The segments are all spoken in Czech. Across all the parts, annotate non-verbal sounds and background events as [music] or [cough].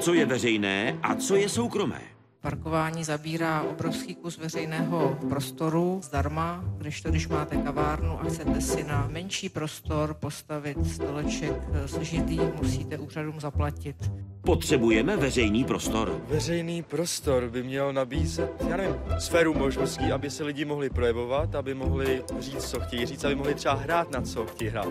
Co je veřejné a co je soukromé? Parkování zabírá obrovský kus veřejného prostoru zdarma, když to, když máte kavárnu a chcete si na menší prostor postavit stoleček s židlí, musíte úřadům zaplatit. Potřebujeme veřejný prostor. Veřejný prostor by měl nabízet, já nevím, sféru možností, aby se lidi mohli projevovat, aby mohli říct, co chtějí říct, aby mohli třeba hrát na co chtějí hrát.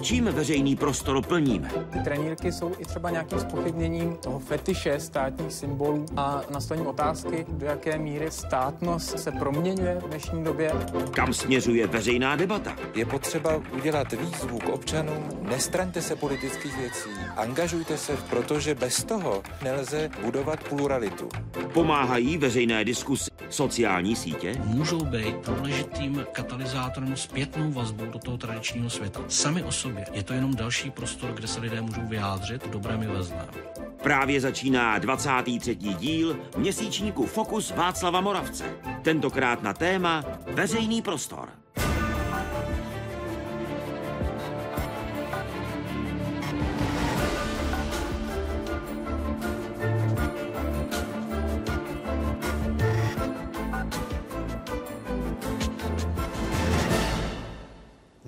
Čím veřejný prostor plníme? Ty trenýrky jsou i třeba nějakým spochybněním toho fetiše státních symbolů a nastavením otázky, do jaké míry státnost se proměňuje v dnešní době. Kam směřuje veřejná debata? Je potřeba udělat výzvu k občanům, nestraňte se politických věcí, angažujte se, protože bez toho nelze budovat pluralitu. Pomáhají veřejné diskusy sociální sítě? Můžou být důležitým katalyzátorem zpětnou vazbou do toho tradičního světa. Sami o sobě je to jenom další prostor, kde se lidé můžou vyjádřit dobrém i ve zlém. Právě začíná 23. díl měsíčníku Fokus Václava Moravce. Tentokrát na téma Veřejný prostor.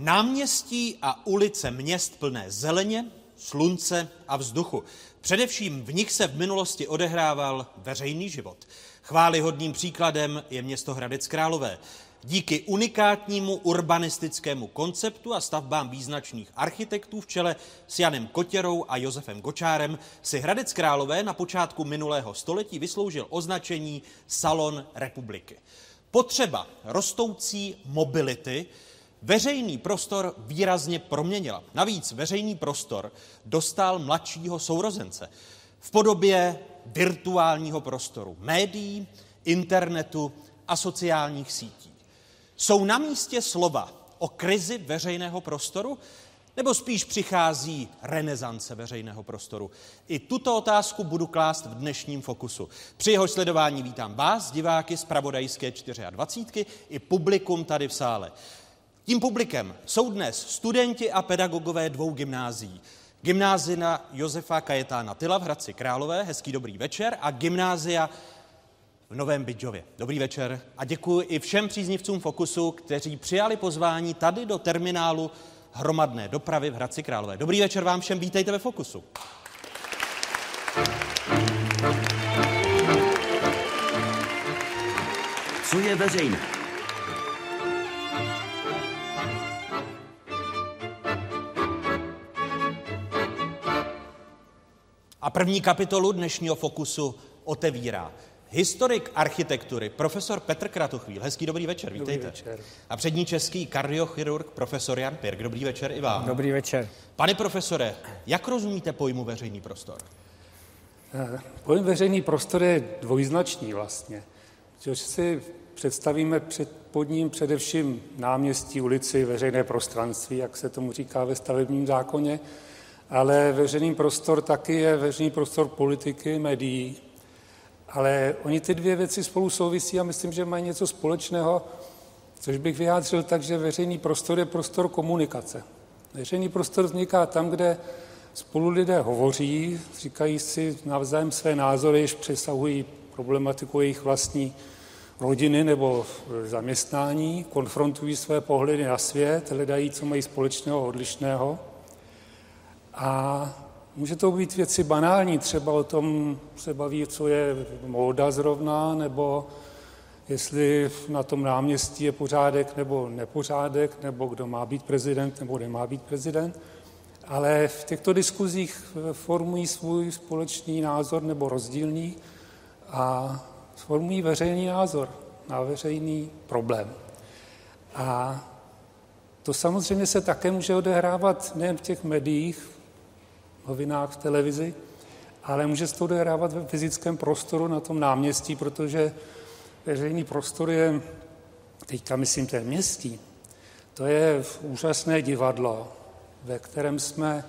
Náměstí a ulice měst plné zeleně, slunce a vzduchu. Především v nich se v minulosti odehrával veřejný život. Chválihodným příkladem je město Hradec Králové. Díky unikátnímu urbanistickému konceptu a stavbám význačných architektů v čele s Janem Kotěrou a Josefem Gočárem si Hradec Králové na počátku minulého století vysloužil označení Salon republiky. Potřeba rostoucí mobility veřejný prostor výrazně proměnila. Navíc veřejný prostor dostal mladšího sourozence v podobě virtuálního prostoru, médií, internetu a sociálních sítí. Jsou na místě slova o krizi veřejného prostoru, nebo spíš přichází renesance veřejného prostoru? I tuto otázku budu klást v dnešním fokusu. Při jeho sledování vítám vás, diváky z Pravodajské 24 i publikum tady v sále. Tím publikem jsou dnes studenti a pedagogové dvou gymnázií. Gymnázina Josefa Kajetána Tyla v Hradci Králové, hezký dobrý večer, a gymnázia v Novém Bydžově. Dobrý večer a děkuji i všem příznivcům Fokusu, kteří přijali pozvání tady do terminálu hromadné dopravy v Hradci Králové. Dobrý večer vám všem, vítejte ve Fokusu. Co je veřejné? A první kapitolu dnešního Fokusu otevírá historik architektury, profesor Petr Kratochvíl. Hezký dobrý večer, vítejte. Dobrý večer. A přední český kardiochirurg, profesor Jan Pirk. Dobrý večer i vám. Dobrý večer. Pane profesore, jak rozumíte pojmu veřejný prostor? Eh, Pojem veřejný prostor je dvojznačný vlastně. Když si představíme před, pod ním především náměstí, ulici, veřejné prostranství, jak se tomu říká ve stavebním zákoně, ale veřejný prostor taky je veřejný prostor politiky, médií. Ale oni ty dvě věci spolu souvisí a myslím, že mají něco společného, což bych vyjádřil tak, že veřejný prostor je prostor komunikace. Veřejný prostor vzniká tam, kde spolu lidé hovoří, říkají si navzájem své názory, jež přesahují problematiku jejich vlastní rodiny nebo zaměstnání, konfrontují své pohledy na svět, hledají, co mají společného, odlišného. A může to být věci banální, třeba o tom se baví, co je móda zrovna, nebo jestli na tom náměstí je pořádek nebo nepořádek, nebo kdo má být prezident nebo nemá být prezident. Ale v těchto diskuzích formují svůj společný názor nebo rozdílný a formují veřejný názor na veřejný problém. A to samozřejmě se také může odehrávat nejen v těch médiích, novinách, v televizi, ale může se to odehrávat ve fyzickém prostoru na tom náměstí, protože veřejný prostor je, teďka myslím ten městí, to je úžasné divadlo, ve kterém jsme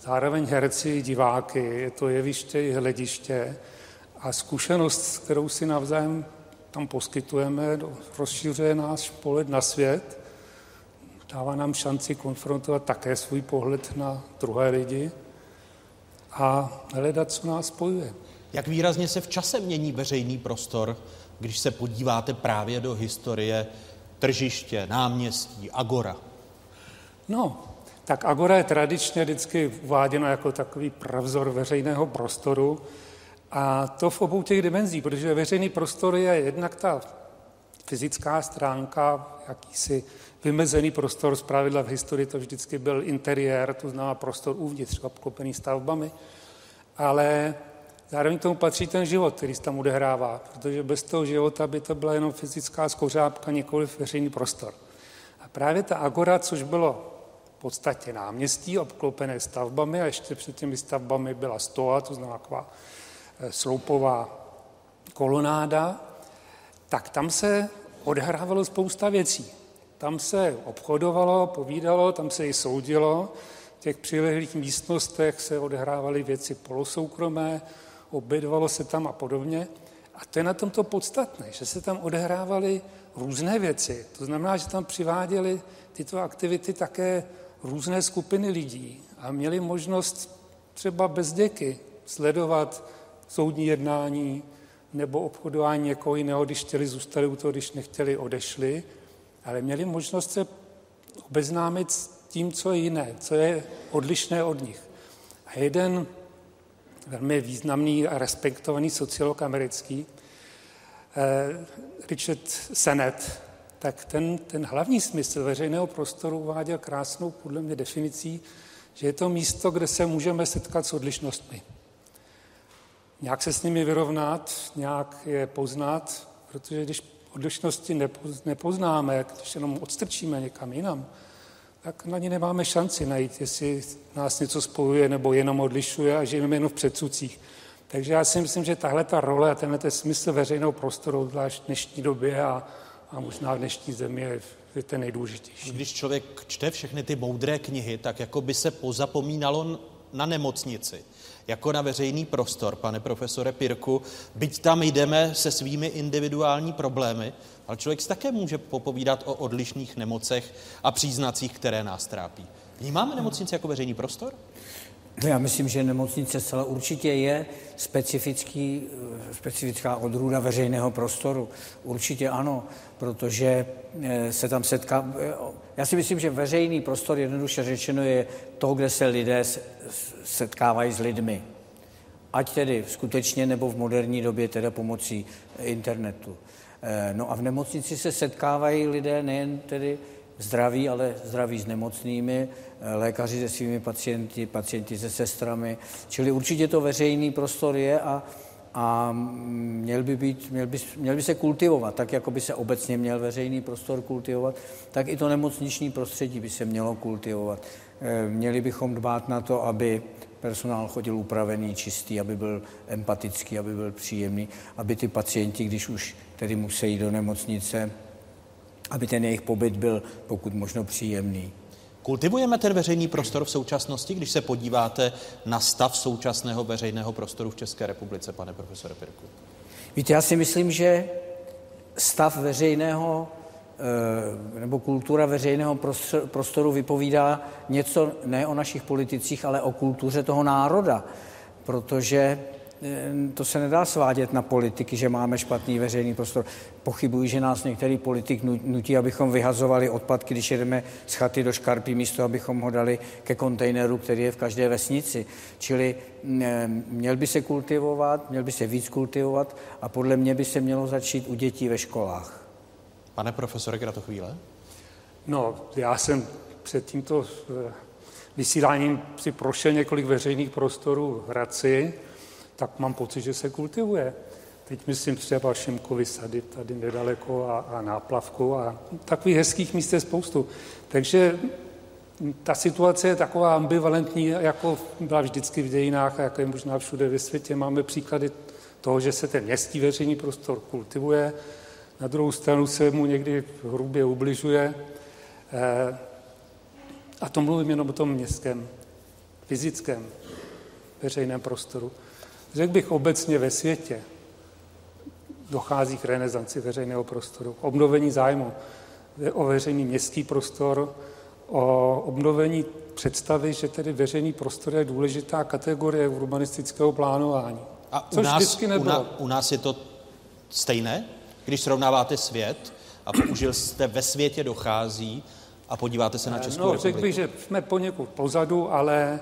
zároveň herci, diváky, je to jeviště i hlediště a zkušenost, kterou si navzájem tam poskytujeme, rozšiřuje náš pohled na svět, dává nám šanci konfrontovat také svůj pohled na druhé lidi a hledat, co nás spojuje. Jak výrazně se v čase mění veřejný prostor, když se podíváte právě do historie tržiště, náměstí, agora? No, tak agora je tradičně vždycky uváděna jako takový pravzor veřejného prostoru a to v obou těch dimenzí, protože veřejný prostor je jednak ta fyzická stránka, jakýsi vymezený prostor, zpravidla v historii to vždycky byl interiér, to znamená prostor uvnitř, obklopený stavbami, ale zároveň k tomu patří ten život, který se tam odehrává, protože bez toho života by to byla jenom fyzická skořápka, nikoli veřejný prostor. A právě ta agora, což bylo v podstatě náměstí obklopené stavbami a ještě před těmi stavbami byla stoa, to znamená taková eh, sloupová kolonáda, tak tam se odehrávalo spousta věcí. Tam se obchodovalo, povídalo, tam se i soudilo. V těch přilehlých místnostech se odehrávaly věci polosoukromé, obědovalo se tam a podobně. A to je na tom to podstatné, že se tam odehrávaly různé věci. To znamená, že tam přiváděly tyto aktivity také různé skupiny lidí a měli možnost třeba bez děky sledovat soudní jednání nebo obchodování někoho jiného, když chtěli, zůstali u toho, když nechtěli, odešli ale měli možnost se obeznámit s tím, co je jiné, co je odlišné od nich. A jeden velmi významný a respektovaný sociolog americký, eh, Richard Sennett, tak ten, ten hlavní smysl veřejného prostoru uváděl krásnou podle mě definicí, že je to místo, kde se můžeme setkat s odlišnostmi. Nějak se s nimi vyrovnat, nějak je poznat, protože když odlišnosti nepoznáme, když jenom odstrčíme někam jinam, tak na ně nemáme šanci najít, jestli nás něco spojuje nebo jenom odlišuje a žijeme jenom v předsudcích. Takže já si myslím, že tahle ta role a tenhle ten smysl veřejného prostoru, zvlášť v dnešní době a, a možná v dnešní zemi je, je ten nejdůležitější. Když člověk čte všechny ty moudré knihy, tak jako by se pozapomínalo na nemocnici jako na veřejný prostor, pane profesore Pirku, byť tam jdeme se svými individuální problémy, ale člověk si také může popovídat o odlišných nemocech a příznacích, které nás trápí. Vnímáme nemocnici jako veřejný prostor? No já myslím, že nemocnice celá určitě je specifický, specifická odrůda veřejného prostoru. Určitě ano, protože eh, se tam setká... Eh, já si myslím, že veřejný prostor, jednoduše řečeno, je to, kde se lidé setkávají s lidmi. Ať tedy skutečně nebo v moderní době teda pomocí internetu. Eh, no a v nemocnici se setkávají lidé nejen tedy zdraví, ale zdraví s nemocnými, eh, lékaři se svými pacienty, pacienti se sestrami. Čili určitě to veřejný prostor je a, a měl, by být, měl, by, měl by se kultivovat, tak jako by se obecně měl veřejný prostor kultivovat, tak i to nemocniční prostředí by se mělo kultivovat. Eh, měli bychom dbát na to, aby personál chodil upravený, čistý, aby byl empatický, aby byl příjemný, aby ty pacienti, když už tedy musí do nemocnice, aby ten jejich pobyt byl pokud možno příjemný. Kultivujeme ten veřejný prostor v současnosti, když se podíváte na stav současného veřejného prostoru v České republice, pane profesore Pirku? Víte, já si myslím, že stav veřejného eh, nebo kultura veřejného prostoru vypovídá něco ne o našich politicích, ale o kultuře toho národa, protože to se nedá svádět na politiky, že máme špatný veřejný prostor. Pochybuji, že nás některý politik nutí, abychom vyhazovali odpadky, když jedeme z chaty do škarpy, místo abychom ho dali ke kontejneru, který je v každé vesnici. Čili eh, měl by se kultivovat, měl by se víc kultivovat a podle mě by se mělo začít u dětí ve školách. Pane profesore to chvíle? No, já jsem před tímto eh, vysíláním si prošel několik veřejných prostorů v Hradci tak mám pocit, že se kultivuje. Teď myslím třeba Šimkovi sady tady nedaleko a, a náplavku a takových hezkých míst je spoustu. Takže ta situace je taková ambivalentní, jako byla vždycky v dějinách a jako je možná všude ve světě. Máme příklady toho, že se ten městský veřejný prostor kultivuje, na druhou stranu se mu někdy hrubě ubližuje. Eh, a to mluvím jenom o tom městském, fyzickém veřejném prostoru. Řekl bych obecně ve světě dochází k renesanci veřejného prostoru, obnovení zájmu o veřejný městský prostor, o obnovení představy, že tedy veřejný prostor je důležitá kategorie urbanistického plánování. A u Což nás, vždycky u, na, u nás je to stejné? Když srovnáváte svět a použil jste ve světě dochází a podíváte se na Českou No, republiku. řekl bych, že jsme poněkud pozadu, ale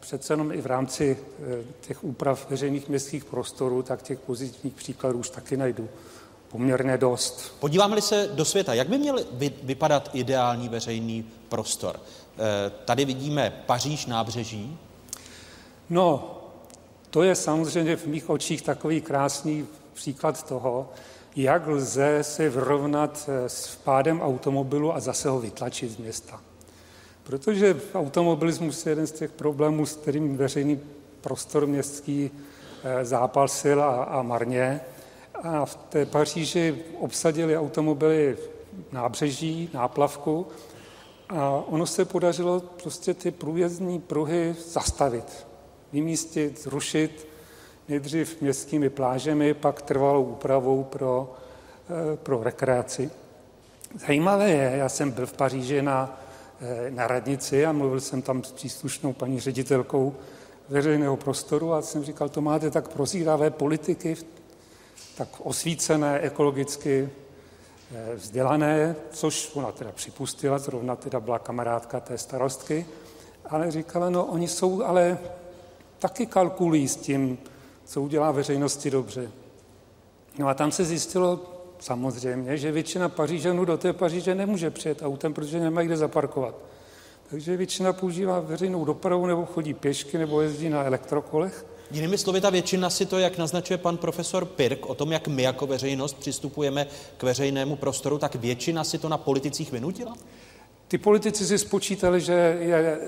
přece jenom i v rámci e, těch úprav veřejných městských prostorů, tak těch pozitivních příkladů už taky najdu poměrně dost. Podíváme-li se do světa, jak by měl vy, vypadat ideální veřejný prostor? E, tady vidíme Paříž, nábřeží. No, to je samozřejmě v mých očích takový krásný příklad toho, jak lze se vyrovnat eh, s vpádem automobilu a zase ho vytlačit z města. Protože automobilismus je jeden z těch problémů, s kterým veřejný prostor městský eh, zápasil a, a marně. A v té Paříži obsadili automobily nábřeží, náplavku a ono se podařilo prostě ty průjezdní pruhy zastavit, vymístit, zrušit, nejdřív městskými plážemi, pak trvalou úpravou pro, eh, pro rekreaci. Zajímavé je, já jsem byl v Paříži na, na radnici a mluvil jsem tam s příslušnou paní ředitelkou veřejného prostoru a jsem říkal, to máte tak prozíravé politiky, tak osvícené, ekologicky eh, vzdělané, což ona teda připustila, zrovna teda byla kamarádka té starostky, ale říkala, no oni jsou ale taky kalkulují s tím, co udělá veřejnosti dobře. No a tam se zjistilo samozřejmě, že většina Pařížanů do té Paříže nemůže přijet autem, protože nemají kde zaparkovat. Takže většina používá veřejnou dopravu nebo chodí pěšky nebo jezdí na elektrokolech. Jinými slovy, ta většina si to, jak naznačuje pan profesor Pirk, o tom, jak my jako veřejnost přistupujeme k veřejnému prostoru, tak většina si to na politicích vynutila? Ty politici si spočítali, že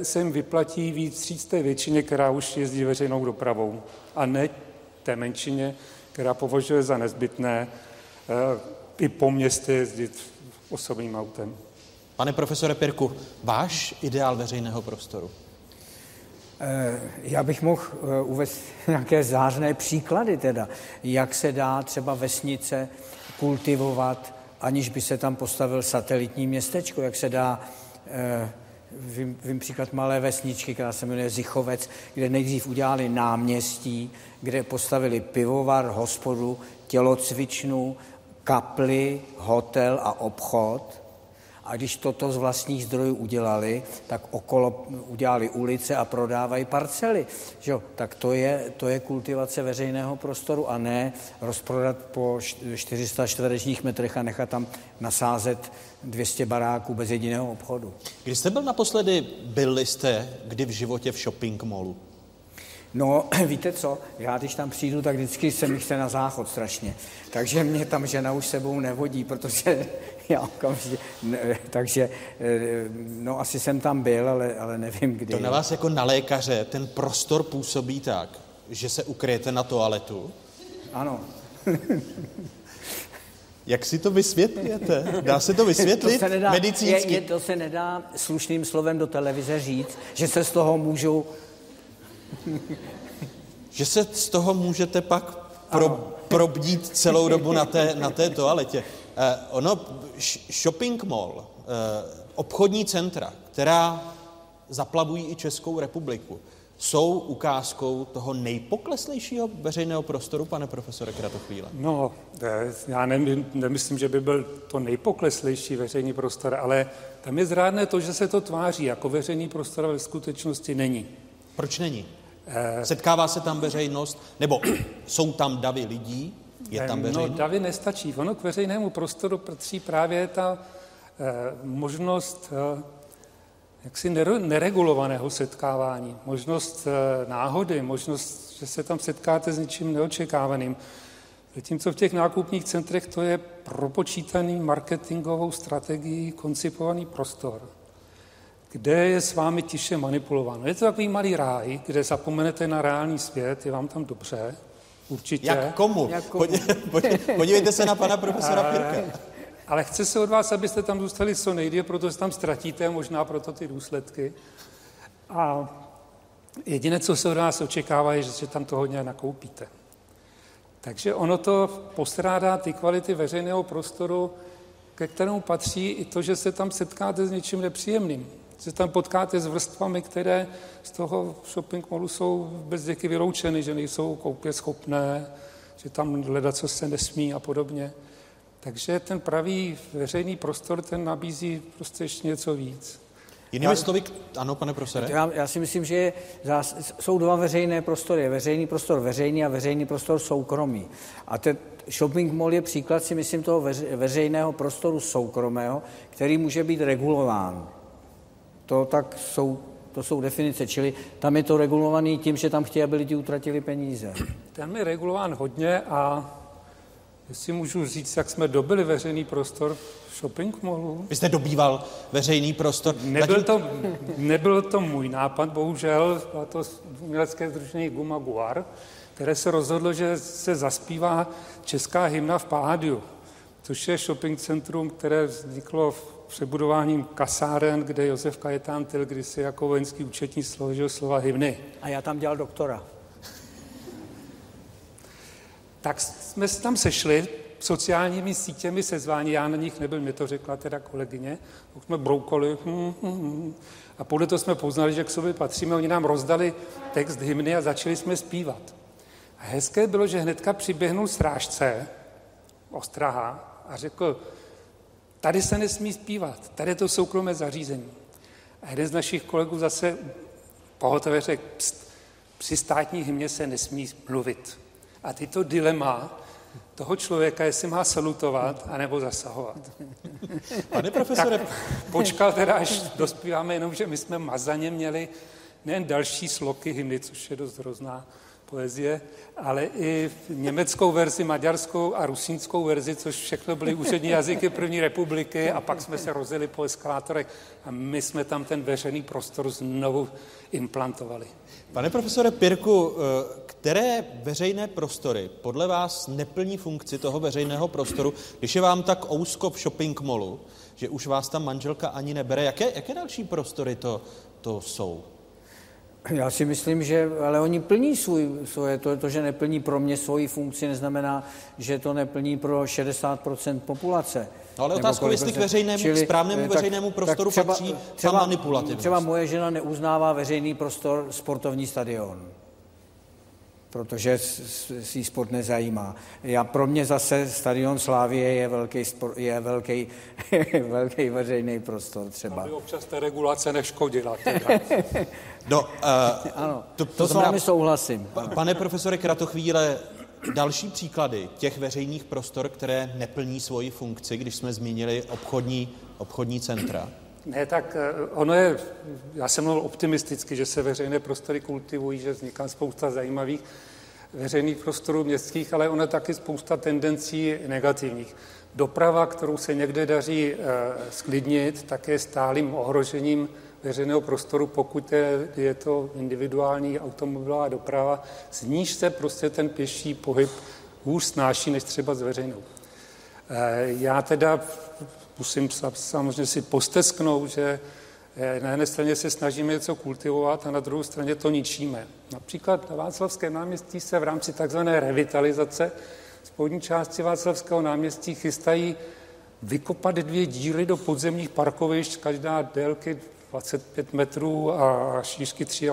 se jim vyplatí víc vstříc té většině, která už jezdí veřejnou dopravou, a ne té menšině, která považuje za nezbytné i po městě jezdit osobním autem. Pane profesore Pirku, váš ideál veřejného prostoru? Eh, Já bych mohl eh, uvést nějaké zářné příklady teda, jak se dá třeba vesnice kultivovat, aniž by se tam postavil satelitní městečko, jak se dá, eh, vím, vím příklad malé vesničky, která se jmenuje Zichovec, kde nejdřív udělali náměstí, kde postavili pivovar, hospodu, tělocvičnu, kapli, hotel a obchod. A když toto z vlastních zdrojů udělali, tak okolo udělali ulice a prodávají parcely. Že? Tak to je, to je kultivace veřejného prostoru a ne rozprodat po 400 čtverečních metrech a nechat tam nasázet 200 baráků bez jediného obchodu. Když jste byl naposledy, byli jste kdy v životě v shopping mallu? No, [clears throat] víte co, já když tam přijdu, tak vždycky se mi chce na záchod strašně. Takže mě tam žena už sebou nevodí, protože [laughs] já okamžitě, ne, takže, eh, no asi jsem tam byl, ale, ale nevím kdy. To na vás jako na lékaře ten prostor působí tak, že se ukryjete na toaletu? Ano. [laughs] Jak si to vysvětlujete? Dá se to vysvětlit to se nedá, medicínsky? Je, je, to se nedá slušným slovem do televize říct, že se z toho můžou... [laughs] Že se z toho můžete pak pro, probdít celou dobu na té, na té toaletě. Eh, ono, shopping mall, eh, obchodní centra, která zaplavují i Českou republiku, jsou ukázkou toho nejpokleslejšího veřejného prostoru, pane profesore Kratochvíle? No, eh, já nemyslím, že by byl to nejpokleslejší veřejný prostor, ale tam je zrádné to, že se to tváří jako veřejný prostor, ale ve skutečnosti není. Proč není? Setkává se tam veřejnost, nebo [clears throat] jsou tam davy lidí, je tam No, veřejnost? davy nestačí. Ono k veřejnému prostoru patří právě ta eh, možnost eh, jaksi nere- neregulovaného setkávání, možnost eh, náhody, možnost, že se tam setkáte s něčím neočekávaným. Zatímco v těch nákupních centrech to je propočítaný marketingovou strategií koncipovaný prostor, kde je s vámi tiše manipulováno. Je to takový malý ráj, kde zapomenete na reálný svět, je vám tam dobře, určitě. Jak komu? Jak komu? Podě- podě- Podívejte se na pana profesora Pirka. Ale chce se od vás, abyste tam zůstali co nejdýle, proto se tam ztratíte možná proto ty důsledky. A jediné, co se od vás očekává, je, že tam to hodně nakoupíte. Takže ono to postrádá ty kvality veřejného prostoru, ke kterému patří i to, že se tam setkáte s něčím nepříjemným. Se tam potkáte s vrstvami, které z toho shopping mallu jsou bez děky vyloučeny, že nejsou koupě schopné, že tam hledat, co se nesmí a podobně. Takže ten pravý veřejný prostor, ten nabízí prostě ještě něco víc. Jinými slovy, ano, pane profesore? Já, já si myslím, že zás, jsou dva veřejné prostory. Veřejný prostor veřejný a veřejný prostor soukromý. A ten shopping mall je příklad, si myslím, toho veřejného prostoru soukromého, který může být regulován. To tak jsou to jsou definice, čili tam je to regulovaný tím, že tam chtějí, aby lidi utratili peníze. Tam je regulován hodně a jestli můžu říct, jak jsme dobili veřejný prostor v shopping mallu. Vy jste dobýval veřejný prostor. Nebyl to, nebyl to můj nápad, bohužel, bylo to umělecké združení Guma Guar, které se rozhodlo, že se zaspívá česká hymna v Pádiu, což je shopping centrum, které vzniklo v přebudováním kasáren, kde Josef Kajetán Tyl kdysi jako vojenský účetní složil slova hymny. A já tam dělal doktora. Tak jsme se tam sešli, sociálními sítěmi sezvání, já na nich nebyl, mi to řekla teda kolegyně, tak jsme broukoli hm, hm, hm. a podle toho jsme poznali, že k sobě patříme, oni nám rozdali text hymny a začali jsme zpívat. A hezké bylo, že hnedka přiběhnul strážce, ostraha, a řekl, tady se nesmí zpívat, tady je to soukromé zařízení. A jeden z našich kolegů zase pohotově řekl, při státní hymně se nesmí mluvit. A tyto dilema toho člověka, jestli má salutovat, anebo zasahovat. [laughs] Pane profesore... Tak počkal teda, až dospíváme, jenom, že my jsme mazaně měli nejen další sloky hymny, což je dost hrozná poezie, ale i německou verzi, maďarskou a rusínskou verzi, což všechno byly úřední jazyky první republiky a pak jsme se rozjeli po eskalátorech a my jsme tam ten veřejný prostor znovu implantovali. Pane profesore Pirku, eh, které veřejné prostory podle vás neplní funkci toho veřejného prostoru, když je vám tak ousko v shopping mallu, že už vás tam manželka ani nebere? Jaké, jaké další prostory to, to jsou? Já si myslím, že ale oni plní svůj, svoje, to, to, že neplní pro mě svoji funkci, neznamená, že to neplní pro 60% populace. No ale otázka, jestli k veřejnému, Čili, správnému tak, veřejnému prostoru tak třeba, patří třeba, manipulativnost. Třeba moje žena neuznává veřejný prostor sportovní stadion protože si sport nezajímá. Já, pro mě zase stadion Slávie je velký, je velký, [laughs] velký veřejný prostor třeba. Aby občas ta regulace neškodila. [laughs] no, uh, ano, to, to, to znamená, s vámi souhlasím. Pane profesore Kratochvíle, další příklady těch veřejných prostor, které neplní svoji funkci, když jsme zmínili obchodní, obchodní centra? Ne, tak eh, ono je, já jsem mluvil optimisticky, že se veřejné prostory kultivují, že vzniká spousta zajímavých veřejných prostorů městských, ale ono je taky spousta tendencí negativních. Doprava, kterou se někde daří sklidnit, tak je stálým ohrožením veřejného prostoru, pokud je, je to individuální automobilová doprava, z níž se prostě ten pěší pohyb hůř snáší, než třeba z veřejnou. E, já teda musím samozřejmě si postesknout, že eh, na jedné straně se snažíme něco kultivovat a na druhou straně to ničíme. Například na Václavském náměstí se v rámci takzvané revitalizace spodní části Václavského náměstí chystají vykopat dvě díry do podzemních parkovišť, každá délky 25 metrů a šířky 3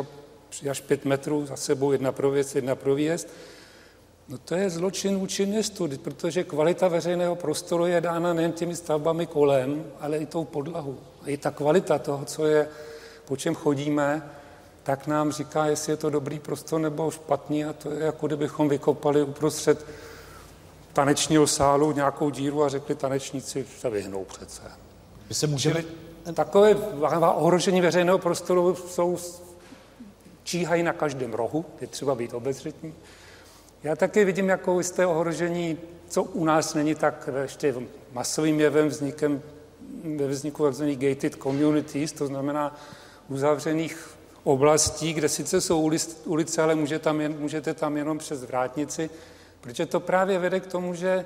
až 5 metrů za sebou, jedna pro věc, jedna pro výjezd. No to je zločin vůči městu, protože kvalita veřejného prostoru je dána nejen těmi stavbami kolem, ale i tou podlahu. A i ta kvalita toho, co je, po čem chodíme, tak nám říká, jestli je to dobrý prostor nebo špatný a to je jako kdybychom vykopali uprostřed tanečního sálu nějakou díru a řekli tanečníci se vyhnou přece. My se můžeme... Čili takové ohrožení veřejného prostoru jsou číhají na každém rohu, je třeba být obezřetní. Já taky vidím jako jisté ohrožení, co u nás není tak ještě masovým jevem vznikem, ve vzniku tzv. gated communities, to znamená uzavřených oblastí, kde sice jsou ulice, ale může tam jen, můžete tam jenom přes vrátnici, protože to právě vede k tomu, že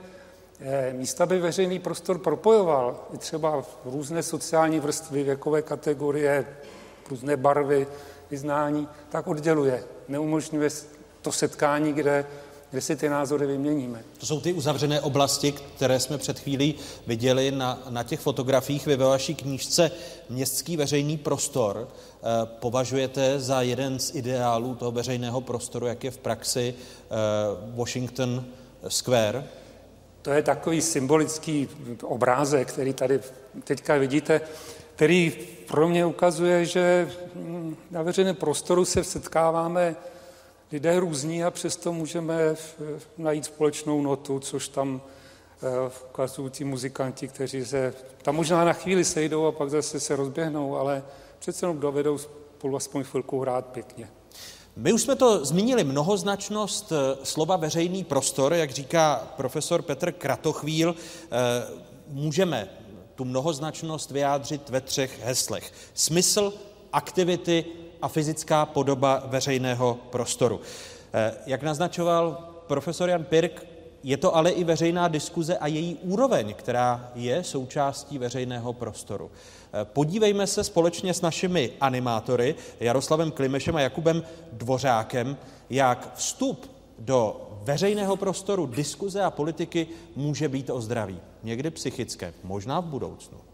eh, místa by veřejný prostor propojoval, i třeba různé sociální vrstvy, věkové kategorie, různé barvy, vyznání, tak odděluje. Neumožňuje to setkání, kde kde si ty názory vyměníme. To jsou ty uzavřené oblasti, které jsme před chvílí viděli na, na těch fotografiích. Vy ve vaší knížce Městský veřejný prostor eh, považujete za jeden z ideálů toho veřejného prostoru, jak je v praxi eh, Washington Square? To je takový symbolický obrázek, který tady teďka vidíte, který pro mě ukazuje, že na veřejném prostoru se setkáváme lidé různí a přesto můžeme najít společnou notu, což tam eh, ukazují ti muzikanti, kteří se tam možná na chvíli sejdou a pak zase se rozběhnou, ale přece jenom dovedou spolu aspoň chvilku hrát pěkně. My už jsme to zmínili, mnohoznačnost eh, slova veřejný prostor, jak říká profesor Petr Kratochvíl, eh, můžeme tu mnohoznačnost vyjádřit ve třech heslech. Smysl, aktivity a fyzická podoba veřejného prostoru. Eh, jak naznačoval profesor Jan Pirk, je to ale i veřejná diskuze a její úroveň, která je součástí veřejného prostoru. Eh, podívejme se společně s našimi animátory Jaroslavem Klimešem a Jakubem Dvořákem, jak vstup do veřejného prostoru diskuze a politiky může být o zdraví. Někdy psychické, možná v budoucnu.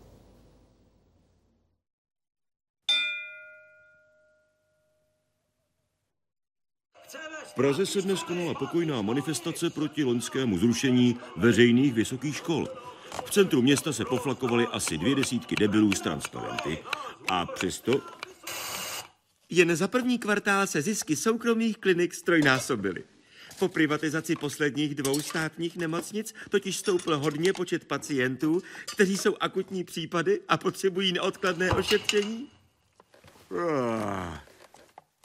Praze se dnes konala pokojná manifestace proti loňskému zrušení veřejných vysokých škol. V centru města se poflakovaly asi dvě desítky debilů z transparenty. A přesto... Jen za první kvartál se zisky soukromých klinik strojnásobily. Po privatizaci posledních dvou státních nemocnic totiž stoupl hodně počet pacientů, kteří jsou akutní případy a potřebují neodkladné ošetření. Ah.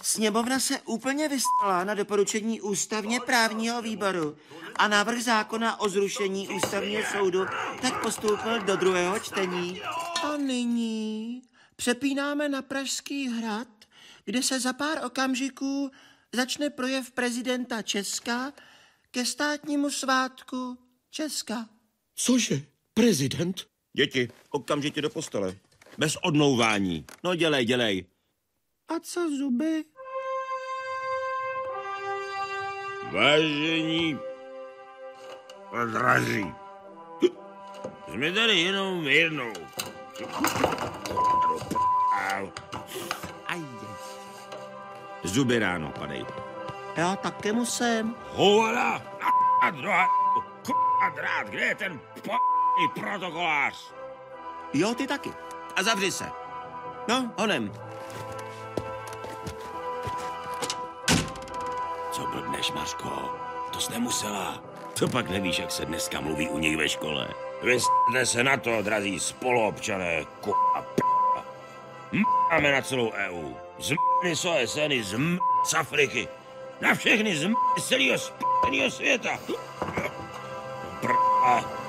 Sněmovna se úplně vystala na doporučení ústavně právního výboru a návrh zákona o zrušení ústavního soudu tak postoupil do druhého čtení. A nyní přepínáme na Pražský hrad, kde se za pár okamžiků začne projev prezidenta Česka ke státnímu svátku Česka. Cože? Prezident? Děti, okamžitě do postele. Bez odnouvání. No dělej, dělej. A co zuby? Vážení a draží. Jsme tady jenom jednou. Zuby ráno padej. Já taky musím. Hovada a druhá a drát, kde je ten p***y protokolář? Jo, ty taky. A zavři se. No, honem. Co blbneš, Mařko? To jsi nemusela. To pak nevíš, jak se dneska mluví u nich ve škole. Vy se na to, drazí spoluobčané, ku a p***. Máme na celou EU. Zmny z OSN zm z Afriky. Na všechny zm z celého světa. Pr***a.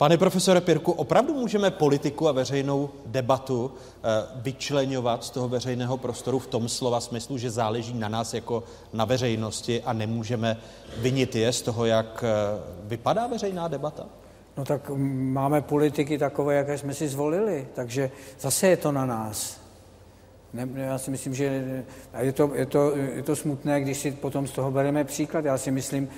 Pane profesore Pirku, opravdu můžeme politiku a veřejnou debatu eh, vyčlenovat z toho veřejného prostoru v tom slova smyslu, že záleží na nás jako na veřejnosti a nemůžeme vinit je z toho, jak eh, vypadá veřejná debata? No tak máme politiky takové, jaké jsme si zvolili, takže zase je to na nás. Ne, já si myslím, že je to, je, to, je to smutné, když si potom z toho bereme příklad. Já si myslím,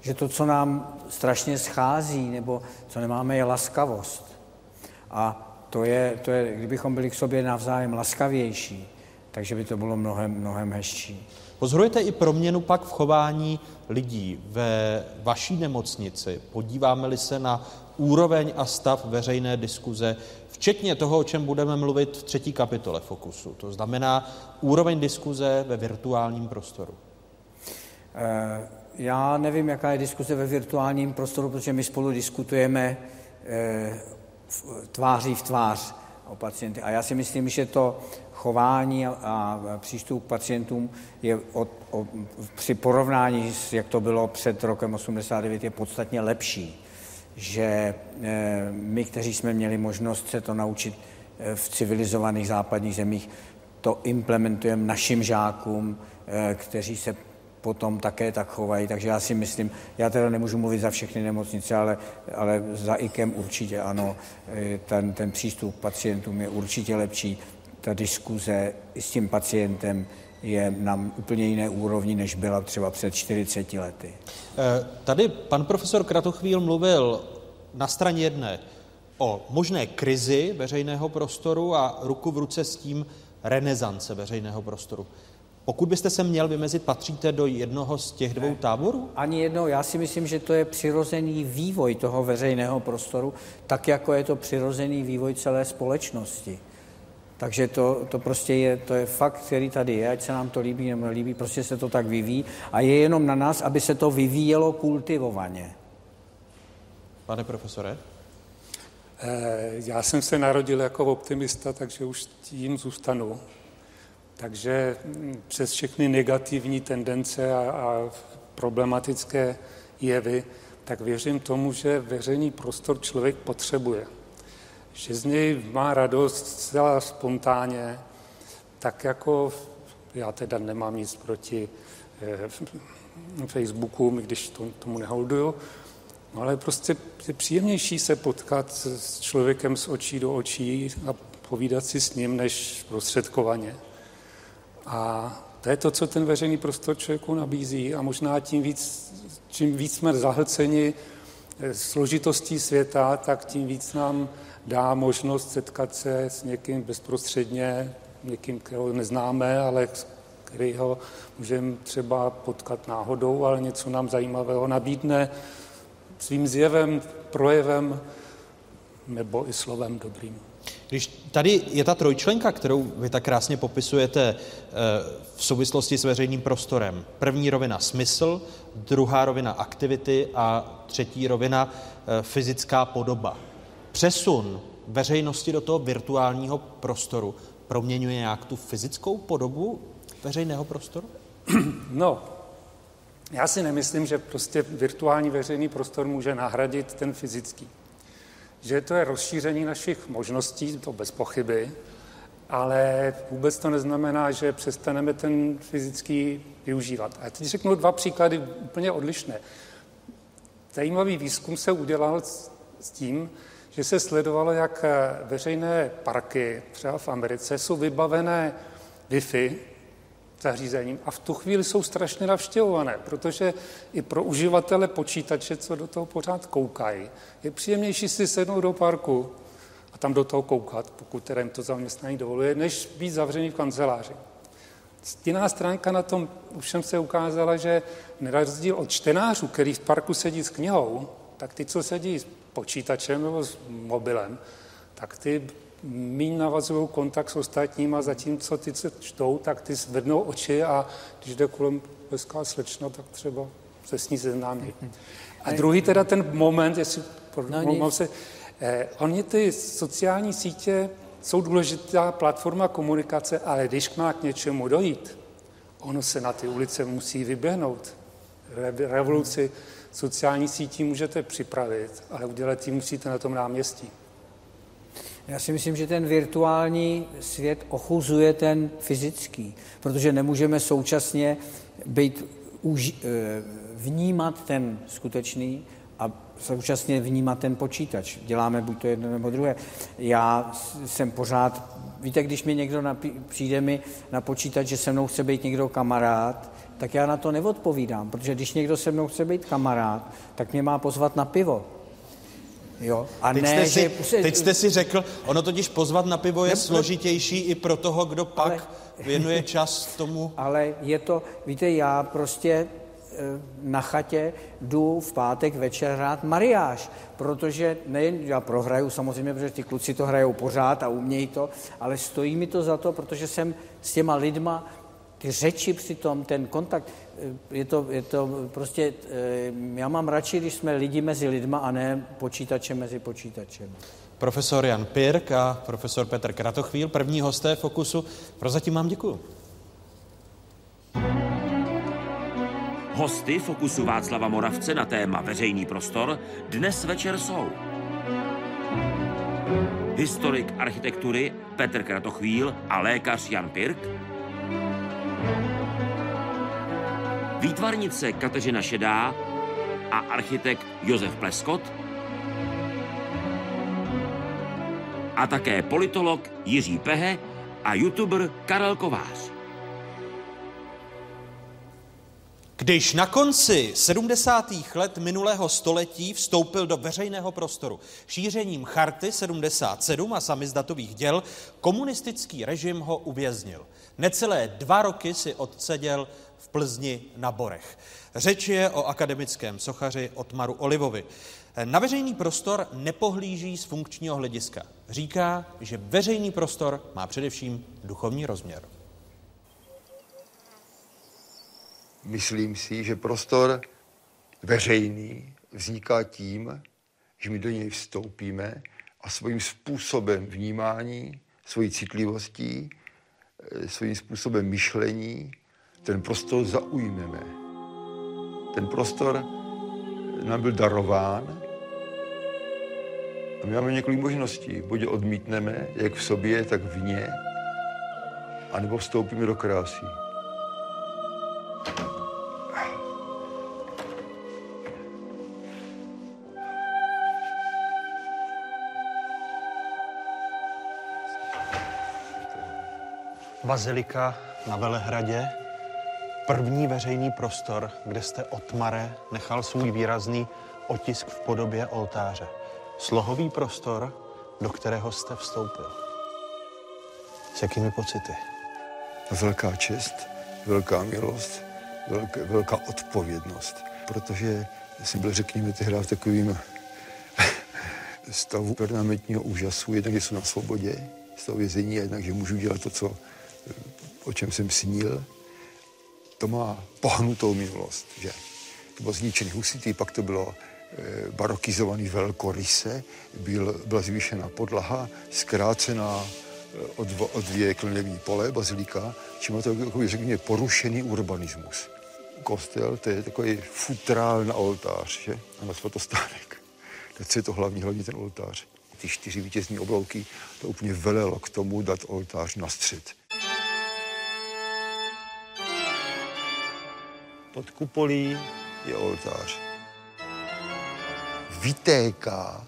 že to, co nám strašně schází, nebo co nemáme, je laskavost. A to je, to je, kdybychom byli k sobě navzájem laskavější, takže by to bylo mnohem, mnohem hezčí. Pozorujete i proměnu pak v chování lidí ve vaší nemocnici. Podíváme-li se na úroveň a stav veřejné diskuze, včetně toho, o čem budeme mluvit v třetí kapitole Fokusu. To znamená úroveň diskuze ve virtuálním prostoru. E, já nevím, jaká je diskuze ve virtuálním prostoru, protože my spolu diskutujeme e, tváří v tvář o pacienty. A já si myslím, že to chování a, přístup k pacientům je od, o, při porovnání s, jak to bylo před rokem 89, je podstatně lepší. Že e, my, kteří jsme měli možnost se to naučit e, v civilizovaných západních zemích, to implementujeme našim žákům, kteří se potom také tak chovají. Takže já si myslím, já teda nemůžu mluvit za všechny nemocnice, ale, ale za IKEM určitě ano, ten, ten přístup k pacientům je určitě lepší ta diskuze s tím pacientem je na úplně jiné úrovni, než byla třeba před 40 lety. Eh, tady pan profesor Kratochvíl mluvil na straně jedné o možné krizi veřejného prostoru a ruku v ruce s tím renesance veřejného prostoru. Pokud byste se měl vymezit, patříte do jednoho z těch dvou táborů? Ani jednou. Já si myslím, že to je přirozený vývoj toho veřejného prostoru, tak jako je to přirozený vývoj celé společnosti. Takže to, to prostě je, to je fakt, který tady je, ať se nám to líbí nebo nelíbí, prostě se to tak vyvíjí a je jenom na nás, aby se to vyvíjelo kultivovaně. Pane profesore? Eh, já jsem se narodil jako optimista, takže už tím zůstanu. Takže hm, přes všechny negativní tendence a, a problematické jevy, tak věřím tomu, že veřejný prostor člověk potřebuje. Že z něj má radost zcela spontánně, tak jako já teda nemám nic proti eh, Facebooku, když to, tomu neholduju, no ale prostě je příjemnější se potkat s člověkem z očí do očí a povídat si s ním, než prostředkovaně. A to je to, co ten veřejný prostor člověku nabízí a možná tím víc, čím víc jsme zahlceni eh, složitostí světa, tak tím víc nám dá možnost setkat se s někým bezprostředně, někým, kterého neznáme, ale kterého můžeme třeba potkat náhodou, ale něco nám zajímavého nabídne svým zjevem, projevem nebo i slovem dobrým. Když tady je ta trojčlenka, kterou vy tak krásně popisujete eh, v souvislosti s veřejným prostorem. První rovina smysl, druhá rovina aktivity a třetí rovina eh, fyzická podoba. Přesun veřejnosti do toho virtuálního prostoru proměňuje nějak tu fyzickou podobu veřejného prostoru? [clears throat] No, já si nemyslím, že prostě virtuální veřejný prostor může nahradit ten fyzický že to je rozšíření našich možností, to bez pochyby, ale vůbec to neznamená, že přestaneme ten fyzický využívat. A teď řeknu dva příklady úplně odlišné. Zajímavý výzkum se udělal s tím, že se sledovalo, jak veřejné parky, třeba v Americe, jsou vybavené Wi-Fi, zařízením a v tu chvíli jsou strašně navštěvované, protože i pro uživatele počítače, co do toho pořád koukají, je příjemnější si sednout do parku a tam do toho koukat, pokud teda jim to zaměstnání dovoluje, než být zavřený v kanceláři. Stinná stránka na tom všem se ukázala, že na rozdíl od čtenářů, který v parku sedí s knihou, tak ty, co sedí s počítačem nebo s mobilem, tak ty míň navazují kontakt s ostatníma, zatímco ty, co čtou, tak ty zvednou oči a když jde kolem hezká slečna, tak třeba se s ní seznámí. A druhý teda ten moment, jestli no, se, eh, oni ty sociální sítě jsou důležitá platforma komunikace, ale když má k něčemu dojít, ono se na ty ulice musí vyběhnout. Revoluci sociální sítí můžete připravit, ale udělat ji musíte na tom náměstí. Já si myslím, že ten virtuální svět ochuzuje ten fyzický, protože nemůžeme současně být, už, eh, vnímat ten skutečný a současně vnímat ten počítač. Děláme buď to jedno nebo druhé. Já jsem pořád, víte, když mi někdo napí, přijde mi na počítač, že se mnou chce být někdo kamarád, tak já na to neodpovídám, protože když někdo se mnou chce být kamarád, tak mě má pozvat na pivo. Jo? A teď, ne, jste si, že... teď jste si řekl, ono totiž pozvat na pivo je ne, složitější i pro toho, kdo pak ale, věnuje čas tomu. [laughs] Ale je to, víte, já prostě e, na chatě jdu v pátek večer hrát mariáš, protože nejen já prohraju samozřejmě, protože ty kluci to hrajou pořád a umějí to, ale stojí mi to za to, protože jsem s těma lidma ty řeči přitom, ten kontakt, eh, je to, je to prostě, eh, já mám radši, když jsme lidi mezi lidma a ne počítače mezi počítačem. Profesor Jan Pirk a profesor Petr Kratochvíl, první hosté Fokusu. Prozatím vám děkuju. Hosty Fokusu Václava Moravce na téma veřejný prostor dnes večer jsou historik architektury Petr Kratochvíl a lékař Jan Pirk, výtvarnice Kateřina Šedá a architekt Josef Pleskot a také politolog Jiří Pehe a youtuber Karel Kovář. Když na konci 70. let minulého století vstoupil do veřejného prostoru šířením Charty 77 a samizdatových děl, komunistický režim ho uvěznil. Necelé dva roky si odseděl v Plzni na Borech. Řeč je o akademickém sochaři Otmaru Olivovi. Na veřejný prostor nepohlíží z funkčního hlediska. Říká, že veřejný prostor má především duchovní rozměr. Myslím si, že prostor veřejný vzniká tím, že my do něj vstoupíme a svým způsobem vnímání, svojí citlivostí, eh, svým způsobem myšlení ten prostor zaujmeme. Ten prostor nám byl darován a my máme několik možností. Buď odmítneme, jak v sobě, tak vně, anebo vstoupíme do krásy. Bazilika na Velehradě, první veřejný prostor, kde jste Otmare nechal svůj výrazný otisk v podobě oltáře. Slohový prostor, do kterého jste vstoupil. S jakými pocity? Velká čest, velká milost, velká, velká odpovědnost, protože jsem byl, řekněme, tehdy v takovým [laughs] stavu permanentního úžasu, jednak, že jsem na svobodě, z toho vězení, a jednak, že můžu dělat to, co, o čem jsem snil. To má pohnutou minulost, že? To bylo zničený husitý, pak to bylo e, barokizovaný velkoryse, byl, byla zvýšená podlaha, zkrácená e, o, dvo, o dvě klněvní pole, bazilika, čím to takový, řekněme, porušený urbanismus. Kostel, to je takový futrál na oltář, že? A na svatostánek. Co je to hlavní, hlavní ten oltář. Ty čtyři vítězní oblouky, to úplně velelo k tomu dát oltář na střed. Pod kupolí je oltář. Vytéká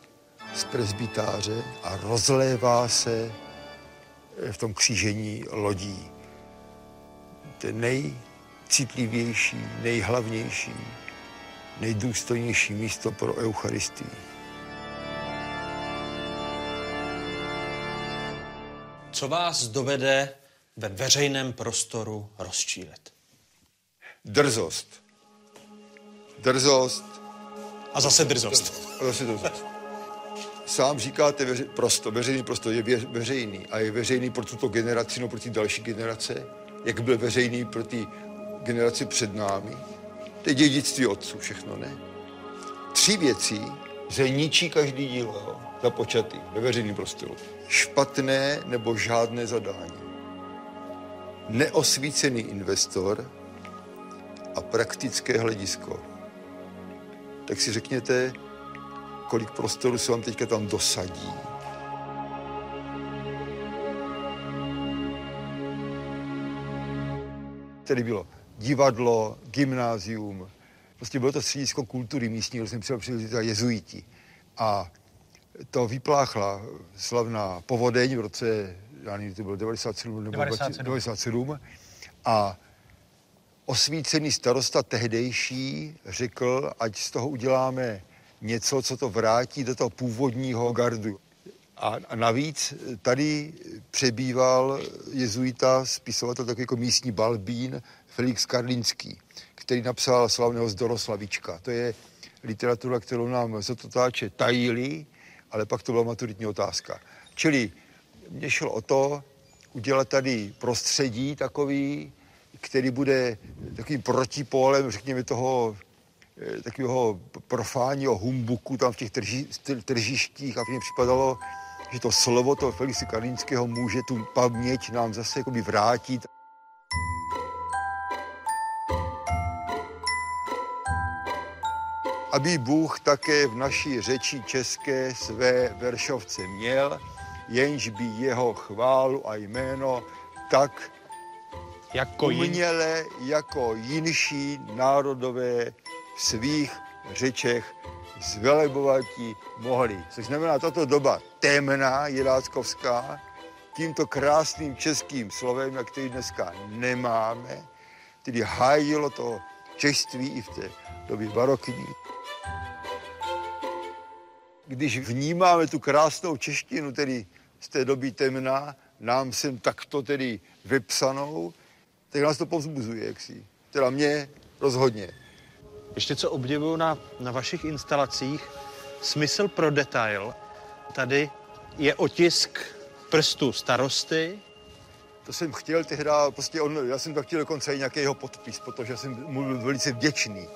z presbytáře a rozlévá se v tom křížení lodí. Je nejcitlivější, nejhlavnější, nejdůstojnější místo pro Eucharistii. Co vás dovede ve veřejném prostoru rozčílit? Drzost. Drzost. A zase drzost. A zase drzost. Sám říkáte, veře, prosto, veřejný prostor je vě, veřejný a je veřejný pro tuto generaci, no pro ty další generace, jak byl veřejný pro ty generaci před námi. To je dědictví otců všechno, ne? Tři věci že ničí každý dílo jo, započatý ve veřejném prostoru. Špatné nebo žádné zadání. Neosvícený investor, a praktické hledisko. Tak si řekněte, kolik prostoru se vám teďka tam dosadí. Tady bylo divadlo, gymnázium, prostě bylo to středisko kultury místní, kde jsem přijel přijel jezuiti. A to vypláchla slavná povodeň v roce, já nevím, to bylo 97 nebo 97. 97 a osvícený starosta tehdejší řekl, ať z toho uděláme něco, co to vrátí do toho původního gardu. A, navíc tady přebýval jezuita, spisovatel takový jako místní balbín Felix Karlínský, který napsal slavného Zdoroslavička. To je literatura, kterou nám zatotáče tajili, ale pak to byla maturitní otázka. Čili mě šlo o to, udělat tady prostředí takový, který bude takovým protipólem, řekněme, toho eh, takového profáního humbuku tam v těch trži, tržištích a mně připadalo, že to slovo toho Felixe Karlínského může tu paměť nám zase jakoby vrátit. Aby Bůh také v naší řeči české své veršovce měl, jenž by jeho chválu a jméno tak jako uměle jako jinší národové v svých řečech zvelebovati mohli. Což znamená, tato doba temná, jiráckovská, tímto krásným českým slovem, jak který dneska nemáme, tedy hájilo to češství i v té době barokní. Když vnímáme tu krásnou češtinu, tedy z té doby temná, nám sem takto tedy vypsanou, tak nás to povzbuzuje, jaksi. Teda mě rozhodně. Ještě co obdivuju na, na vašich instalacích, smysl pro detail. Tady je otisk prstu starosty. To jsem chtěl tehdy, prostě on, já jsem tak chtěl dokonce i nějaký jeho podpis, protože jsem mu byl velice vděčný.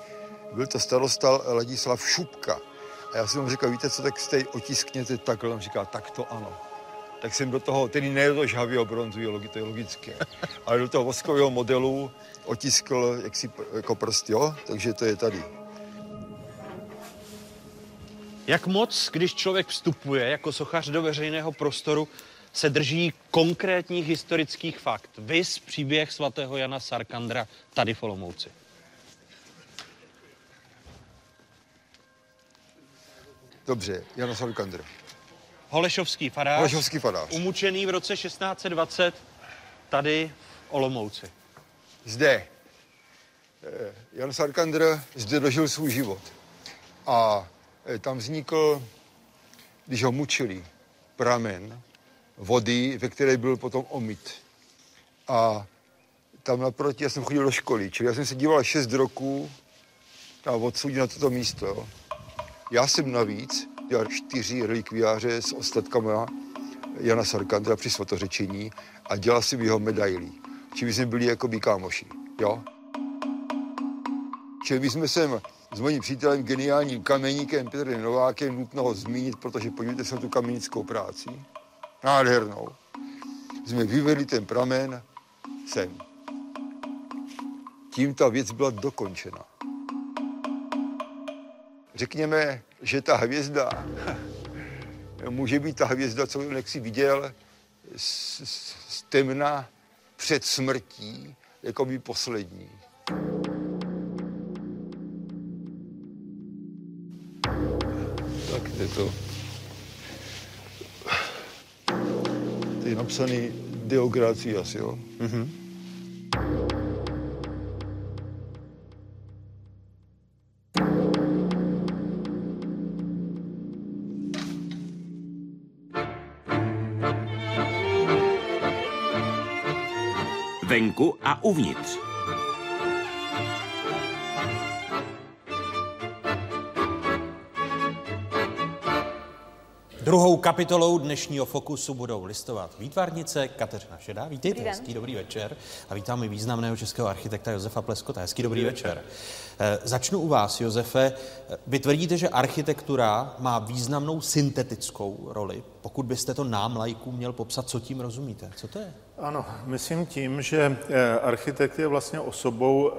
Byl to starosta Ladislav Šupka. A já jsem mu říkal, víte co, tak jste otiskněte takhle. On říkal, tak to ano. Tak jsem do toho, tedy ne do žhavého bronzu, to je logické, ale do toho voskového modelu otiskl jaksi jako prst, jo? Takže to je tady. Jak moc, když člověk vstupuje jako sochař do veřejného prostoru, se drží konkrétních historických fakt. Vys příběh svatého Jana Sarkandra tady v Olomouci. Dobře, Jana Sarkandra. Holešovský farář. Holešovský farář. Umučený v roce 1620 tady v Olomouci. Zde. Eh, Jan Sarkandr zde dožil svůj život. A eh, tam vznikl, když ho mučili, pramen vody, ve které byl potom omyt. A tam naproti, já jsem chodil do školy, čili já jsem se díval šest roků a odsudil na toto místo. Já jsem navíc dělal čtyři relikviáře s ostatkama Jana Sarkandra při svatořečení a dělal jsem jeho medailí. Čili jsme byli jako by kámoši, jo. Čili my jsme sem s mojím přítelem, geniálním kameníkem Petrem Novákem, nutno ho zmínit, protože podívejte se na tu kamenickou práci. Nádhernou. Jsme vyvedli ten pramen sem. Tím ta věc byla dokončena. Řekněme, že ta hvězda může být ta hvězda, co si viděl, z, z, z temna před smrtí, jako by poslední. Tak je to. To je napsaný Deogracias, jo? Mm-hmm. Venku a uvnitř. Druhou kapitolou dnešního Fokusu budou listovat výtvarnice Kateřina Šedá. Vítejte, dobrý hezký dobrý večer. A vítám i významného českého architekta Josefa Pleskota. Hezký dobrý, dobrý večer. večer. Eh, začnu u vás, Josefe. Vy tvrdíte, že architektura má významnou syntetickou roli. Pokud byste to nám, lajků, měl popsat, co tím rozumíte? Co to je? Ano, myslím tím, že eh, architekt je vlastně osobou,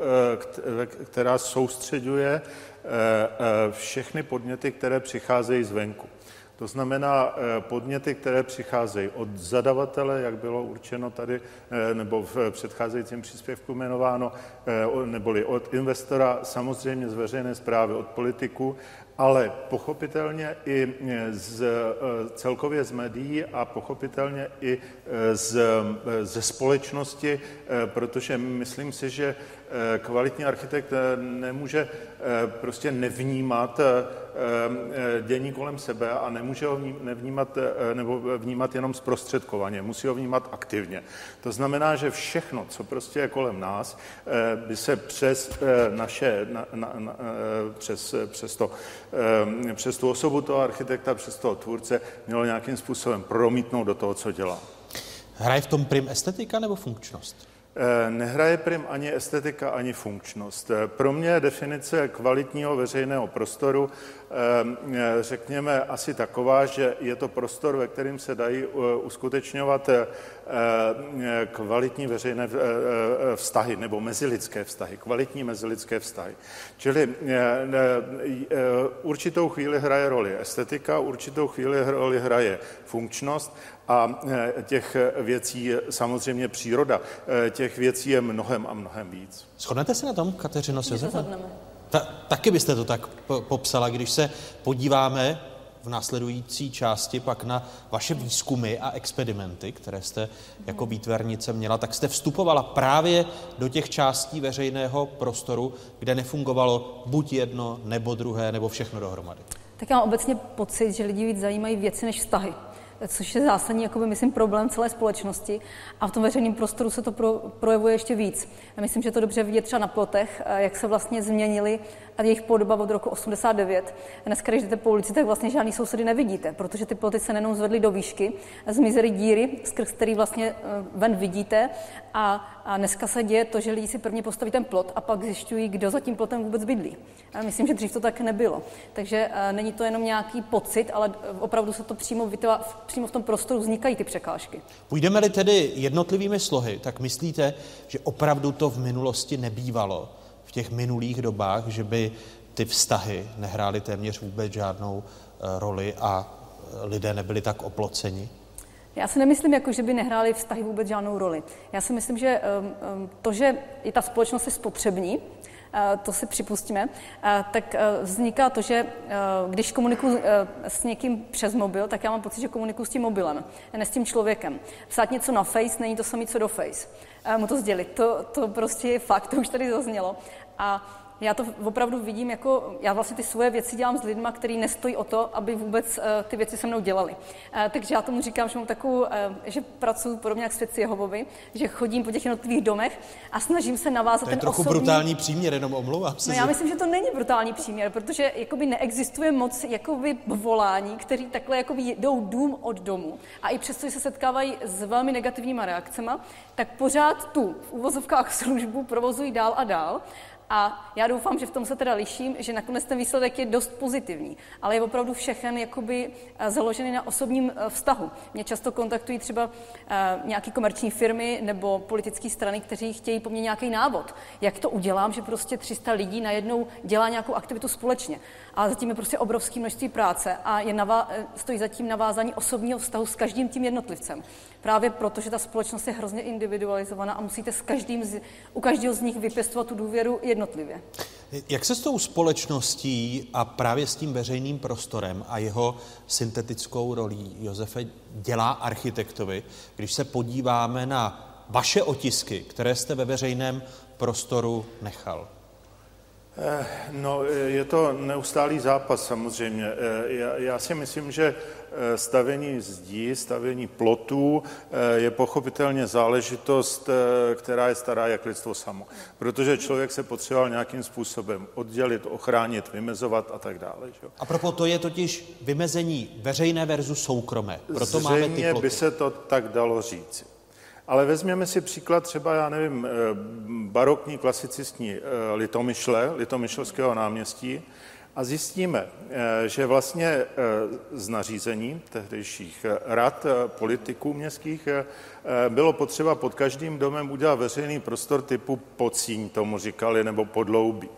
eh, která soustředuje všechny podněty, které přicházejí zvenku. To znamená podněty, které přicházejí od zadavatele, jak bylo určeno tady, nebo v předcházejícím příspěvku jmenováno, neboli od investora, samozřejmě z veřejné zprávy, od politiku ale pochopitelně i z, celkově z médií a pochopitelně i z, ze společnosti, protože myslím si, že kvalitní architekt nemůže prostě nevnímat dění kolem sebe a nemůže ho nevnímat nebo vnímat jenom zprostředkovaně, musí ho vnímat aktivně. To znamená, že všechno, co prostě je kolem nás, by se přes naše, na, na, na, přes, přes to Ehm, přes tu osobu toho architekta, přes toho tvůrce mělo nějakým způsobem promítnout do toho, co dělá. Hraje v tom prim estetika nebo funkčnost? Eh, nehraje prim ani estetika, ani funkčnost. Eh, pro mě definice kvalitního veřejného prostoru, eh, řekněme, asi taková, že je to prostor, ve kterém se dají uskutečňovat kvalitní veřejné vztahy nebo mezilidské vztahy, kvalitní mezilidské vztahy. Čili určitou chvíli hraje roli estetika, určitou chvíli roli hraje funkčnost a e, těch věcí samozřejmě příroda. E, těch věcí je mnohem a mnohem víc. Shodnete se na tom, Kateřino, s Ta, taky byste to tak popsala, když se podíváme v následující části pak na vaše výzkumy a experimenty, které jste jako výtvarnice měla, tak jste vstupovala právě do těch částí veřejného prostoru, kde nefungovalo buď jedno, nebo druhé, nebo všechno dohromady. Tak já mám obecně pocit, že lidi víc zajímají věci než vztahy což je zásadní, jakoby, myslím, problém celé společnosti. A v tom veřejném prostoru se to pro, projevuje ještě víc. Já myslím, že to dobře vidět třeba na plotech, eh, jak se vlastně změnili a jejich podoba od roku 89. Dneska, když jdete po ulici, tak vlastně žádný sousedy nevidíte, protože ty ploty se nejenom zvedly do výšky, zmizely díry, skrz který vlastně eh, ven vidíte. A, a dneska se děje to, že lidi si prvně postaví ten plot a pak zjišťují, kdo za tím plotem vůbec bydlí. Já myslím, že dřív to tak nebylo. Takže uh, není to jenom nějaký pocit, ale opravdu se to přímo, vytva, přímo v tom prostoru vznikají ty překážky. Půjdeme-li tedy jednotlivými slohy, tak myslíte, že opravdu to v minulosti nebývalo? V těch minulých dobách, že by ty vztahy nehrály téměř vůbec žádnou eh, roli a eh, lidé nebyli tak oploceni? Já si nemyslím, jako, že by nehrály vztahy vůbec žádnou roli. Já si myslím, že um, to, že i ta společnost je spotřební, to si připustíme, tak vzniká to, že když komunikuji s někým přes mobil, tak já mám pocit, že komunikuji s tím mobilem, ne s tím člověkem. Psát něco na Face není to samé, co do Face. Mu to sdělit, to, to prostě je fakt, to už tady zaznělo. A já to opravdu vidím jako, já vlastně ty svoje věci dělám s lidmi, kteří nestojí o to, aby vůbec uh, ty věci se mnou dělali. Uh, takže já tomu říkám, že mám takovou, uh, že pracuji podobně jak svědci Jehovovi, že chodím po těch jednotlivých domech a snažím se navázat to je ten trochu osobní... brutální příměr, jenom omlouvám se. No já myslím, že to není brutální příměr, protože jakoby neexistuje moc jakoby volání, kteří takhle jakoby jdou dům od domu a i přesto, že se setkávají s velmi negativníma reakcemi, tak pořád tu v uvozovkách [laughs] službu provozují dál a dál a já doufám, že v tom se teda liším, že nakonec ten výsledek je dost pozitivní, ale je opravdu všechen jakoby eh, založený na osobním eh, vztahu. Mě často kontaktují třeba eh, nějaké komerční firmy nebo politické strany, kteří chtějí po mně nějaký návod, jak to udělám, že prostě 300 lidí najednou dělá nějakou aktivitu společně. A zatím je prostě obrovské množství práce a je navá- stojí zatím navázání osobního vztahu s každým tím jednotlivcem. Právě proto, že ta společnost je hrozně individualizovaná a musíte s každým z, u každého z nich vypěstovat tu důvěru jednotlivě. Jak se s tou společností a právě s tím veřejným prostorem a jeho syntetickou rolí, Josefe, dělá architektovi, když se podíváme na vaše otisky, které jste ve veřejném prostoru nechal? Eh, no, je to neustálý zápas samozřejmě. Eh, já, já si myslím, že eh, stavění zdí, stavění plotů je pochopitelně záležitost, která je stará jak lidstvo samo. Protože člověk se potřeboval nějakým způsobem oddělit, ochránit, vymezovat a tak dále. Že? A proto to je totiž vymezení veřejné versus soukromé. Proto Zřejmě máme ty ploty. by se to tak dalo říct. Ale vezměme si příklad třeba, já nevím, eh, barokní klasicistní eh, litomyšle, litomyšlského náměstí a zjistíme, eh, že vlastně z nařízení tehdejších rad politiků městských bylo potřeba pod každým domem udělat veřejný prostor typu pocíň, tomu říkali, nebo podloubí.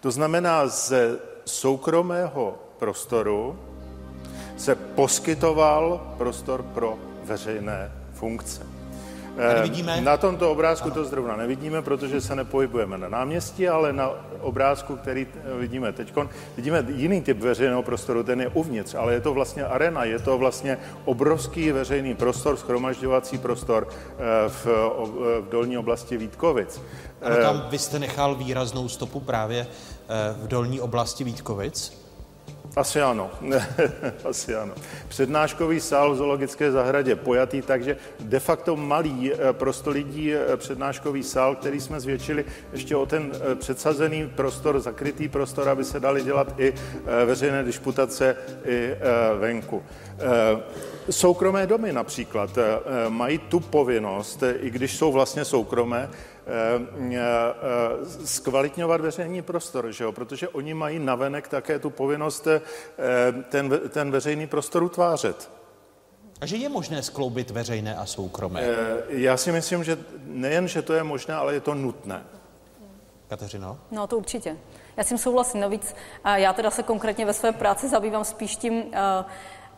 To znamená, ze soukromého prostoru se poskytoval prostor pro veřejné funkce. Nevidíme? Na tomto obrázku ano. to zrovna nevidíme, protože se nepohybujeme na náměstí, ale na obrázku, který vidíme teď, vidíme jiný typ veřejného prostoru, ten je uvnitř, ale je to vlastně arena, je to vlastně obrovský veřejný prostor, schromažďovací prostor eh, v, v dolní oblasti Vítkovic. Ano, tam vy jste nechal výraznou stopu právě eh, v dolní oblasti Vítkovic. Asi ano, [laughs] asi ano. Přednáškový sál v zoologické zahradě pojatý, takže de facto malý eh, prostolidí eh, přednáškový sál, který jsme zvětšili ještě o ten eh, předsazený prostor, zakrytý prostor, aby se dali dělat i veřejné disputace i venku. Soukromé domy například mají tu povinnost, i když jsou vlastně soukromé, zkvalitňovat veřejný prostor, že jo? protože oni mají navenek také tu povinnost eh, ten, ten veřejný prostor utvářet. A že je možné skloubit veřejné a soukromé? Já si myslím, že nejen, že to je možné, ale je to nutné. Kateřino? No to určitě. Já s tím souhlasím. Navíc já teda se konkrétně ve své práci zabývám spíš tím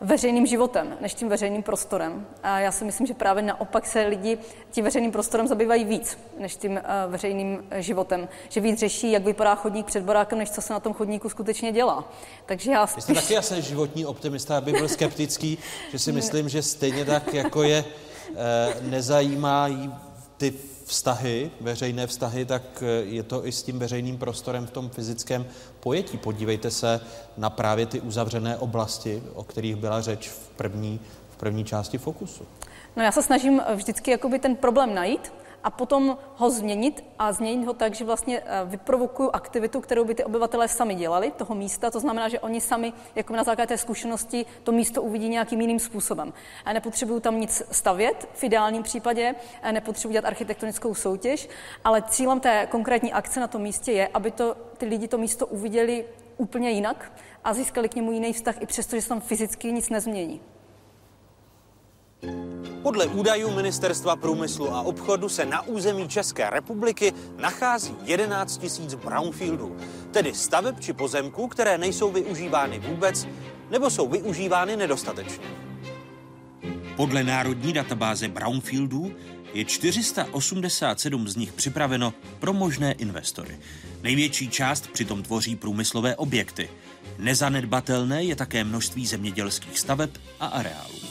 veřejným životem, než tím veřejným prostorem. A já si myslím, že právě naopak se lidi tím veřejným prostorem zabývají víc, než tím uh, veřejným životem. Že víc řeší, jak vypadá chodník před barákem, než co se na tom chodníku skutečně dělá. Takže já spíš... Vy jste taky asi životní optimista, aby byl skeptický, že si myslím, že stejně tak, jako je e, nezajímají ty vztahy, veřejné vztahy, tak eh, je to i s tím veřejným prostorem v tom fyzickém pojetí. Podívejte se na právě ty uzavřené oblasti, o kterých byla řeč v první, v první části Fokusu. No já se snažím vždycky jakoby ten problém najít a potom ho změnit a změnit ho tak, že vlastně eh, vyprovokuju aktivitu, kterou by ty obyvatelé sami dělali, toho místa. To znamená, že oni sami, jako na základě té zkušenosti, to místo uvidí nějakým jiným způsobem. Nepotřebuju tam nic stavět v ideálním případě, nepotřebuji dělat architektonickou soutěž, ale cílem té konkrétní akce na tom místě je, aby to, ty lidi to místo uviděli úplně jinak a získali k němu jiný vztah, i přesto, že se tam fyzicky nic nezmění. Podle údajů Ministerstva průmyslu a obchodu se na území České republiky nachází 11 000 brownfieldů, tedy staveb či pozemků, které nejsou využívány vůbec nebo jsou využívány nedostatečně. Podle národní databáze brownfieldů je 487 z nich připraveno pro možné investory. Největší část přitom tvoří průmyslové objekty. Nezanedbatelné je také množství zemědělských staveb a areálů.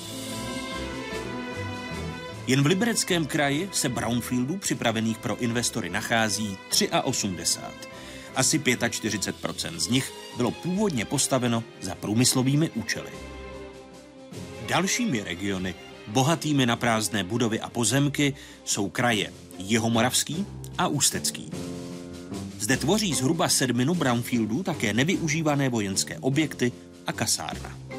Jen v Libereckém kraji se brownfieldů připravených pro investory nachází 83. Asi 45% z nich bylo původně postaveno za průmyslovými účely. Dalšími regiony, bohatými na prázdné budovy a pozemky, jsou kraje Jihomoravský a Ústecký. Zde tvoří zhruba sedminu brownfieldů také nevyužívané vojenské objekty a kasárna.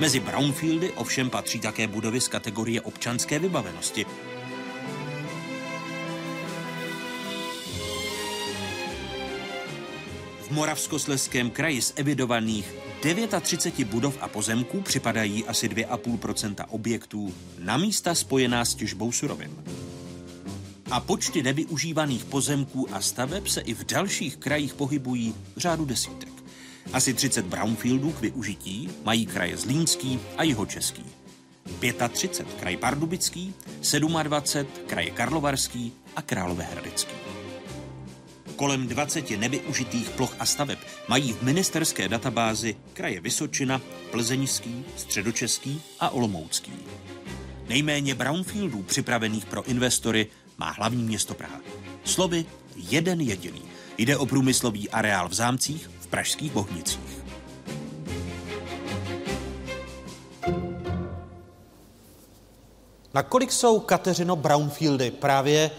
Mezi brownfieldy ovšem patří také budovy z kategorie občanské vybavenosti. V Moravskosleském kraji z evidovaných 39 budov a pozemků připadají asi 2,5% objektů na místa spojená s těžbou surovin. A počty nevyužívaných pozemků a staveb se i v dalších krajích pohybují v řádu desítek. Asi 30 brownfieldů k využití mají kraje Zlínský a Jihočeský. 35 kraj Pardubický, 27 kraje Karlovarský a Královéhradecký. Kolem 20 nevyužitých ploch a staveb mají v ministerské databázi kraje Vysočina, Plzeňský, Středočeský a Olomoucký. Nejméně brownfieldů připravených pro investory má hlavní město Praha. Slovy jeden jediný. Jde o průmyslový areál v zámcích pražských Bohnicích. Nakolik jsou, Kateřino, brownfieldy právě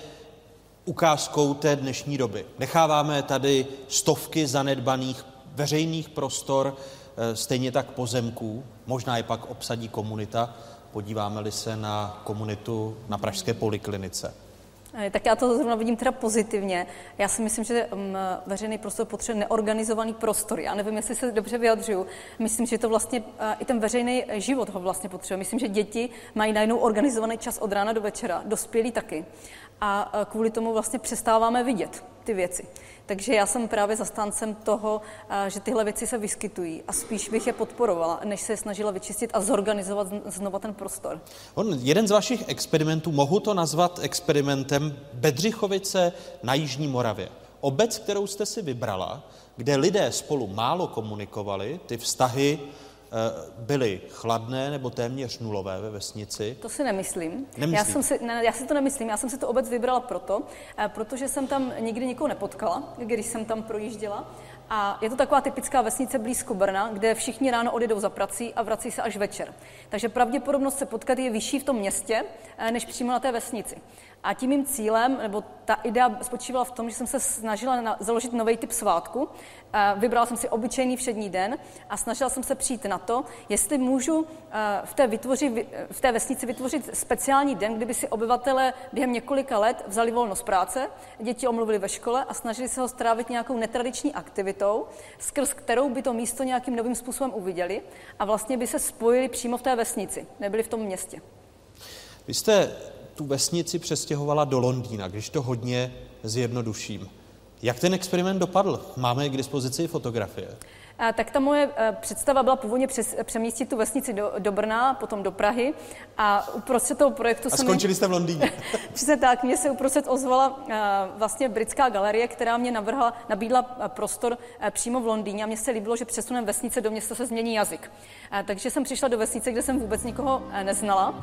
ukázkou té dnešní doby? Necháváme tady stovky zanedbaných veřejných prostor, eh, stejně tak pozemků, možná je pak obsadí komunita, podíváme-li se na komunitu na Pražské poliklinice. Eh, tak já to zrovna vidím teda pozitivně. Já si myslím, že mm, veřejný prostor potřebuje neorganizovaný prostor. Já nevím, jestli se dobře vyjadřuju. Myslím, že to vlastně eh, i ten veřejný život ho vlastně potřebuje. Myslím, že děti mají najednou organizovaný čas od rána do večera, dospělí taky. A eh, kvůli tomu vlastně přestáváme vidět ty věci. Takže já jsem právě zastáncem toho, že tyhle věci se vyskytují a spíš bych je podporovala, než se je snažila vyčistit a zorganizovat znova ten prostor. On, jeden z vašich experimentů, mohu to nazvat experimentem Bedřichovice na Jižní Moravě. Obec, kterou jste si vybrala, kde lidé spolu málo komunikovali, ty vztahy Eh, byly chladné nebo téměř nulové ve vesnici? To si nemyslím. Já, jsem si, ne, já si to nemyslím. Já jsem si to obec vybrala proto, eh, protože jsem tam nikdy nikoho nepotkala, když jsem tam projížděla. A je to taková typická vesnice blízko Brna, kde všichni ráno odjedou za prací a vrací se až večer. Takže pravděpodobnost se potkat je vyšší v tom městě, eh, než přímo na té vesnici. A tím mým cílem, nebo ta idea spočívala v tom, že jsem se snažila na, založit nový typ svátku. Vybrala jsem si obyčejný všední den a snažila jsem se přijít na to, jestli můžu v té, vytvoři, v té vesnici vytvořit speciální den, kdyby si obyvatele během několika let vzali volno z práce, děti omluvili ve škole a snažili se ho strávit nějakou netradiční aktivitou, skrz kterou by to místo nějakým novým způsobem uviděli a vlastně by se spojili přímo v té vesnici, nebyli v tom městě. Vy jste tu vesnici přestěhovala do Londýna, když to hodně zjednoduším. Jak ten experiment dopadl? Máme k dispozici fotografie. tak ta moje představa byla původně přes, přemístit tu vesnici do, do Brna, potom do Prahy a uprostřed toho projektu a skončili mě, jste v Londýně. [laughs] Přesně tak, mě se uprostřed ozvala vlastně britská galerie, která mě navrhla, nabídla prostor přímo v Londýně a mně se líbilo, že přesunem vesnice do města se změní jazyk. Takže jsem přišla do vesnice, kde jsem vůbec nikoho neznala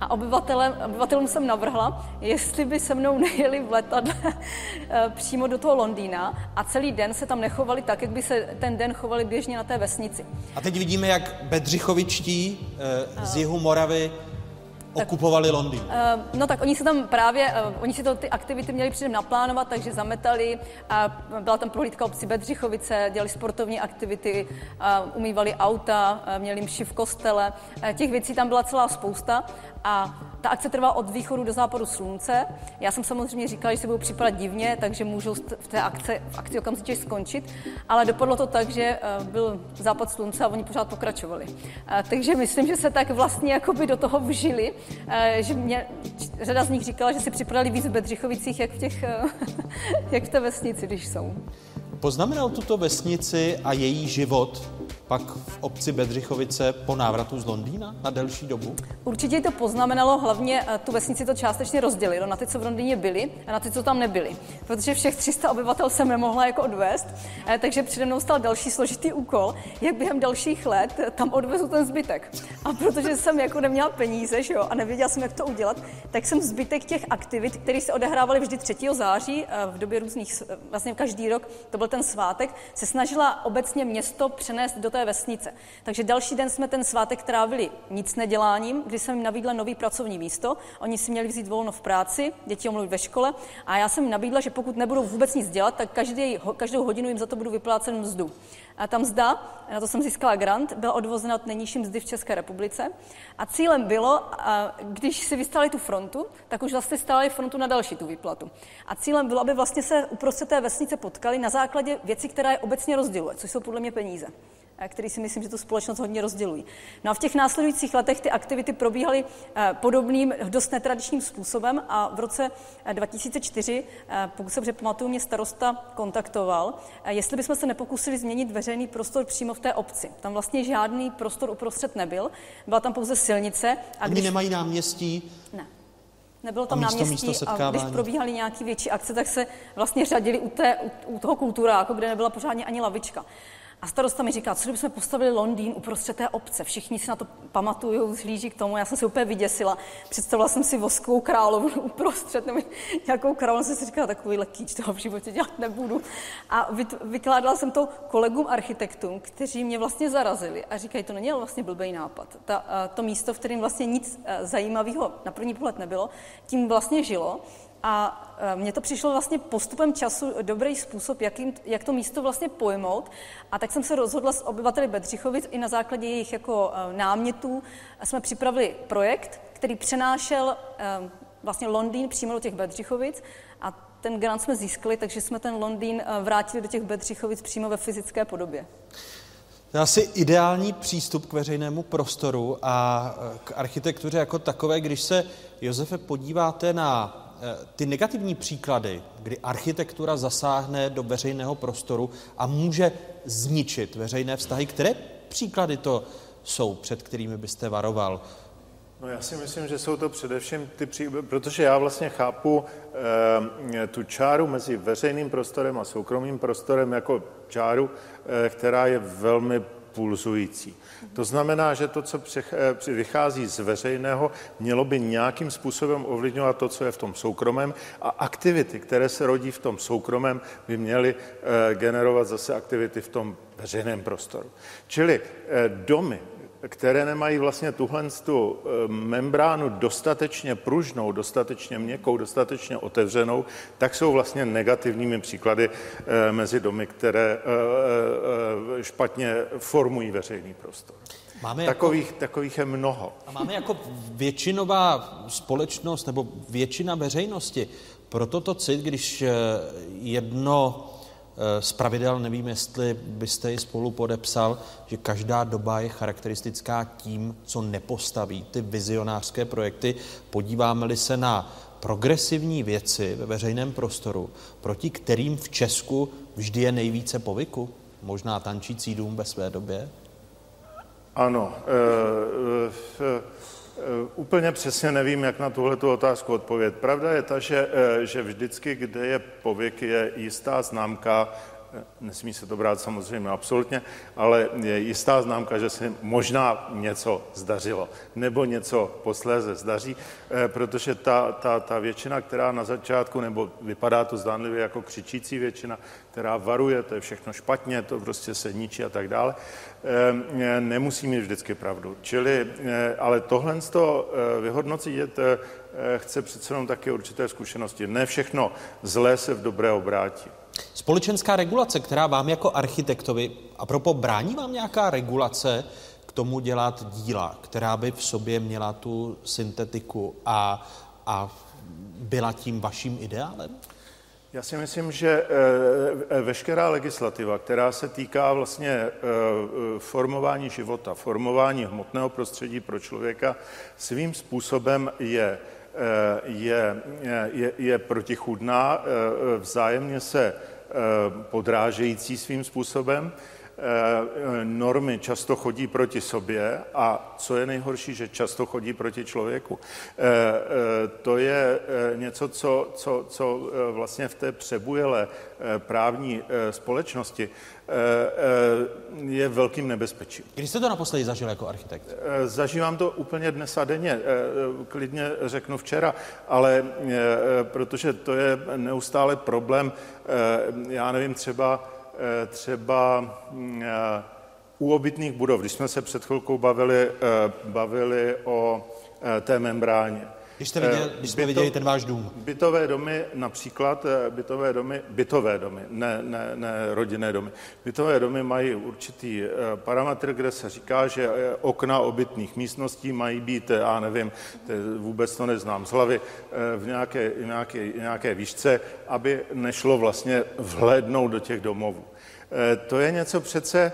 a obyvatelům jsem navrhla, jestli by se mnou [laughs] nejeli v letadle eh, přímo do toho Londýna a celý den se tam nechovali tak, jak by se ten den chovali běžně na té vesnici. A teď vidíme, jak Bedřichovičtí eh, z jihu Moravy okupovali Londýn. Uh, no tak oni se tam právě, uh, oni si to ty aktivity měli předem naplánovat, takže zametali, a byla tam prohlídka obci Bedřichovice, dělali sportovní aktivity, uh, umývali auta, uh, měli mši v kostele. Uh, těch věcí tam byla celá spousta a ta akce trvá od východu do západu slunce. Já jsem samozřejmě říkala, že se budou připadat divně, takže můžou v té akce, v akci okamžitě skončit, ale dopadlo to tak, že eh, byl západ slunce a oni pořád pokračovali. Eh, takže myslím, že se tak vlastně jakoby do toho vžili, eh, že mě řada z nich říkala, že si připadali víc v Bedřichovicích, jak v, těch, [laughs] jak v té vesnici, když jsou. Poznamenal tuto vesnici a její život pak v obci Bedřichovice po návratu z Londýna na delší dobu? Určitě to poznamenalo, hlavně eh, tu vesnici to částečně rozdělilo na ty, co v Londýně byli a na ty, co tam nebyli. Protože všech 300 obyvatel jsem nemohla jako odvést, eh, takže přede mnou stal další složitý úkol, jak během dalších let tam odvezu ten zbytek. A protože jsem jako neměla peníze že jo, a nevěděla jsem, jak to udělat, tak jsem zbytek těch aktivit, které se odehrávaly vždy 3. září eh, v době různých, vlastně každý rok, to byl ten svátek, se snažila obecně město přenést do té vesnice. Takže další den jsme ten svátek trávili nic neděláním, kdy jsem jim nabídla nový pracovní místo. Oni si měli vzít volno v práci, děti omluvit ve škole a já jsem jim nabídla, že pokud nebudou vůbec nic dělat, tak každý, každou hodinu jim za to budu vyplácet mzdu. A ta mzda, na to jsem získala grant, byla odvozena od nejnižší mzdy v České republice. A cílem bylo, když si vystali tu frontu, tak už vlastně stáli frontu na další tu výplatu. A cílem bylo, aby vlastně se uprostřed té vesnice potkali na základě věcí, která je obecně rozděluje, což jsou podle mě peníze který si myslím, že tu společnost hodně rozdělují. No a v těch následujících letech ty aktivity probíhaly eh, podobným, dost netradičním způsobem a v roce 2004, eh, eh, pokud se dobře pamatuju, mě starosta kontaktoval, jestli bychom se nepokusili změnit veřejný prostor přímo v té obci. Tam vlastně žádný prostor uprostřed nebyl, byla tam pouze silnice. A když... Oni nemají náměstí? Ne. Nebylo tam místo, náměstí místo a když probíhaly nějaké větší akce, tak se vlastně řadili u, té, u, u toho kulturáku, kde nebyla pořádně ani lavička. A starosta mi říká, co kdybychom postavili Londýn uprostřed té obce. Všichni si na to pamatují, zhlíží k tomu. Já jsem se úplně vyděsila. Představila jsem si voskovou královnu [laughs] uprostřed, nebo nějakou královnu. Jsem si říkala, takový lekýč toho v životě dělat nebudu. A vykládala jsem to kolegům architektům, kteří mě vlastně zarazili a říkají, to není vlastně blbý nápad. Ta, to místo, v kterém vlastně nic e, zajímavého na první pohled nebylo, tím vlastně žilo. A e, mně to přišlo vlastně postupem času dobrý způsob, jak, jim, jak to místo vlastně pojmout. A tak jsem se rozhodla s obyvateli Bedřichovic i na základě jejich jako e, námětů jsme připravili projekt, který přenášel e, vlastně Londýn přímo do těch Bedřichovic a ten grant jsme získali, takže jsme ten Londýn vrátili do těch Bedřichovic přímo ve fyzické podobě. To je asi ideální přístup k veřejnému prostoru a k architektuře jako takové, když se, Josefe, podíváte na ty negativní příklady, kdy architektura zasáhne do veřejného prostoru a může zničit veřejné vztahy, které příklady to jsou, před kterými byste varoval? No já si myslím, že jsou to především ty příklady, protože já vlastně chápu e, tu čáru mezi veřejným prostorem a soukromým prostorem jako čáru, e, která je velmi pulzující. To znamená, že to, co eh, vychází z veřejného, mělo by nějakým způsobem ovlivňovat to, co je v tom soukromém a aktivity, které se rodí v tom soukromém, by měly eh, generovat zase aktivity v tom veřejném prostoru. Čili eh, domy, které nemají vlastně tuhle tu membránu dostatečně pružnou, dostatečně měkkou, dostatečně otevřenou, tak jsou vlastně negativními příklady mezi domy, které špatně formují veřejný prostor. Máme takových, jako, takových je mnoho. A máme jako většinová společnost nebo většina veřejnosti proto to cit, když jedno z pravidel, nevím, jestli byste ji spolu podepsal, že každá doba je charakteristická tím, co nepostaví ty vizionářské projekty. Podíváme-li se na progresivní věci ve veřejném prostoru, proti kterým v Česku vždy je nejvíce povyku? možná tančící dům ve své době? Ano. E, e, Úplně přesně nevím, jak na tuhle otázku odpovědět. Pravda je ta, že, že vždycky, kde je pověk, je jistá známka nesmí se to brát samozřejmě absolutně, ale je jistá známka, že se možná něco zdařilo, nebo něco posléze zdaří, eh, protože ta, ta, ta většina, která na začátku, nebo vypadá to zdánlivě jako křičící většina, která varuje, to je všechno špatně, to prostě se ničí a tak dále, eh, nemusí mít vždycky pravdu. Čili, eh, ale tohle z toho vyhodnocit chce přece jenom taky určité zkušenosti. Ne všechno zlé se v dobré obrátí. Společenská regulace, která vám jako architektovi, a propo brání vám nějaká regulace k tomu dělat díla, která by v sobě měla tu syntetiku a, a byla tím vaším ideálem? Já si myslím, že eh, veškerá legislativa, která se týká vlastně eh, formování života, formování hmotného prostředí pro člověka, svým způsobem je Eh, je, je, je protichudná, eh, vzájemně se eh, podrážející svým způsobem. Normy často chodí proti sobě a co je nejhorší, že často chodí proti člověku. To je něco, co, co, co vlastně v té přebujele právní společnosti je velkým nebezpečím. Kdy jste to naposledy zažil jako architekt? Zažívám to úplně dnes a denně, klidně řeknu včera, ale protože to je neustále problém, já nevím, třeba, třeba u obytných budov, když jsme se před chvilkou bavili, bavili o té membráně, když, jste viděl, když jsme Byto, viděli ten váš dům. Bytové domy například, eh, bytové domy, bytové domy, ne, ne, ne rodinné domy. Bytové domy mají určitý eh, parametr, kde se říká, že eh, okna obytných místností mají být, já nevím, vůbec to neznám z hlavy, v nějaké, nějaké, nějaké výšce, aby nešlo vlastně vhlédnout do těch domovů. To je něco přece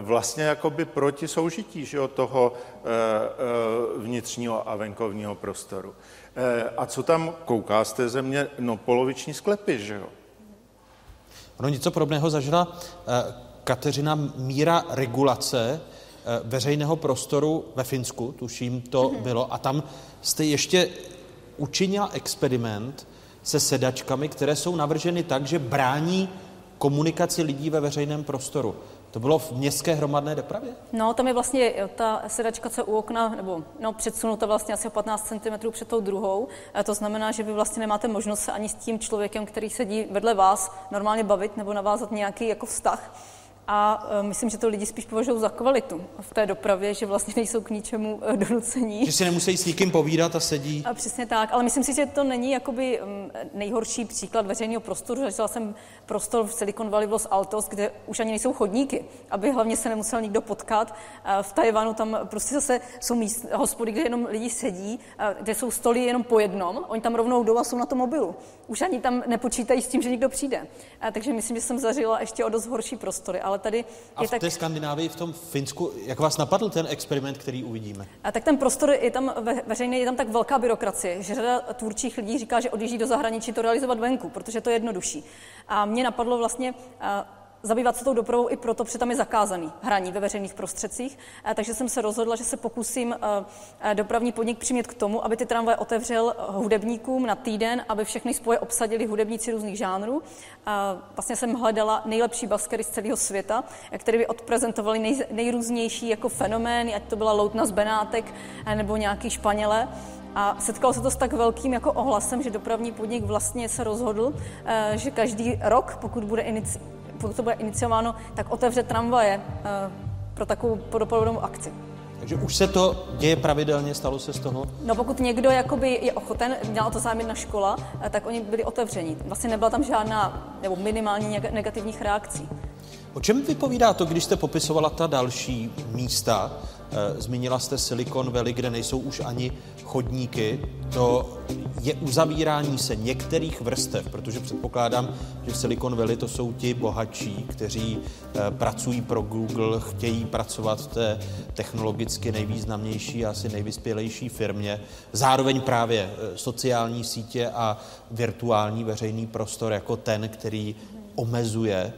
vlastně jakoby proti soužití že jo, toho Eh, eh, vnitřního a venkovního prostoru. Eh, a co tam kouká z té země? No poloviční sklepy, že jo? Ono něco podobného zažila Kateřina míra regulace veřejného prostoru ve Finsku, tuším to mhm. bylo, a tam jste ještě učinila experiment se sedačkami, které jsou navrženy tak, že brání komunikaci lidí ve veřejném prostoru. To bylo v městské hromadné dopravě? No, tam je vlastně ta sedačka, co u okna, nebo no, předsunuta vlastně asi o 15 cm před tou druhou. A to znamená, že vy vlastně nemáte možnost se ani s tím člověkem, který sedí vedle vás, normálně bavit nebo navázat nějaký jako vztah. A uh, myslím, že to lidi spíš považují za kvalitu v té dopravě, že vlastně nejsou k ničemu uh, donucení. Že si nemusí s nikým povídat a sedí. A přesně tak, ale myslím si, že to není jakoby nejhorší příklad veřejného prostoru. Zažila jsem prostor v Silicon Valley v Los Altos, kde už ani nejsou chodníky, aby hlavně se nemusel nikdo potkat. Uh, v Tajvanu tam prostě zase jsou míst, hospody, kde jenom lidi sedí, kde jsou stoly jenom po jednom, oni tam rovnou jdou a jsou na tom mobilu. Už ani tam nepočítají s tím, že někdo přijde. Takže myslím, že jsem zažila ještě o dost horší prostory. Ale ale tady a je v tak... té Skandinávii, v tom Finsku, jak vás napadl ten experiment, který uvidíme? A tak ten prostor je tam ve, veřejný, je tam tak velká byrokracie, že řada tvůrčích lidí říká, že odjíždí do zahraničí to realizovat venku, protože to je jednodušší. A mě napadlo vlastně zabývat se tou dopravou i proto, protože tam je zakázaný hraní ve veřejných prostředcích. Takže jsem se rozhodla, že se pokusím dopravní podnik přimět k tomu, aby ty tramvaje otevřel hudebníkům na týden, aby všechny spoje obsadili hudebníci různých žánrů. Vlastně jsem hledala nejlepší baskery z celého světa, které by odprezentovali nej, nejrůznější jako fenomény, ať to byla Loutna z Benátek nebo nějaký Španěle. A setkalo se to s tak velkým jako ohlasem, že dopravní podnik vlastně se rozhodl, že každý rok, pokud bude inici- pokud to bude iniciováno, tak otevře tramvaje eh, pro takovou podobnou akci. Takže už se to děje pravidelně, stalo se z toho? No pokud někdo jakoby je ochoten, měla to zájem jedna škola, eh, tak oni byli otevření. Vlastně nebyla tam žádná, nebo minimální negativních reakcí. O čem vypovídá to, když jste popisovala ta další místa? Eh, zmínila jste Silicon Valley, kde nejsou už ani chodníky. To je uzavírání se některých vrstev, protože předpokládám, že Silicon Valley to jsou ti bohatší, kteří eh, pracují pro Google, chtějí pracovat v té technologicky nejvýznamnější a asi nejvyspělejší firmě. Zároveň právě eh, sociální sítě a virtuální veřejný prostor jako ten, který omezuje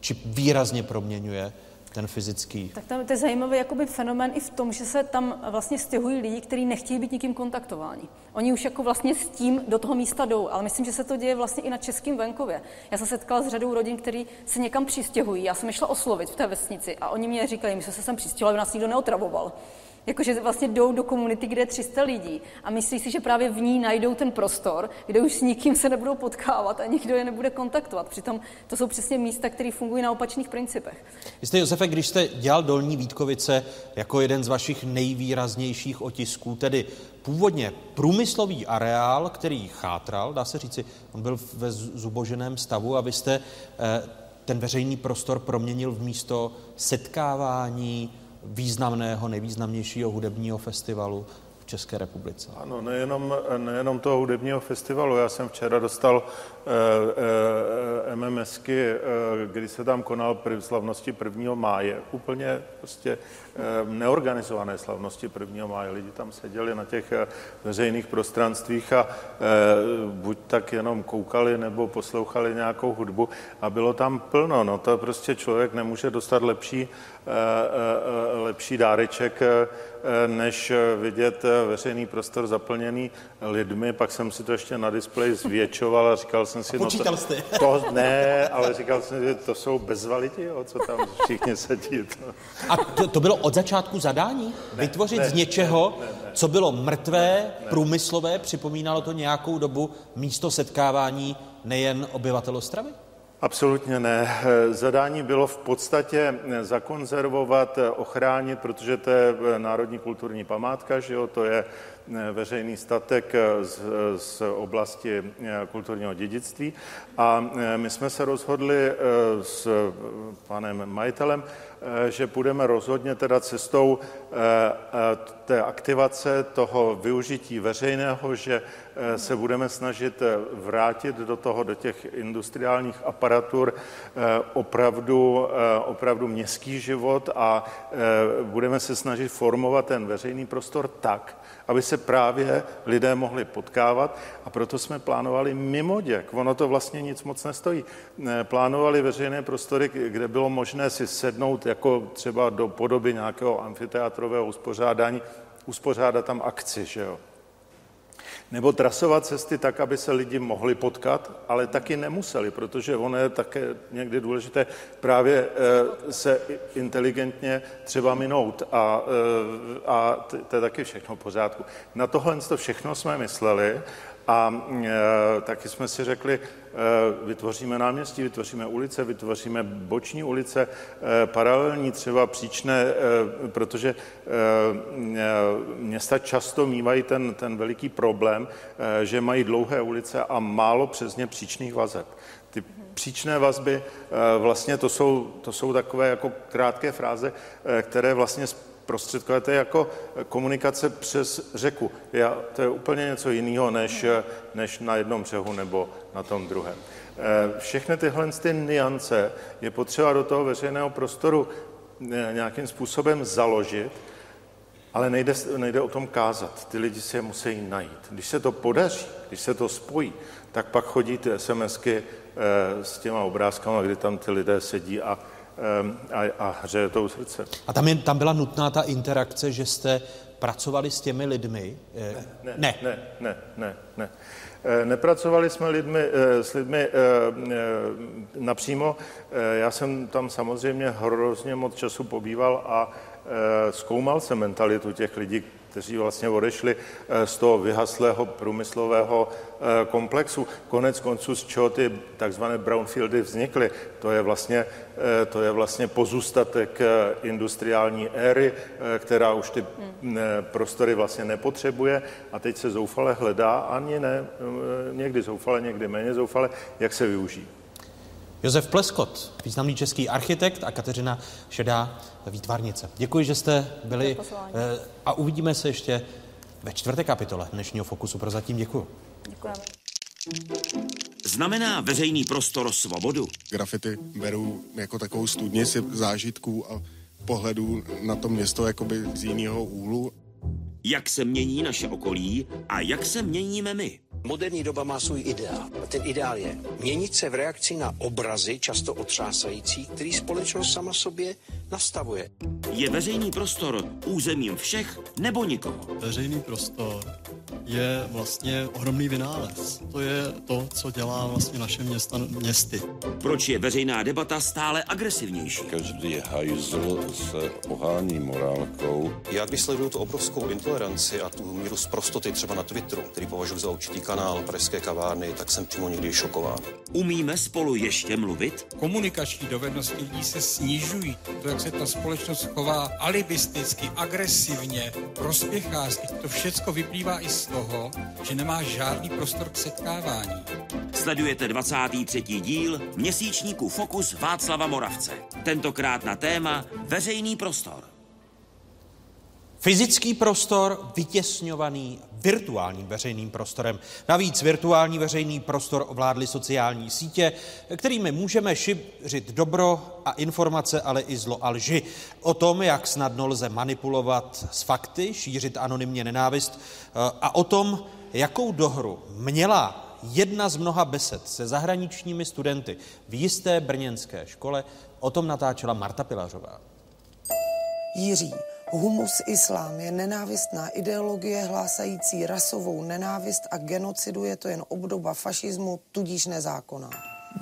či výrazně proměňuje ten fyzický. Tak tam to je zajímavý jakoby fenomén i v tom, že se tam vlastně stěhují lidi, kteří nechtějí být nikým kontaktováni. Oni už jako vlastně s tím do toho místa jdou, ale myslím, že se to děje vlastně i na českém venkově. Já jsem se setkala s řadou rodin, kteří se někam přistěhují. Já jsem šla oslovit v té vesnici a oni mě říkali, my jsme se sem přistěhovali, nás nikdo neotravoval. Jakože vlastně jdou do komunity, kde je 300 lidí a myslí si, že právě v ní najdou ten prostor, kde už s nikým se nebudou potkávat a nikdo je nebude kontaktovat. Přitom to jsou přesně místa, které fungují na opačných principech. Vy jste, Josefe, když jste dělal Dolní Vítkovice jako jeden z vašich nejvýraznějších otisků, tedy původně průmyslový areál, který chátral, dá se říci, on byl ve zuboženém stavu a vy jste eh, ten veřejný prostor proměnil v místo setkávání, významného, nejvýznamnějšího hudebního festivalu v České republice. Ano, nejenom, nejenom toho hudebního festivalu. Já jsem včera dostal MMSky, eh, kdy se tam konal slavnosti 1. máje. Úplně prostě eh, neorganizované slavnosti 1. máje. Lidi tam seděli na těch eh, veřejných prostranstvích a eh, buď tak jenom koukali nebo poslouchali nějakou hudbu a bylo tam plno. No to prostě člověk nemůže dostat lepší, eh, eh, lepší dáreček, eh, než vidět eh, veřejný prostor zaplněný lidmi. Pak jsem si to ještě na displeji zvětšoval a říkal jsem si... počítal no jste? to, to ne, ale říkal jsem, že to jsou bezvaliti, jo, co tam všichni sedí. To. A to, to bylo od začátku zadání? Ne, Vytvořit ne, z něčeho, ne, ne, ne. co bylo mrtvé, průmyslové, připomínalo to nějakou dobu místo setkávání nejen obyvatel Ostravy? Absolutně ne. Zadání bylo v podstatě zakonzervovat, ochránit, protože to je národní kulturní památka, že jo, to je veřejný statek z, z oblasti kulturního dědictví. A my jsme se rozhodli s panem majitelem, že půjdeme rozhodně teda cestou té aktivace toho využití veřejného, že se budeme snažit vrátit do toho, do těch industriálních aparatur opravdu, opravdu městský život a budeme se snažit formovat ten veřejný prostor tak, aby se právě lidé mohli potkávat a proto jsme plánovali mimo děk. Ono to vlastně nic moc nestojí. Plánovali veřejné prostory, kde bylo možné si sednout jako třeba do podoby nějakého amfiteátrového uspořádání, uspořádat tam akci, že jo. Nebo trasovat cesty tak, aby se lidi mohli potkat, ale taky nemuseli, protože ono je také někdy důležité právě se inteligentně třeba minout a, a to je taky všechno v pořádku. Na tohle to všechno jsme mysleli a e, taky jsme si řekli, e, vytvoříme náměstí, vytvoříme ulice, vytvoříme boční ulice, e, paralelní třeba příčné, e, protože e, města často mývají ten, ten veliký problém, e, že mají dlouhé ulice a málo přes ně příčných vazeb. Ty příčné vazby, vlastně to jsou, to jsou takové jako krátké fráze, které vlastně je jako komunikace přes řeku. Já, to je úplně něco jiného, než, než na jednom břehu nebo na tom druhém. Všechny tyhle ty niance je potřeba do toho veřejného prostoru nějakým způsobem založit, ale nejde, nejde o tom kázat. Ty lidi si je musí najít. Když se to podaří, když se to spojí, tak pak chodí ty SMSky s těma obrázkama, kdy tam ty lidé sedí a a, a hřeje to u srdce. A tam, je, tam byla nutná ta interakce, že jste pracovali s těmi lidmi? Ne, ne, ne, ne, ne. ne. Nepracovali jsme lidmi, s lidmi napřímo. Já jsem tam samozřejmě hrozně moc času pobýval a zkoumal jsem mentalitu těch lidí, kteří vlastně odešli z toho vyhaslého průmyslového komplexu. Konec konců, z čeho ty takzvané brownfieldy vznikly, to je vlastně, to je vlastně pozůstatek industriální éry, která už ty prostory vlastně nepotřebuje a teď se zoufale hledá, ani ne, někdy zoufale, někdy méně zoufale, jak se využijí. Josef Pleskot, významný český architekt a Kateřina Šedá, výtvarnice. Děkuji, že jste byli a uvidíme se ještě ve čtvrté kapitole dnešního Fokusu. Prozatím děkuji. Děkujeme. Znamená veřejný prostor svobodu? Grafity beru jako takovou studnici zážitků a pohledů na to město jakoby z jiného úhlu. Jak se mění naše okolí a jak se měníme my? Moderní doba má svůj ideál. A ten ideál je měnit se v reakci na obrazy, často otřásající, který společnost sama sobě nastavuje. Je veřejný prostor územím všech nebo nikoho? Veřejný prostor je vlastně ohromný vynález. To je to, co dělá vlastně naše města městy. Proč je veřejná debata stále agresivnější? Každý hajzl se ohání morálkou. Já když sleduju tu obrovskou intoleranci a tu míru zprostoty třeba na Twitteru, který považuji za určitý kanál Pražské kavárny, tak jsem přímo někdy šokován. Umíme spolu ještě mluvit? Komunikační dovednosti lidí se snižují. To, jak se ta společnost chová alibisticky, agresivně, prospěchářsky, to všecko vyplývá i z toho, že nemá žádný prostor k setkávání. Sledujete 23. díl měsíčníku Fokus Václava Moravce. Tentokrát na téma veřejný prostor. Fyzický prostor vytěsňovaný virtuálním veřejným prostorem. Navíc virtuální veřejný prostor ovládly sociální sítě, kterými můžeme šířit dobro a informace, ale i zlo a lži. O tom, jak snadno lze manipulovat s fakty, šířit anonymně nenávist a o tom, jakou dohru měla jedna z mnoha besed se zahraničními studenty v jisté brněnské škole, o tom natáčela Marta Pilařová. Jiří, Humus islám je nenávistná ideologie hlásající rasovou nenávist a genocidu je to jen obdoba fašismu, tudíž nezákonná.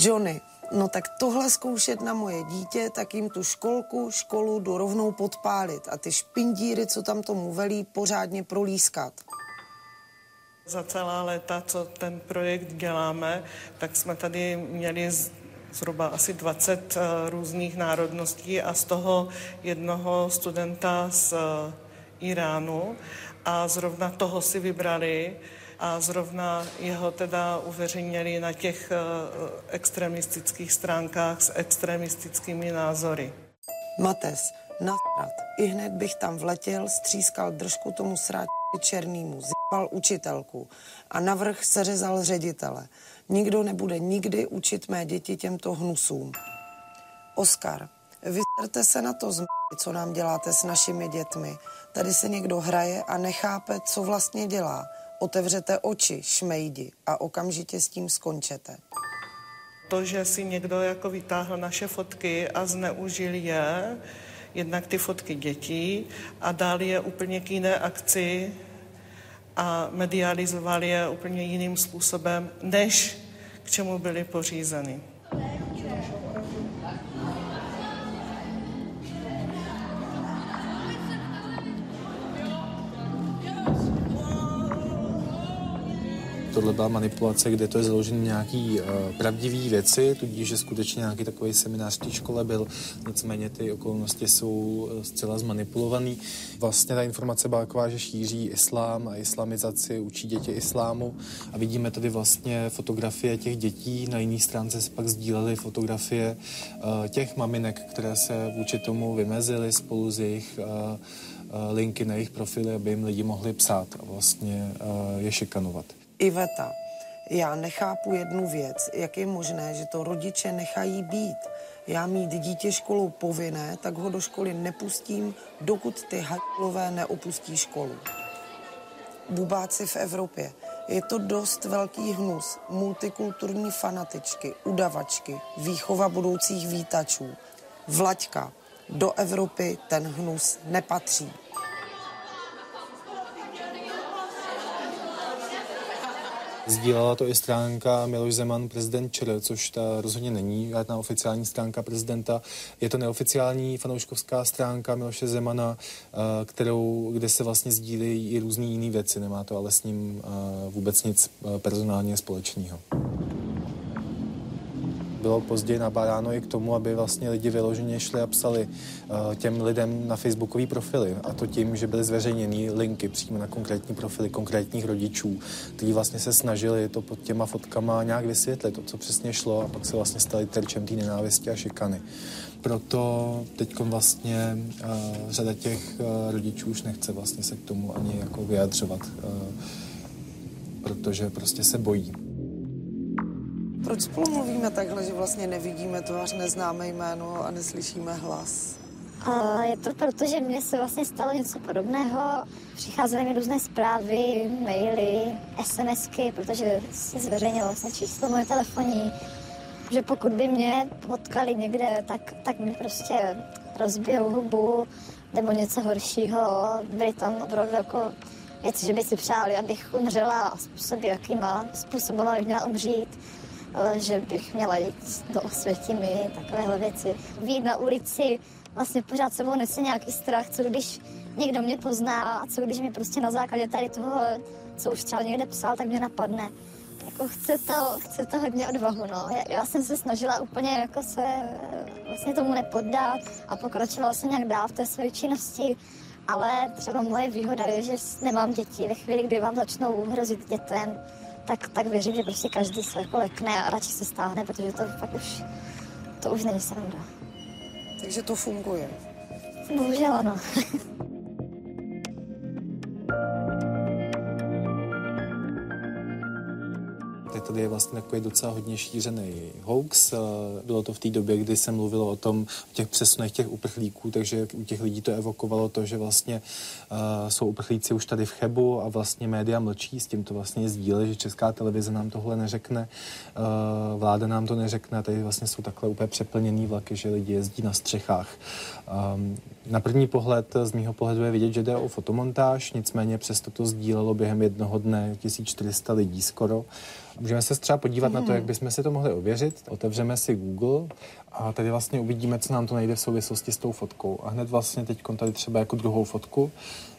Johnny, no tak tohle zkoušet na moje dítě, tak jim tu školku, školu jdu rovnou podpálit a ty špindíry, co tam tomu velí, pořádně prolískat. Za celá léta, co ten projekt děláme, tak jsme tady měli zhruba asi 20 eh, různých národností a z toho jednoho studenta z eh, Iránu a zrovna toho si vybrali a zrovna jeho teda uveřejnili na těch eh, extremistických stránkách s extremistickými názory. Mates, nasrat. I hned bych tam vletěl, střískal držku tomu srát černýmu, zjebal učitelku a navrh seřezal ředitele. Nikdo nebude nikdy učit mé děti těmto hnusům. Oskar, vyserte se na to, co nám děláte s našimi dětmi. Tady se někdo hraje a nechápe, co vlastně dělá. Otevřete oči, šmejdi, a okamžitě s tím skončete. To, že si někdo jako vytáhl naše fotky a zneužil je, jednak ty fotky dětí a dal je úplně k jiné akci a medializovali je úplně jiným způsobem, než k čemu byly pořízeny. Tohle byla manipulace, kde to je založené nějaký uh, pravdivý věci, tudíž, že skutečně nějaký takový seminář v té škole byl, nicméně ty okolnosti jsou uh, zcela zmanipulovaný. Vlastně ta informace byla taková, že šíří islám a islamizaci, učí děti islámu a vidíme tady vlastně fotografie těch dětí, na jiné stránce se pak sdílely fotografie uh, těch maminek, které se vůči tomu vymezily spolu s jejich uh, linky na jejich profily, aby jim lidi mohli psát a vlastně je šikanovat. Iveta, já nechápu jednu věc. Jak je možné, že to rodiče nechají být? Já mít dítě školou povinné, tak ho do školy nepustím, dokud ty hajlové neopustí školu. Bubáci v Evropě. Je to dost velký hnus. Multikulturní fanatičky, udavačky, výchova budoucích vítačů. Vlaďka. Do Evropy ten hnus nepatří. Sdílela to i stránka Miloš Zeman, prezident ČR, což ta rozhodně není žádná oficiální stránka prezidenta. Je to neoficiální fanouškovská stránka Miloše Zemana, eh, kterou, kde se vlastně sdílí i různé jiné věci. Nemá to ale s ním eh, vůbec nic eh, personálně společného bylo později nabádáno i k tomu, aby vlastně lidi vyloženě šli a psali uh, těm lidem na facebookové profily. A to tím, že byly zveřejněny linky přímo na konkrétní profily konkrétních rodičů, kteří vlastně se snažili to pod těma fotkama nějak vysvětlit, to, co přesně šlo, a pak se vlastně stali terčem té nenávisti a šikany. Proto teď vlastně uh, řada těch uh, rodičů už nechce vlastně se k tomu ani jako vyjadřovat, uh, protože prostě se bojí. Proč spolu mluvíme takhle, že vlastně nevidíme tvář, neznáme jméno a neslyšíme hlas? A je to proto, že mně se vlastně stalo něco podobného. Přicházely mi různé zprávy, maily, SMSky, protože se zveřejnilo vlastně číslo moje telefonní, že pokud by mě potkali někde, tak, tak mi prostě rozbijou hubu nebo něco horšího. Byly tam opravdu jako věci, že by si přáli, abych umřela a způsoby, jakýma způsobem bych měla umřít že bych měla jít do Osvětimi, takovéhle věci. Výjít na ulici, vlastně pořád sebou nese nějaký strach, co když někdo mě pozná a co když mi prostě na základě tady toho, co už třeba někde psal, tak mě napadne. Jako chce to, chce to hodně odvahu, no. Já, já jsem se snažila úplně jako se vlastně tomu nepoddat a pokračovala jsem nějak dál v té své činnosti, ale třeba moje výhoda je, že nemám děti. Ve chvíli, kdy vám začnou hrozit dětem, tak, tak věřím, že prostě každý se jako lekne a radši se stáhne, protože to fakt už, to už není sranda. Takže to funguje. Bohužel ano. [laughs] Teď tady je vlastně takový docela hodně šířený hoax. Bylo to v té době, kdy se mluvilo o tom, o těch přesunech těch uprchlíků, takže u těch lidí to evokovalo to, že vlastně uh, jsou uprchlíci už tady v Chebu a vlastně média mlčí, s tím to vlastně sdílí, že česká televize nám tohle neřekne, uh, vláda nám to neřekne, tady vlastně jsou takhle úplně přeplněný vlaky, že lidi jezdí na střechách. Um, na první pohled, z mýho pohledu je vidět, že jde o fotomontáž, nicméně přesto to sdílelo během jednoho dne 1400 lidí skoro. Můžeme se třeba podívat mm. na to, jak bychom si to mohli ověřit. Otevřeme si Google a tady vlastně uvidíme, co nám to najde v souvislosti s tou fotkou. A hned vlastně teď tady třeba jako druhou fotku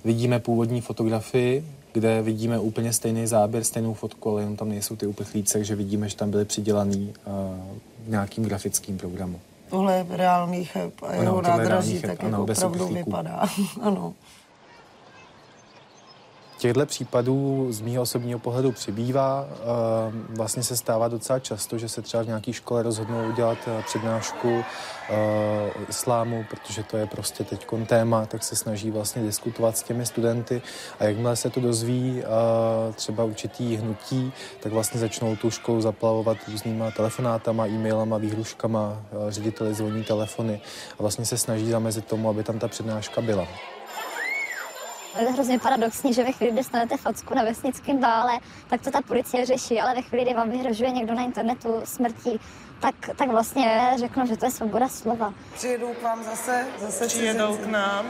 vidíme původní fotografii, kde vidíme úplně stejný záběr, stejnou fotku, ale jenom tam nejsou ty uprchlíci, takže vidíme, že tam byly přidělaný uh, nějakým grafickým programu. Tohle je reálný cheb a jeho nádraží tak ano, jako opravdu vypadá. [laughs] ano. Těchto případů z mého osobního pohledu přibývá. Vlastně se stává docela často, že se třeba v nějaké škole rozhodnou udělat eh, přednášku eh, o islámu, protože to je prostě teď téma, tak se snaží vlastně diskutovat s těmi studenty a jakmile se to dozví eh, třeba určitý hnutí, tak vlastně začnou tu školu zaplavovat různýma telefonátama, e-mailama, výhruškama, řediteli zvoní telefony a vlastně se snaží zamezit tomu, aby tam ta přednáška byla. Je hrozně paradoxní, že ve chvíli, kdy dostanete facku na vesnickém bále, tak to ta policie řeší, ale ve chvíli, kdy vám vyhrožuje někdo na internetu smrtí, tak, tak vlastně řeknu, že to je svoboda slova. Přijedou k vám zase? zase Přijedou k nám.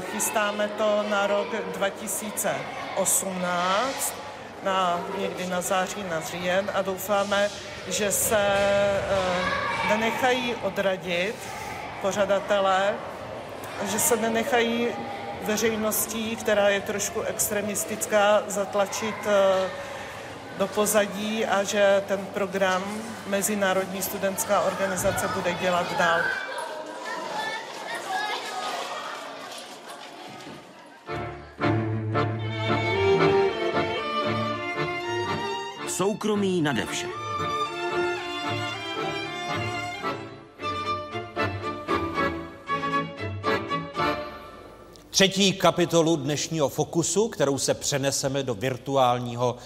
Chystáme to na rok 2018, na, někdy na září, na říjen a doufáme, že se e, nenechají odradit pořadatelé, že se nenechají veřejností, která je trošku extremistická, zatlačit eh, do pozadí a že ten program Mezinárodní studentská organizace bude dělat dál. Soukromí nade vše. Třetí kapitolu dnešního Fokusu, kterou se přeneseme do virtuálního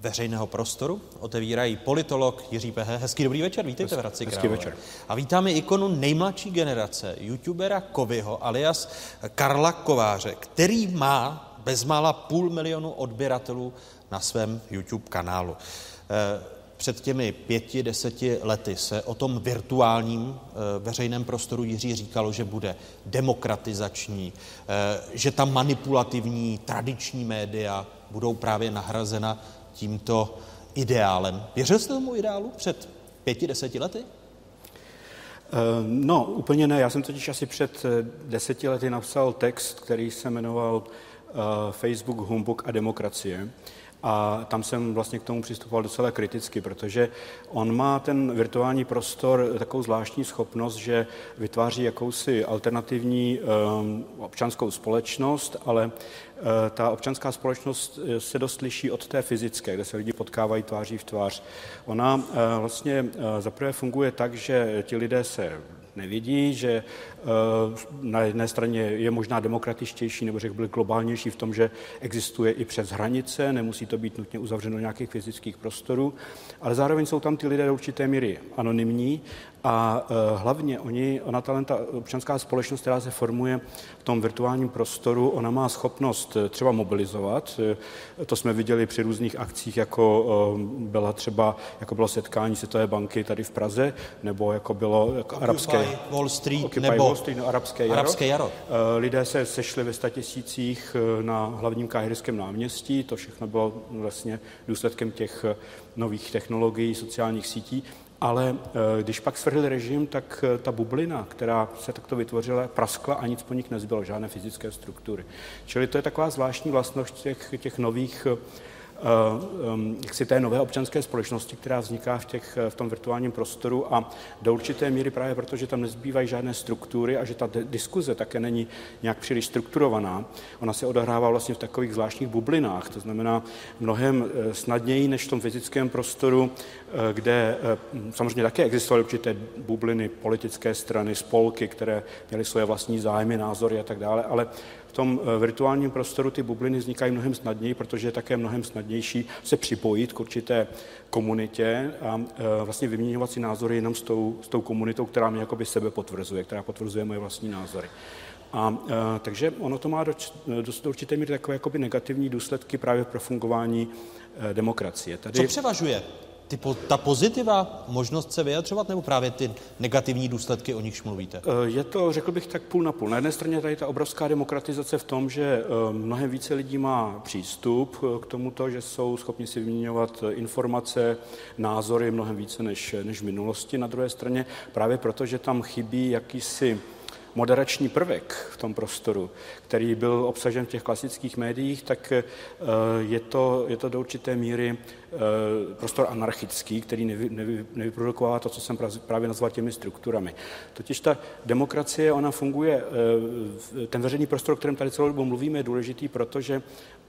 veřejného prostoru, otevírají politolog Jiří Pehe. Hezký dobrý večer, vítejte v Hradci Hezký večer. A vítáme ikonu nejmladší generace, youtubera Kovyho alias Karla Kováře, který má bezmála půl milionu odběratelů na svém YouTube kanálu. Před těmi pěti, deseti lety se o tom virtuálním eh, veřejném prostoru Jiří říkalo, že bude demokratizační, eh, že ta manipulativní tradiční média budou právě nahrazena tímto ideálem. Věřil jste tomu ideálu před pěti, deseti lety? Eh, no, úplně ne. Já jsem totiž asi před deseti lety napsal text, který se jmenoval Facebook, Humbug a demokracie. A tam jsem vlastně k tomu přistupoval docela kriticky, protože on má ten virtuální prostor takovou zvláštní schopnost, že vytváří jakousi alternativní um, občanskou společnost, ale uh, ta občanská společnost eh, se dost liší od té fyzické, kde se lidi potkávají tváří v tvář. Ona vlastně zaprvé funguje tak, že ti lidé se nevidí, že eh, na jedné straně je možná demokratičtější nebo řekl byl globálnější v tom, že existuje i přes hranice, nemusí to být nutně uzavřeno nějakých fyzických prostorů, ale zároveň jsou tam ty lidé do určité míry anonymní a e, hlavně oni, ona ta občanská společnost, která se formuje v tom virtuálním prostoru, ona má schopnost e, třeba mobilizovat. To jsme viděli při různých akcích, jako byla třeba, jako bylo setkání Světové banky tady v Praze, nebo jako bylo jako arabské... Wall Street, Occupy nebo Wall Street, no, arabské jaro. arabské jaro. Lidé se sešli ve statisících na hlavním káhirském náměstí, to všechno bylo vlastně důsledkem těch nových technologií, sociálních sítí. Ale eh, když pak svrhl režim, tak eh, ta bublina, která se takto vytvořila, praskla a nic po nich nezbylo, žádné fyzické struktury. Čili to je taková zvláštní vlastnost těch, těch nových eh, Eh, jak si té nové občanské společnosti, která vzniká v, těch, v tom virtuálním prostoru a do určité míry právě proto, že tam nezbývají žádné struktury a že ta diskuze také není nějak příliš strukturovaná. Ona se odehrává vlastně v takových zvláštních bublinách, to znamená mnohem eh, snadněji než v tom fyzickém prostoru, eh, kde samozřejmě také existovaly určité bubliny, politické strany, spolky, které měly svoje vlastní zájmy, názory a tak dále, ale tom eh, virtuálním prostoru ty bubliny vznikají mnohem snadněji, protože je také mnohem snadnější se připojit k určité komunitě a eh, vlastně vyměňovat si názory jenom s tou, s tou komunitou, která mě jakoby sebe potvrzuje, která potvrzuje moje vlastní názory. A, a eh, takže ono to má do, do, do určité míry takové jakoby negativní důsledky právě pro fungování demokracie. Tady... Co převažuje? Ty, ta pozitiva, možnost se vyjadřovat, nebo právě ty negativní důsledky, o nichž mluvíte? Eh, je to, řekl bych, tak půl na půl. Na jedné straně tady ta obrovská demokratizace v tom, že eh, mnohem více lidí má přístup eh, k tomuto, že jsou schopni si vyměňovat informace, názory mnohem více než, než v minulosti. Na druhé straně právě proto, že tam chybí jakýsi moderační prvek v tom prostoru, který byl obsažen v těch klasických médiích, tak eh, je to, je to do určité míry eh, prostor anarchický, který nevy, nevy, nevyprodukovává to, co jsem právě nazval těmi strukturami. Totiž ta demokracie, ona funguje, eh, ten veřejný prostor, o kterém tady celou dobu mluvíme, je důležitý, protože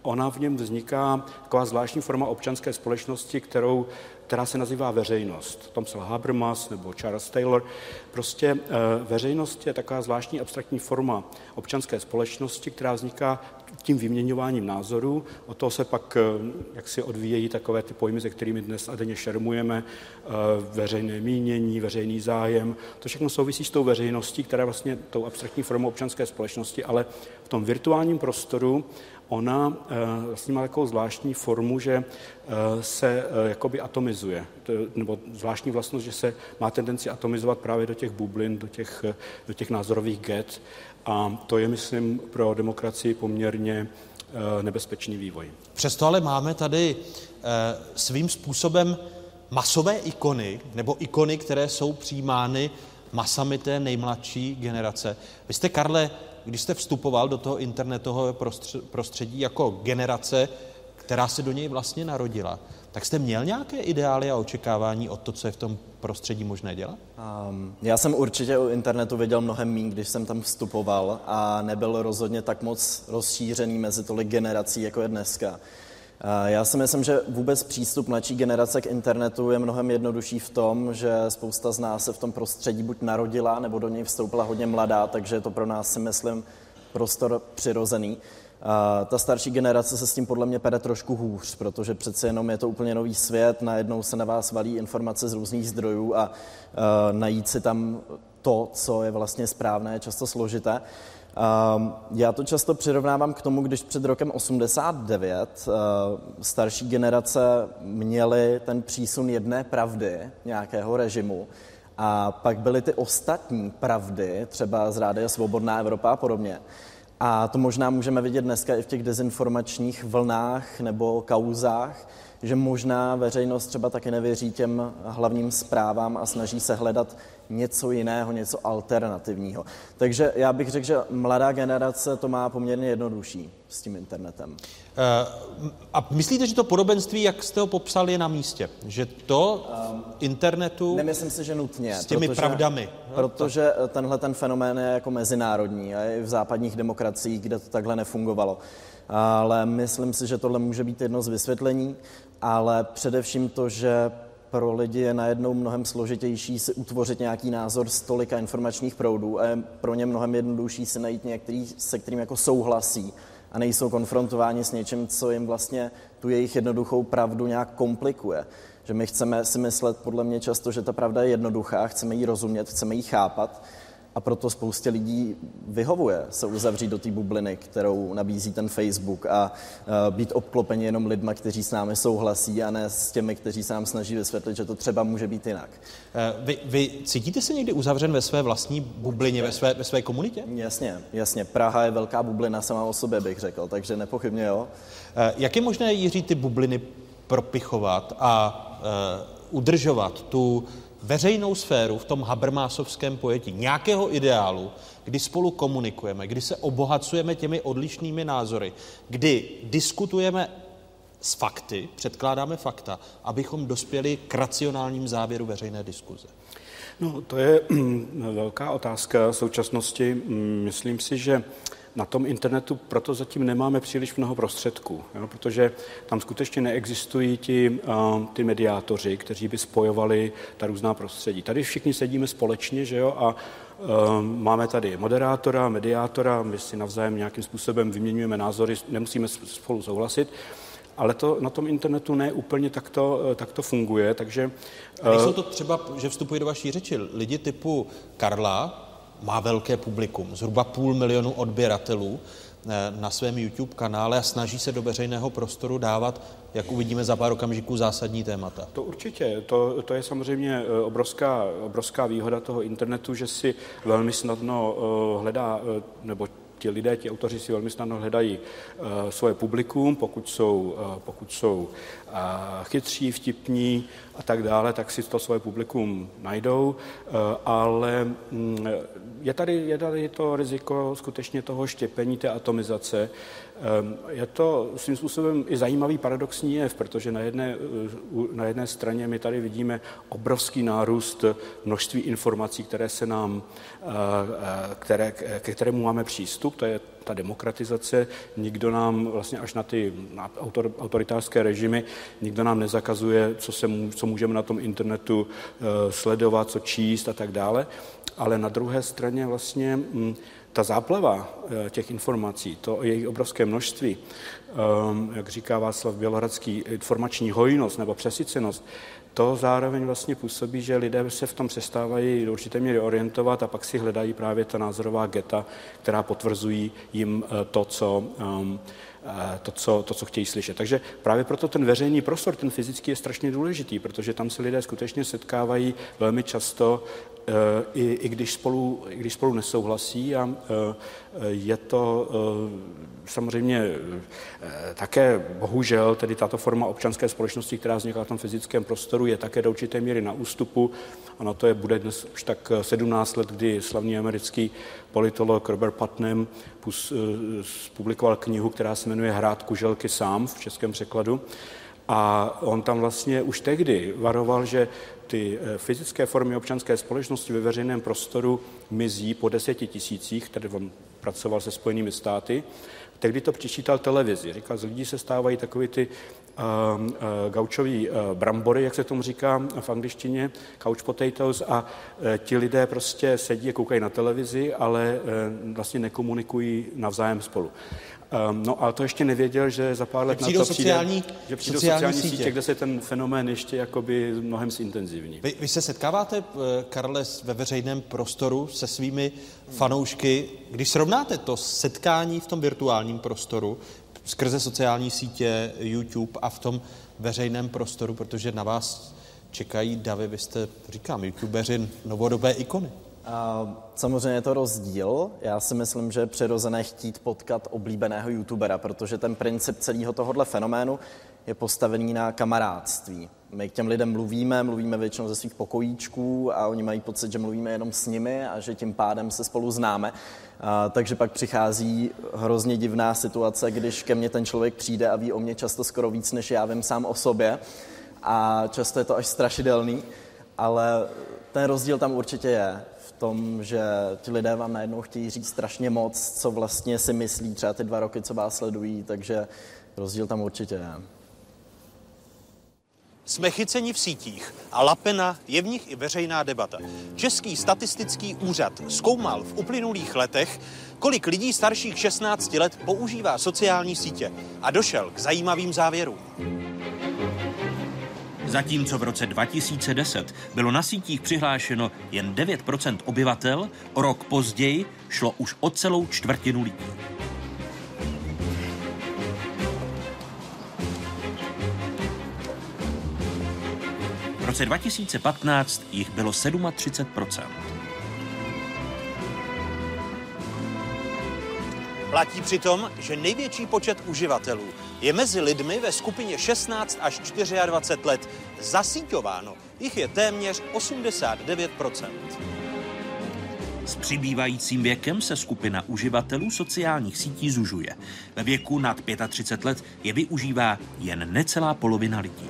ona v něm vzniká taková zvláštní forma občanské společnosti, kterou která se nazývá veřejnost. Tom psal Habermas nebo Charles Taylor. Prostě eh, veřejnost je taková zvláštní abstraktní forma občanské společnosti, která vzniká tím vyměňováním názorů. O toho se pak eh, jak si odvíjejí takové ty pojmy, se kterými dnes a denně šermujeme, eh, veřejné mínění, veřejný zájem. To všechno souvisí s tou veřejností, která je vlastně tou abstraktní formou občanské společnosti, ale v tom virtuálním prostoru ona vlastně má takovou zvláštní formu, že eh, se eh, jakoby atomizuje, nebo zvláštní vlastnost, že se má tendenci atomizovat právě do těch bublin, do těch, do těch názorových get a to je, myslím, pro demokracii poměrně nebezpečný vývoj. Přesto ale máme tady svým způsobem masové ikony, nebo ikony, které jsou přijímány masami té nejmladší generace. Vy jste, Karle, když jste vstupoval do toho internetového prostředí jako generace, která se do něj vlastně narodila, tak jste měl nějaké ideály a očekávání od to, co je v tom prostředí možné dělat? Um, já jsem určitě o internetu věděl mnohem méně, když jsem tam vstupoval a nebyl rozhodně tak moc rozšířený mezi tolik generací, jako je dneska. Já si myslím, že vůbec přístup mladší generace k internetu je mnohem jednodušší v tom, že spousta z nás se v tom prostředí buď narodila, nebo do něj vstoupila hodně mladá, takže je to pro nás, si myslím, prostor přirozený. A ta starší generace se s tím podle mě pere trošku hůř, protože přece jenom je to úplně nový svět, najednou se na vás valí informace z různých zdrojů a, a najít si tam to, co je vlastně správné, je často složité. Ehm, já to často přirovnávám k tomu, když před rokem 89 eh, starší generace měly ten přísun jedné pravdy nějakého režimu a pak byly ty ostatní pravdy, třeba z Rádia Svobodná Evropa a podobně. A to možná můžeme vidět dneska i v těch dezinformačních vlnách nebo kauzách, že možná veřejnost třeba taky nevěří těm hlavním zprávám a snaží se hledat něco jiného, něco alternativního. Takže já bych řekl, že mladá generace to má poměrně jednodušší s tím internetem. Uh, a myslíte, že to podobenství, jak jste ho popsal, je na místě? Že to um, internetu... Nemyslím si, že nutně. S těmi protože, pravdami. Protože tenhle ten fenomén je jako mezinárodní a i v západních demokraciích, kde to takhle nefungovalo. Ale myslím si, že tohle může být jedno z vysvětlení, ale především to, že pro lidi je najednou mnohem složitější si utvořit nějaký názor z tolika informačních proudů a je pro ně mnohem jednodušší si najít některý, se kterým jako souhlasí a nejsou konfrontováni s něčím, co jim vlastně tu jejich jednoduchou pravdu nějak komplikuje. Že my chceme si myslet podle mě často, že ta pravda je jednoduchá, chceme ji rozumět, chceme ji chápat, a proto spoustě lidí vyhovuje se uzavřít do té bubliny, kterou nabízí ten Facebook a být obklopeni jenom lidma, kteří s námi souhlasí a ne s těmi, kteří se nám snaží vysvětlit, že to třeba může být jinak. Vy, vy cítíte se někdy uzavřen ve své vlastní bublině, ve své, ve své komunitě? Jasně, jasně. Praha je velká bublina sama o sobě, bych řekl, takže nepochybně jo. Jak je možné, Jiří, ty bubliny propichovat a udržovat tu veřejnou sféru v tom habermásovském pojetí, nějakého ideálu, kdy spolu komunikujeme, kdy se obohacujeme těmi odlišnými názory, kdy diskutujeme s fakty, předkládáme fakta, abychom dospěli k racionálním závěru veřejné diskuze. No, to je velká otázka současnosti. Myslím si, že na tom internetu proto zatím nemáme příliš mnoho prostředků, jo, protože tam skutečně neexistují ti, uh, ty mediátoři, kteří by spojovali ta různá prostředí. Tady všichni sedíme společně, že jo, a uh, máme tady moderátora, mediátora, my si navzájem nějakým způsobem vyměňujeme názory, nemusíme spolu souhlasit, ale to na tom internetu ne úplně takto, takto funguje, takže... A nejsou to třeba, že vstupují do vaší řeči, lidi typu Karla, má velké publikum, zhruba půl milionu odběratelů na svém YouTube kanále a snaží se do veřejného prostoru dávat, jak uvidíme za pár okamžiků, zásadní témata. To určitě. To, to je samozřejmě obrovská, obrovská výhoda toho internetu, že si velmi snadno hledá, nebo ti lidé, ti autoři si velmi snadno hledají uh, svoje publikum, pokud jsou, uh, pokud jsou uh, chytří, vtipní a tak dále, tak si to svoje publikum najdou, uh, ale um, je tady, je tady to riziko skutečně toho štěpení, té atomizace. Je to svým způsobem i zajímavý paradoxní jev, protože na jedné, na jedné straně my tady vidíme obrovský nárůst množství informací, které se nám, které, ke kterému máme přístup, to je ta demokratizace, nikdo nám vlastně až na ty na autor, autoritářské režimy, nikdo nám nezakazuje, co, se, co můžeme na tom internetu sledovat, co číst a tak dále ale na druhé straně vlastně ta záplava těch informací, to její obrovské množství, jak říká Václav Bělohradský, informační hojnost nebo přesycenost, to zároveň vlastně působí, že lidé se v tom přestávají do určité míry orientovat a pak si hledají právě ta názorová geta, která potvrzují jim to, co, to, co, to, co chtějí slyšet. Takže právě proto ten veřejný prostor, ten fyzický, je strašně důležitý, protože tam se lidé skutečně setkávají velmi často i, i, když, spolu, i když spolu nesouhlasí a je to samozřejmě také bohužel tedy tato forma občanské společnosti, která vznikla v tom fyzickém prostoru, je také do určité míry na ústupu. A na to je bude dnes už tak 17 let, kdy slavný americký politolog Robert Putnam publikoval knihu, která se jmenuje Hrát kuželky sám v českém překladu. A on tam vlastně už tehdy varoval, že ty fyzické formy občanské společnosti ve veřejném prostoru mizí po deseti tisících, tedy on pracoval se Spojenými státy, tehdy to přičítal televizi. Říkal, z lidí se stávají takový ty uh, uh, gaučový uh, brambory, jak se tomu říká v angličtině, couch potatoes, a uh, ti lidé prostě sedí a koukají na televizi, ale uh, vlastně nekomunikují navzájem spolu. Um, no ale to ještě nevěděl, že za pár let na to sociální, přijde, že přijdou sociální, sociální sítě. sítě, kde se ten fenomén ještě jakoby mnohem zintenzivní. Vy, vy se setkáváte, Karle, ve veřejném prostoru se svými fanoušky, když srovnáte to setkání v tom virtuálním prostoru skrze sociální sítě, YouTube a v tom veřejném prostoru, protože na vás čekají davy, vy jste, říkám, youtubeři novodobé ikony. Samozřejmě je to rozdíl. Já si myslím, že je přirozené chtít potkat oblíbeného youtubera, protože ten princip celého tohohle fenoménu je postavený na kamarádství. My k těm lidem mluvíme, mluvíme většinou ze svých pokojíčků a oni mají pocit, že mluvíme jenom s nimi a že tím pádem se spolu známe. A, takže pak přichází hrozně divná situace, když ke mně ten člověk přijde a ví o mě často skoro víc, než já vím sám o sobě. A často je to až strašidelný, ale ten rozdíl tam určitě je tom, že ti lidé vám najednou chtějí říct strašně moc, co vlastně si myslí třeba ty dva roky, co vás sledují, takže rozdíl tam určitě je. Jsme chyceni v sítích a lapena je v nich i veřejná debata. Český statistický úřad zkoumal v uplynulých letech, kolik lidí starších 16 let používá sociální sítě a došel k zajímavým závěrům. Zatímco v roce 2010 bylo na sítích přihlášeno jen 9% obyvatel, o rok později šlo už o celou čtvrtinu lidí. V roce 2015 jich bylo 37 Platí přitom, že největší počet uživatelů je mezi lidmi ve skupině 16 až 24 let. Zasíťováno jich je téměř 89% S přibývajícím věkem se skupina uživatelů sociálních sítí zužuje. Ve věku nad 35 let je využívá jen necelá polovina lidí.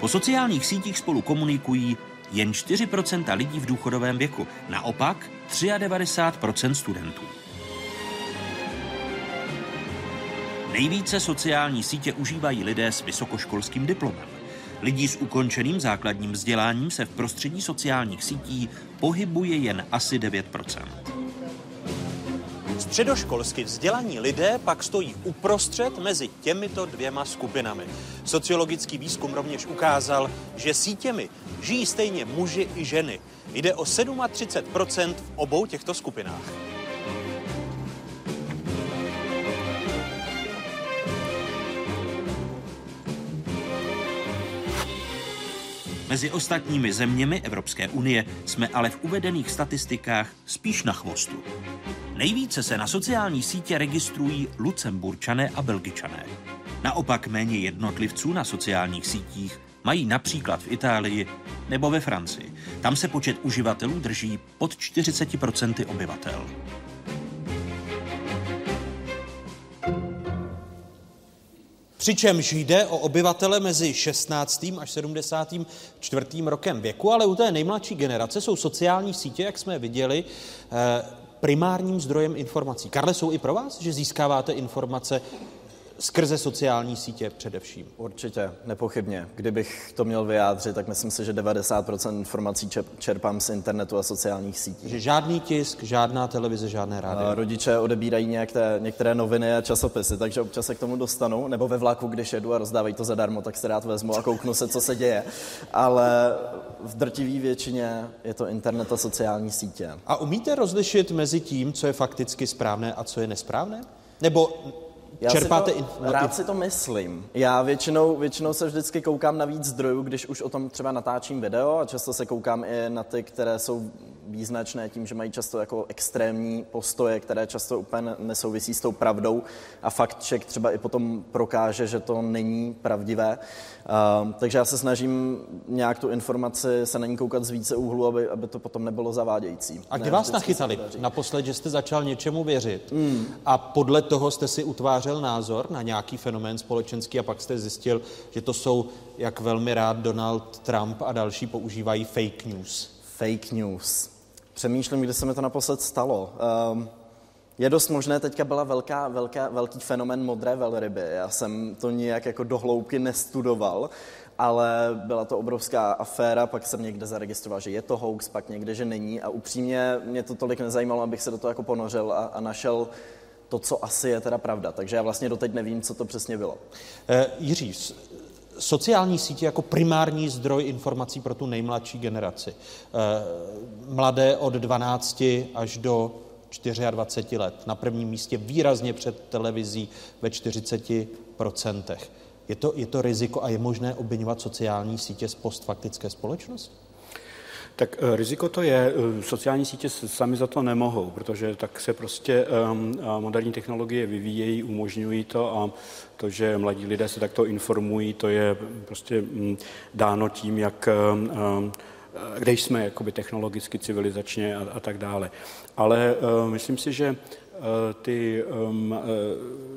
Po sociálních sítích spolu komunikují jen 4% lidí v důchodovém věku, naopak 93% studentů. Nejvíce sociální sítě užívají lidé s vysokoškolským diplomem. Lidí s ukončeným základním vzděláním se v prostředí sociálních sítí pohybuje jen asi 9% Středoškolsky vzdělaní lidé pak stojí uprostřed mezi těmito dvěma skupinami. Sociologický výzkum rovněž ukázal, že sítěmi žijí stejně muži i ženy. Jde o 37% v obou těchto skupinách. Mezi ostatními zeměmi Evropské unie jsme ale v uvedených statistikách spíš na chvostu. Nejvíce se na sociální sítě registrují Lucemburčané a Belgičané. Naopak méně jednotlivců na sociálních sítích mají například v Itálii nebo ve Francii. Tam se počet uživatelů drží pod 40% obyvatel. Přičemž jde o obyvatele mezi 16. až 74. rokem věku, ale u té nejmladší generace jsou sociální sítě, jak jsme viděli, eh, primárním zdrojem informací. Karle, jsou i pro vás, že získáváte informace Skrze sociální sítě především. Určitě, nepochybně. Kdybych to měl vyjádřit, tak myslím si, že 90% informací čerpám z internetu a sociálních sítí. Že žádný tisk, žádná televize, žádné rádio. Rodiče odebírají nějaké, některé noviny a časopisy, takže občas se k tomu dostanu, nebo ve vlaku, když jedu a rozdávají to zadarmo, tak se rád vezmu a kouknu se, co se děje. Ale v drtivé většině je to internet a sociální sítě. A umíte rozlišit mezi tím, co je fakticky správné a co je nesprávné? Nebo já čerpáte... Si to, in... rád si to myslím. Já většinou, většinou se vždycky koukám na víc zdrojů, když už o tom třeba natáčím video a často se koukám i na ty, které jsou význačné tím, že mají často jako extrémní postoje, které často úplně nesouvisí s tou pravdou a fakt check třeba i potom prokáže, že to není pravdivé. Uh, takže já se snažím nějak tu informaci se na ní koukat z více úhlu, aby, aby to potom nebylo zavádějící. A kdy ne, vás nachytali? Naposled, že jste začal něčemu věřit mm. a podle toho jste si utvářel názor na nějaký fenomén společenský a pak jste zjistil, že to jsou, jak velmi rád Donald Trump a další používají fake news. Fake news. Přemýšlím, kdy se mi to naposled stalo. Um, je dost možné, teďka byla velká, velká, velký fenomen modré velryby. Já jsem to nijak jako dohloubky nestudoval, ale byla to obrovská aféra, pak jsem někde zaregistroval, že je to hoax, pak někde, že není a upřímně mě to tolik nezajímalo, abych se do toho jako ponořil a, a našel to, co asi je teda pravda. Takže já vlastně doteď nevím, co to přesně bylo. Eh, Jiří, sociální sítě jako primární zdroj informací pro tu nejmladší generaci. Eh, mladé od 12 až do 24 let. Na prvním místě výrazně před televizí ve 40% je to, je to riziko a je možné obvinovat sociální sítě z postfaktické společnosti? Tak eh, riziko to je, eh, sociální sítě sami za to nemohou, protože tak se prostě um, moderní technologie vyvíjejí, umožňují to a to, že mladí lidé se takto informují, to je prostě um, dáno tím, jak um, kde jsme jakoby technologicky, civilizačně a, a tak dále. Ale uh, myslím si, že ty um,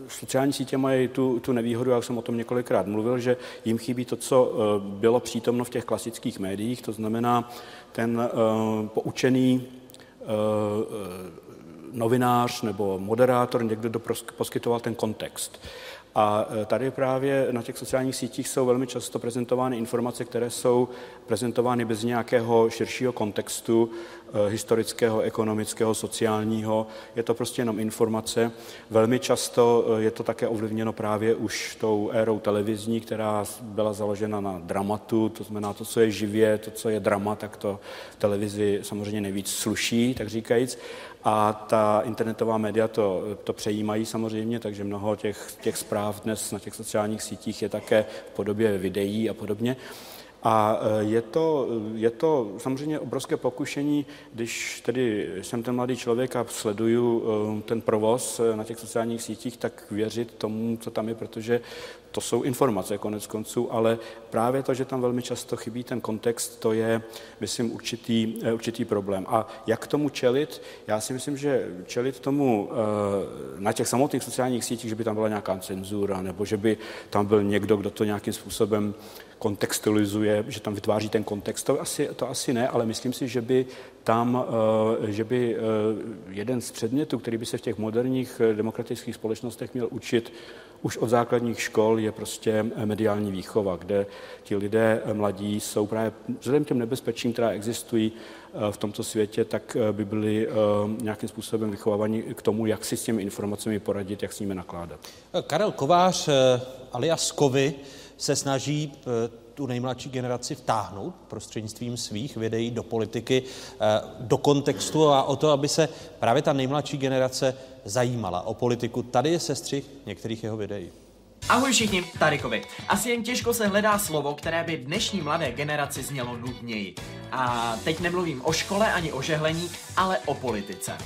sociální sítě mají tu, tu nevýhodu, já jsem o tom několikrát mluvil, že jim chybí to, co uh, bylo přítomno v těch klasických médiích, to znamená ten uh, poučený uh, novinář nebo moderátor, někdo, kdo poskytoval ten kontext. A eh, tady právě na těch sociálních sítích jsou velmi často prezentovány informace, které jsou prezentovány bez nějakého širšího kontextu, eh, historického, ekonomického, sociálního. Je to prostě jenom informace. Velmi často je to také ovlivněno právě už tou érou televizní, která byla založena na dramatu, to znamená to, co je živě, to, co je drama, tak to televizi samozřejmě nejvíc sluší, tak říkajíc. A ta internetová média to, to přejímají samozřejmě, takže mnoho těch, těch zpráv dnes na těch sociálních sítích je také v podobě videí a podobně. A e, je to, je to samozřejmě obrovské pokušení, když tedy jsem ten mladý člověk a sleduju e, ten provoz e, na těch sociálních sítích, tak věřit tomu, co tam je, protože to jsou informace konec konců, ale právě to, že tam velmi často chybí ten kontext, to je, myslím, určitý, určitý problém. A jak tomu čelit? Já si myslím, že čelit tomu na těch samotných sociálních sítích, že by tam byla nějaká cenzura, nebo že by tam byl někdo, kdo to nějakým způsobem kontextualizuje, že tam vytváří ten kontext. To asi, to asi ne, ale myslím si, že by tam, eh, že by eh, jeden z předmětů, který by se v těch moderních eh, demokratických společnostech měl učit už od základních škol, je prostě mediální výchova, kde ti lidé mladí jsou právě vzhledem těm nebezpečím, která existují v tomto světě, tak by byli nějakým způsobem vychováváni k tomu, jak si s těmi informacemi poradit, jak s nimi nakládat. Karel Kovář alias Kovy se snaží eh, tu nejmladší generaci vtáhnout prostřednictvím svých videí do politiky, eh, do kontextu a o to, aby se právě ta nejmladší generace zajímala o politiku. Tady je sestřih některých jeho videí. Ahoj všichni, tady Kovy. Asi jen těžko se hledá slovo, které by dnešní mladé generaci znělo nudněji. A teď nemluvím o škole ani o žehlení, ale o politice.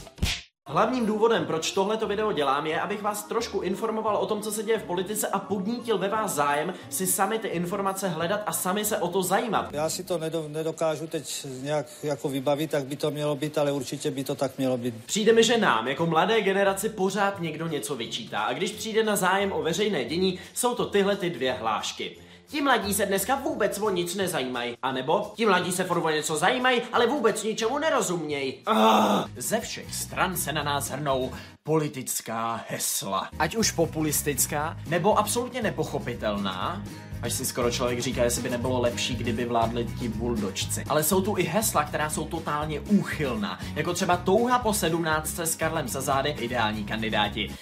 Hlavním důvodem, proč tohleto video dělám, je, abych vás trošku informoval o tom, co se děje v politice a podnítil ve vás zájem si sami ty informace hledat a sami se o to zajímat. Já si to nedokážu teď nějak jako vybavit, tak by to mělo být, ale určitě by to tak mělo být. Přijde mi, že nám, jako mladé generaci, pořád někdo něco vyčítá. A když přijde na zájem o veřejné dění, jsou to tyhle ty dvě hlášky. Ti mladí se dneska vůbec o nic nezajímají. A nebo ti mladí se furt o něco zajímají, ale vůbec ničemu nerozumějí. Oh, ze všech stran se na nás hrnou politická hesla. Ať už populistická, nebo absolutně nepochopitelná, Až si skoro člověk říká, jestli by nebylo lepší, kdyby vládli ti buldočci. Ale jsou tu i hesla, která jsou totálně úchylná. Jako třeba touha po sedmnáctce s Karlem Sazády, ideální kandidáti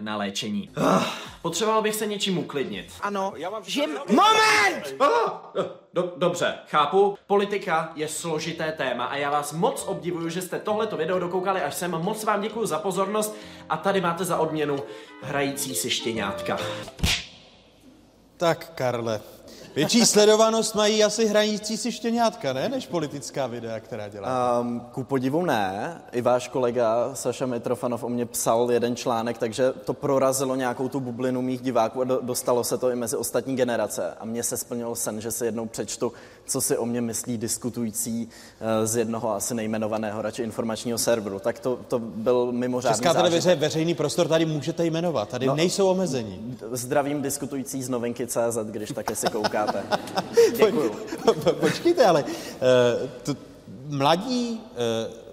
na léčení. Uh, potřeboval bych se něčím uklidnit. Ano, že... Moment! Uh, do, dobře, chápu. Politika je složité téma a já vás moc obdivuju, že jste tohleto video dokoukali až sem. Moc vám děkuji za pozornost a tady máte za odměnu hrající si štěňátka. Tak, Karle, Větší sledovanost mají asi hrající si štěňátka, ne? Než politická videa, která dělá. Um, ku podivu ne. I váš kolega Saša Mitrofanov o mě psal jeden článek, takže to prorazilo nějakou tu bublinu mých diváků a do, dostalo se to i mezi ostatní generace. A mně se splnil sen, že si jednou přečtu, co si o mě myslí diskutující uh, z jednoho asi nejmenovaného radši informačního serveru. Tak to, to byl mimořádný Česká televize je veřejný prostor, tady můžete jmenovat, tady no, nejsou omezení. Zdravím diskutující z novinky CZ, když také si kouká říkáte. [laughs] Děkuju. Počkejte, ale uh, to, mladí, uh,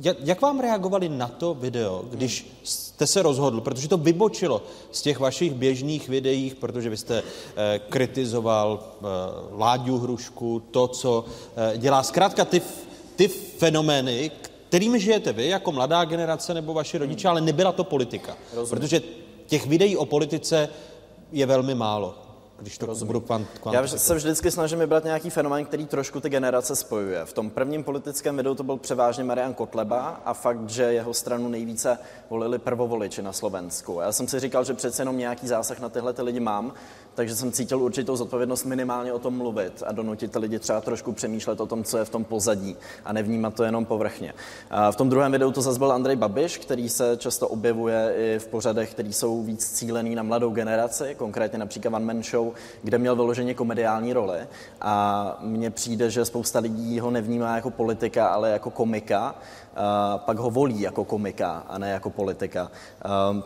jak vám reagovali na to video, když jste se rozhodl, protože to vybočilo z těch vašich běžných videích, protože vy jste eh, kritizoval eh, Láďu Hrušku, to, co eh, dělá. Zkrátka ty, ty fenomény, kterými žijete vy jako mladá generace nebo vaši rodiče, ale nebyla to politika. Rozumím. Protože těch videí o politice je velmi málo když to Rozumím. budu kvant, Já se vždycky snažím vybrat nějaký fenomén, který trošku ty generace spojuje. V tom prvním politickém videu to byl převážně Marian Kotleba a fakt, že jeho stranu nejvíce volili prvovoliči na Slovensku. Já jsem si říkal, že přece jenom nějaký zásah na tyhle ty lidi mám, takže jsem cítil určitou zodpovědnost minimálně o tom mluvit a donutit ty lidi třeba trošku přemýšlet o tom, co je v tom pozadí a nevnímat to jenom povrchně. A v tom druhém videu to zase byl Andrej Babiš, který se často objevuje i v pořadech, který jsou víc cílený na mladou generaci, konkrétně například One Man Show, kde měl vyloženě komediální roli. A mně přijde, že spousta lidí ho nevnímá jako politika, ale jako komika pak ho volí jako komika a ne jako politika.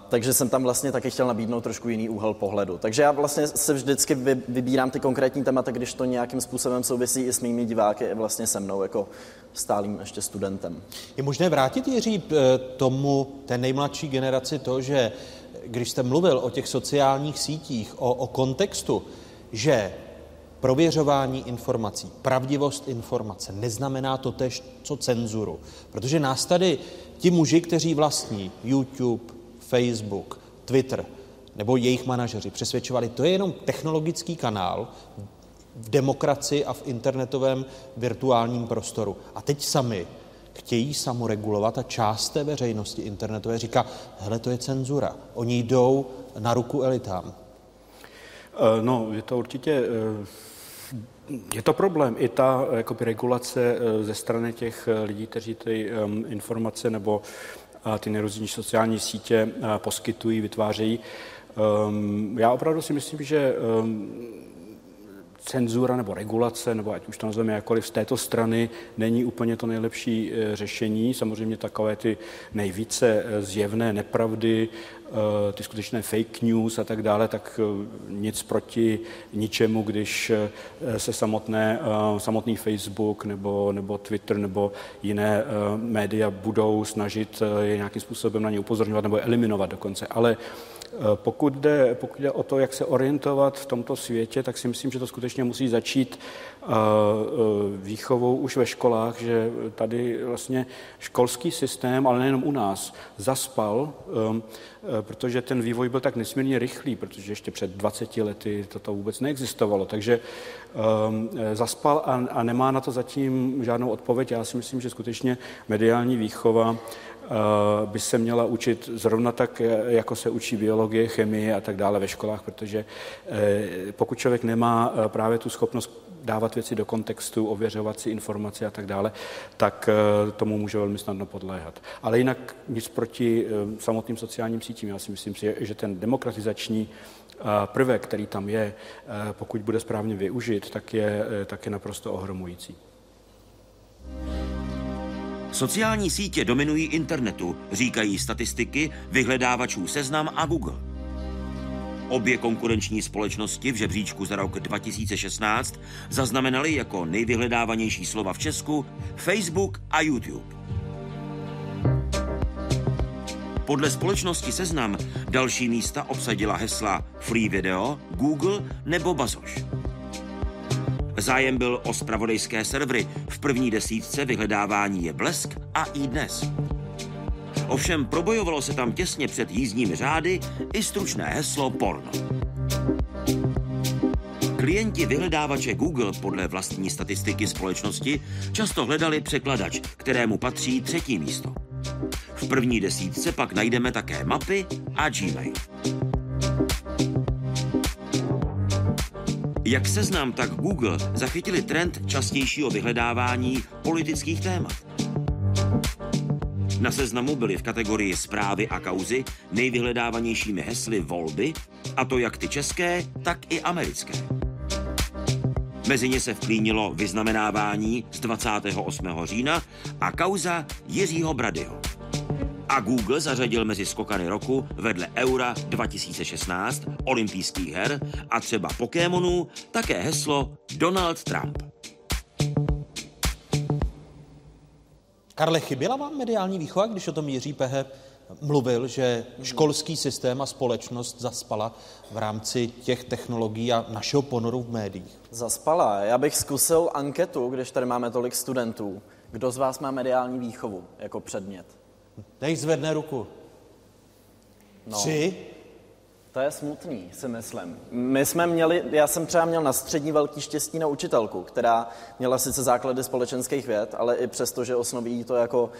Takže jsem tam vlastně taky chtěl nabídnout trošku jiný úhel pohledu. Takže já vlastně se vždycky vybírám ty konkrétní témata, když to nějakým způsobem souvisí i s mými diváky, i vlastně se mnou jako stálým ještě studentem. Je možné vrátit, Jiří, tomu té nejmladší generaci to, že když jste mluvil o těch sociálních sítích, o, o kontextu, že prověřování informací, pravdivost informace neznamená to tež, co cenzuru. Protože nás tady ti muži, kteří vlastní YouTube, Facebook, Twitter nebo jejich manažeři přesvědčovali, to je jenom technologický kanál v demokracii a v internetovém virtuálním prostoru. A teď sami chtějí samoregulovat a část té veřejnosti internetové říká, hele, to je cenzura. Oni jdou na ruku elitám. Eh, no, je to určitě eh, je to problém. I ta jakoby, regulace eh, ze strany těch lidí, kteří ty um, informace nebo uh, ty nejrůznější sociální sítě poskytují, vytvářejí. Um, já opravdu si myslím, že um, cenzura nebo regulace, nebo ať už to nazveme jakkoliv, z této strany není úplně to nejlepší eh, řešení. Samozřejmě takové ty nejvíce eh, zjevné nepravdy, eh, ty skutečné fake news a tak dále, tak nic proti ničemu, když se samotné, samotný Facebook nebo, nebo Twitter nebo jiné média budou snažit je nějakým způsobem na ně upozorňovat nebo eliminovat dokonce. Ale pokud jde, pokud jde o to, jak se orientovat v tomto světě, tak si myslím, že to skutečně musí začít eh, eh, výchovou už ve školách, že tady vlastně školský systém, ale nejenom u nás, zaspal, protože ten vývoj byl tak nesmírně rychlý, protože ještě před 20 lety toto vůbec neexistovalo. Takže zaspal a nemá na to zatím žádnou odpověď. Já si myslím, že skutečně mediální výchova Eh, by se měla učit zrovna tak, jako se učí biologie, chemie a tak dále ve školách, protože eh, pokud člověk nemá eh, právě tu schopnost dávat věci do kontextu, ověřovat si informace a tak dále, tak tomu může velmi snadno podléhat. Ale jinak nic proti samotným sociálním sítím. Já si myslím, že ten demokratizační prvek, který tam je, pokud bude správně využit, tak je, tak je naprosto ohromující. Sociální sítě dominují internetu, říkají statistiky vyhledávačů Seznam a Google. Obě konkurenční společnosti v žebříčku za rok 2016 zaznamenaly jako nejvyhledávanější slova v Česku Facebook a YouTube. Podle společnosti Seznam další místa obsadila hesla Free Video, Google nebo Bazoš. Zájem byl o spravodajské servery. V první desítce vyhledávání je Blesk a i dnes. Ovšem probojovalo se tam těsně před jízdními řády i stručné heslo porno. Klienti vyhledávače Google podle vlastní statistiky společnosti často hledali překladač, kterému patří třetí místo. V první desítce pak najdeme také mapy a Gmail. Jak seznám, tak Google zachytili trend častějšího vyhledávání politických témat. Na seznamu byly v kategorii zprávy a kauzy nejvyhledávanějšími hesly volby, a to jak ty české, tak i americké. Mezi ně se vklínilo vyznamenávání z 28. října a kauza Jiřího Bradyho a Google zařadil mezi skokany roku vedle Eura 2016, olympijských her a třeba Pokémonů také heslo Donald Trump. Karle, chyběla vám mediální výchova, když o tom Jiří Pehe mluvil, že školský systém a společnost zaspala v rámci těch technologií a našeho ponoru v médiích? Zaspala. Já bych zkusil anketu, když tady máme tolik studentů. Kdo z vás má mediální výchovu jako předmět? Nech zvedne ruku. No. Tři? To je smutný, si myslím. My jsme měli, já jsem třeba měl na střední velký štěstí na učitelku, která měla sice základy společenských věd, ale i přesto, že osnoví to jako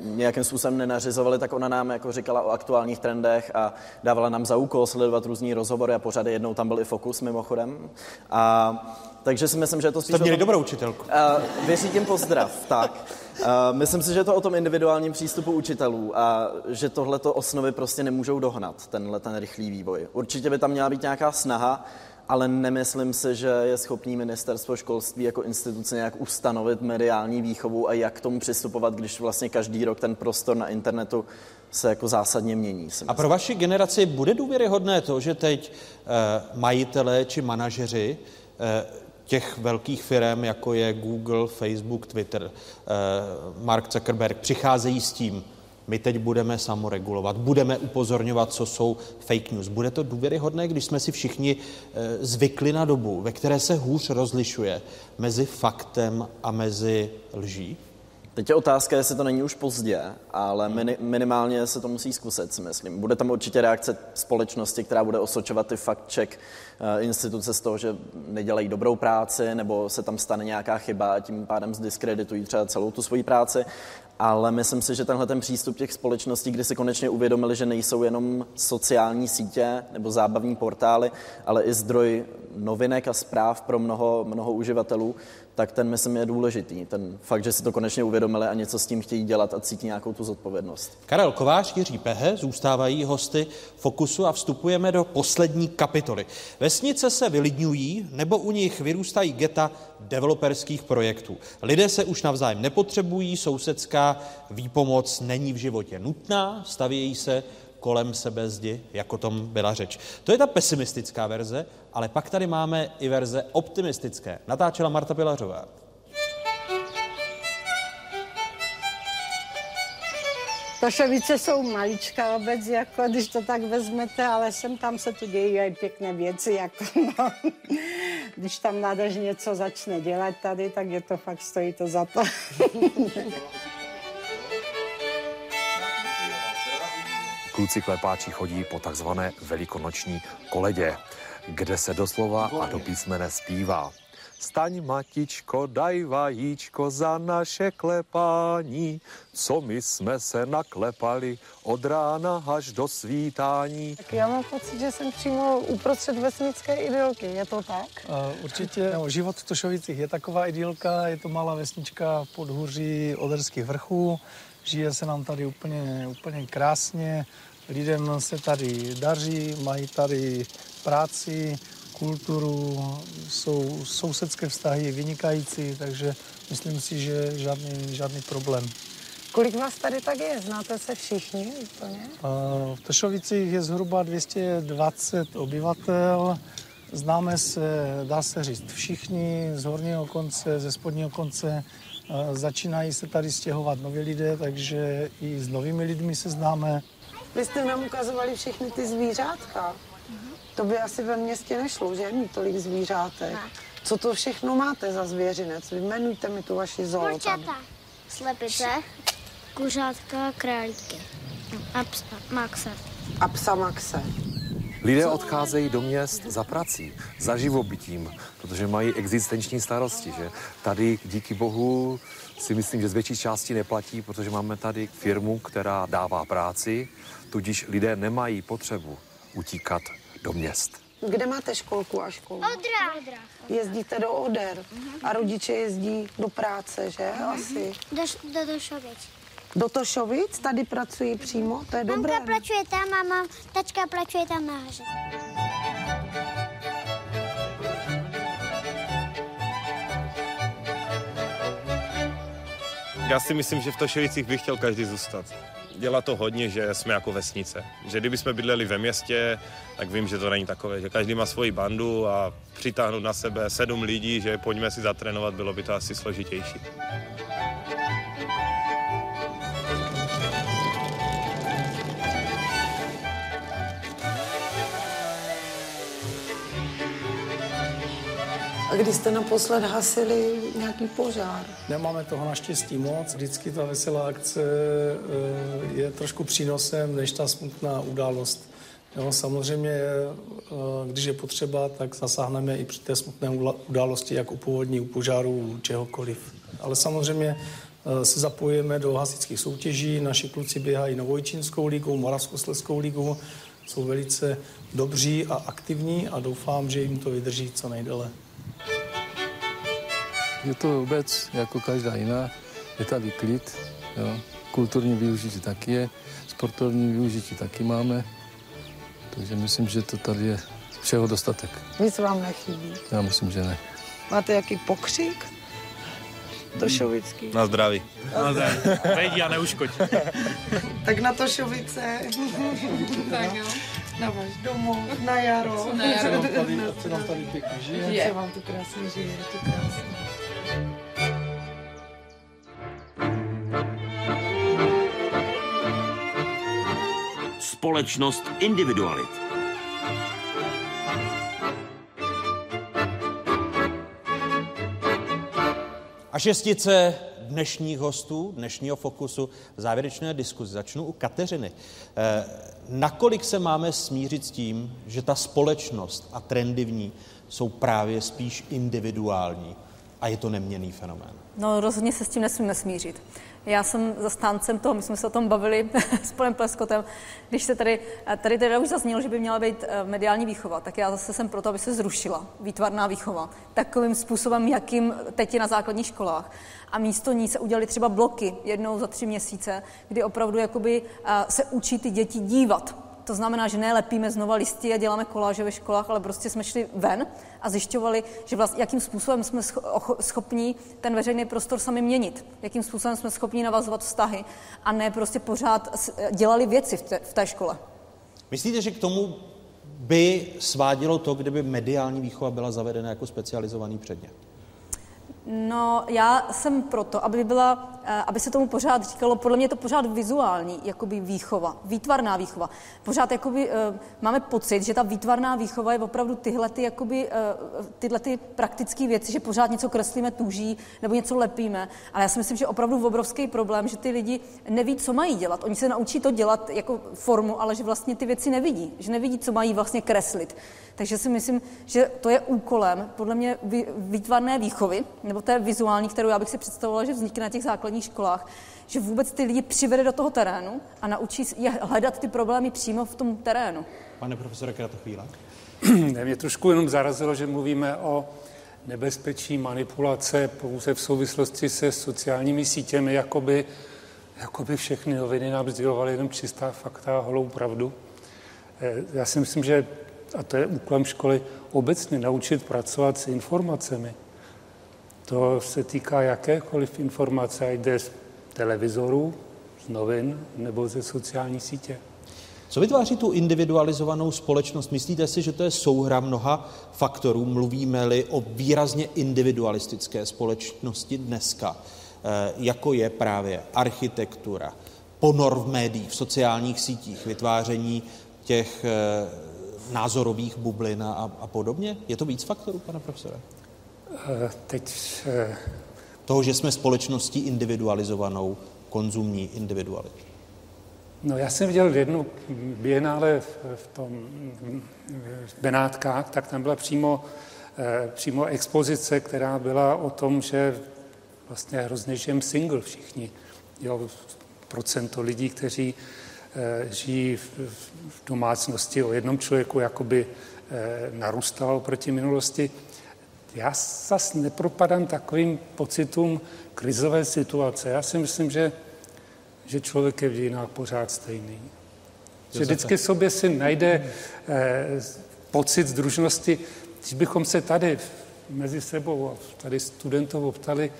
nějakým způsobem nenařizovali, tak ona nám jako říkala o aktuálních trendech a dávala nám za úkol sledovat různý rozhovory a pořady. Jednou tam byl i Fokus mimochodem. A takže si myslím, že je to spíš... Jste měli tom... dobrou učitelku. Uh, věří tím pozdrav, tak. Uh, myslím si, že je to o tom individuálním přístupu učitelů a že tohleto osnovy prostě nemůžou dohnat, tenhle ten rychlý vývoj. Určitě by tam měla být nějaká snaha, ale nemyslím si, že je schopný ministerstvo školství jako instituce nějak ustanovit mediální výchovu a jak k tomu přistupovat, když vlastně každý rok ten prostor na internetu se jako zásadně mění. A pro vaši generaci bude důvěryhodné to, že teď eh, majitelé či manažeři eh, těch velkých firm, jako je Google, Facebook, Twitter, eh, Mark Zuckerberg, přicházejí s tím, my teď budeme samoregulovat, budeme upozorňovat, co jsou fake news. Bude to důvěryhodné, když jsme si všichni eh, zvykli na dobu, ve které se hůř rozlišuje mezi faktem a mezi lží? Teď je otázka, jestli to není už pozdě, ale mini, minimálně se to musí zkusit, si myslím. Bude tam určitě reakce společnosti, která bude osočovat ty fact-check eh, instituce z toho, že nedělají dobrou práci, nebo se tam stane nějaká chyba a tím pádem zdiskreditují třeba celou tu svoji práci. Ale myslím si, že tenhle ten přístup těch společností, kdy si konečně uvědomili, že nejsou jenom sociální sítě nebo zábavní portály, ale i zdroj novinek a zpráv pro mnoho, mnoho uživatelů, tak ten myslím je důležitý. Ten fakt, že si to konečně uvědomili a něco s tím chtějí dělat a cítí nějakou tu zodpovědnost. Karel Kovář, Jiří Pehe zůstávají hosty Fokusu a vstupujeme do poslední kapitoly. Vesnice se vylidňují nebo u nich vyrůstají geta developerských projektů. Lidé se už navzájem nepotřebují, sousedská výpomoc není v životě nutná, stavějí se kolem sebe zdi, jako tom byla řeč. To je ta pesimistická verze, ale pak tady máme i verze optimistické. Natáčela Marta Pilařová. Tošovice jsou maličká obec, jako když to tak vezmete, ale sem tam se tu dějí i pěkné věci, jako no. Když tam nádrž něco začne dělat tady, tak je to fakt, stojí to za to. Kluci klepáči chodí po takzvané velikonoční koledě, kde se doslova a do písmene zpívá. Staň, matičko, daj vajíčko za naše klepání, co my jsme se naklepali od rána až do svítání. Tak já mám pocit, že jsem přímo uprostřed vesnické idylky, je to tak? Uh, určitě no, život v Tošovicích je taková idylka, je to malá vesnička pod hůří Oderských vrchů, žije se nám tady úplně, úplně krásně, lidem se tady daří, mají tady práci, kulturu, jsou sousedské vztahy vynikající, takže myslím si, že žádný, žádný problém. Kolik vás tady tak je? Znáte se všichni úplně? V Tošovicích je zhruba 220 obyvatel. Známe se, dá se říct, všichni z horního konce, ze spodního konce. Začínají se tady stěhovat noví lidé, takže i s novými lidmi se známe. Vy jste nám ukazovali všechny ty zvířátka. To by asi ve městě nešlo, že? Mít tolik zvířátek. Tak. Co to všechno máte za zvěřinec? Vyjmenujte mi tu vaši zoo. Kurčata, slepice, kuřátka, králíky a psa, maxe. A psa Maxe. Lidé odcházejí do měst za prací, za živobytím, protože mají existenční starosti. Že? Tady díky bohu si myslím, že z větší části neplatí, protože máme tady firmu, která dává práci, tudíž lidé nemají potřebu utíkat do měst. Kde máte školku a školu? Odra. Jezdíte do Oder a rodiče jezdí do práce, že? Asi. Do, do, do. Do Tošovic tady pracují přímo, to je dobré. Mamka pracuje tam a mám, tačka pracuje tam nahoře. Já si myslím, že v Tošovicích by chtěl každý zůstat. Dělá to hodně, že jsme jako vesnice. Že kdyby jsme bydleli ve městě, tak vím, že to není takové, že každý má svoji bandu a přitáhnout na sebe sedm lidí, že pojďme si zatrénovat, bylo by to asi složitější. Kdy jste naposled hasili nějaký požár? Nemáme toho naštěstí moc. Vždycky ta veselá akce eh, je trošku přínosem, než ta smutná událost. Jo, samozřejmě, eh, když je potřeba, tak zasáhneme i při té smutné události, jak u povodní, u požáru, čehokoliv. Ale samozřejmě eh, se zapojíme do hasičských soutěží. Naši kluci běhají Novojčínskou ligu, Moravskoslezskou ligu. Jsou velice dobří a aktivní a doufám, že jim to vydrží co nejdéle. Je to obec jako každá jiná, je tady klid, jo. kulturní využití taky je, sportovní využití taky máme, takže myslím, že to tady je všeho dostatek. Nic vám nechybí. Já myslím, že ne. Máte jaký pokřik? Tošovický. Na zdraví. Na zdraví. Vejdi a neuškoď. [laughs] Tak na Tošovice. [laughs] tak jo. Na váš domov, na jaro. Na jaro. Se nám tady, nám tady pěkně žije. Se vám tu krásně žije, je to krásné. Společnost individualit. A šestice dnešních hostů, dnešního fokusu závěrečné diskuzi. Začnu u Kateřiny. Eh, nakolik se máme smířit s tím, že ta společnost a trendy v ní jsou právě spíš individuální a je to neměný fenomén? No rozhodně se s tím nesmíme smířit. Já jsem zastáncem toho, my jsme se o tom bavili [laughs] s panem Pleskotem, když se tady, tady teda už zaznělo, že by měla být eh, mediální výchova, tak já zase jsem proto, aby se zrušila výtvarná výchova takovým způsobem, jakým teď je na základních školách. A místo ní se udělali třeba bloky jednou za tři měsíce, kdy opravdu jakoby eh, se učí ty děti dívat to znamená, že nelepíme znova listy a děláme koláže ve školách, ale prostě jsme šli ven a zjišťovali, že vlastně, jakým způsobem jsme schopni ten veřejný prostor sami měnit, jakým způsobem jsme schopni navazovat vztahy a ne prostě pořád dělali věci v té, v té škole. Myslíte, že k tomu by svádělo to, kdyby mediální výchova byla zavedena jako specializovaný předmět? No, já jsem proto, aby byla, eh, aby se tomu pořád říkalo, podle mě je to pořád vizuální, jakoby výchova, výtvarná výchova. Pořád jakoby uh, máme pocit, že ta výtvarná výchova je opravdu tyhle, ty, jakoby, uh, tyhle ty praktické věci, že pořád něco kreslíme tuží nebo něco lepíme. Ale já si myslím, že opravdu obrovský problém, že ty lidi neví, co mají dělat. Oni se naučí to dělat jako formu, ale že vlastně ty věci nevidí, že nevidí, co mají vlastně kreslit. Takže si myslím, že to je úkolem podle mě výtvarné výchovy, nebo té vizuální, kterou já bych si představovala, že vznikne na těch základních školách, že vůbec ty lidi přivede do toho terénu a naučí je hledat ty problémy přímo v tom terénu. Pane profesore chvíle. Mě trošku jenom zarazilo, že mluvíme o nebezpečí manipulace pouze v souvislosti se sociálními sítěmi, jakoby, jakoby všechny noviny nám sdělovaly jenom čistá fakta a holou pravdu. Eh, já si myslím, že a to je úkolem školy obecně, naučit pracovat s informacemi. To se týká jakékoliv informace, ať jde z televizoru, z novin nebo ze sociální sítě. Co vytváří tu individualizovanou společnost? Myslíte si, že to je souhra mnoha faktorů? Mluvíme-li o výrazně individualistické společnosti dneska, eh, jako je právě architektura, ponor v médiích, v sociálních sítích, vytváření těch eh, názorových bublin a, a podobně? Je to víc faktorů, pane profesore? Teď... Uh... Toho, že jsme společností individualizovanou, konzumní individualitu. No já jsem viděl jednu bienále v, v tom v Benátkách, tak tam byla přímo, eh, přímo expozice, která byla o tom, že vlastně hrozně žijem single všichni. Jo, procento lidí, kteří Eh, žijí v domácnosti o jednom člověku, jakoby eh, narůstalo proti minulosti. Já zase nepropadám takovým pocitům krizové situace. Já si myslím, že, že člověk je v dějinách pořád stejný. Že vždycky sobě si najde eh, pocit združnosti. Když bychom se tady mezi sebou, tady studentovou ptali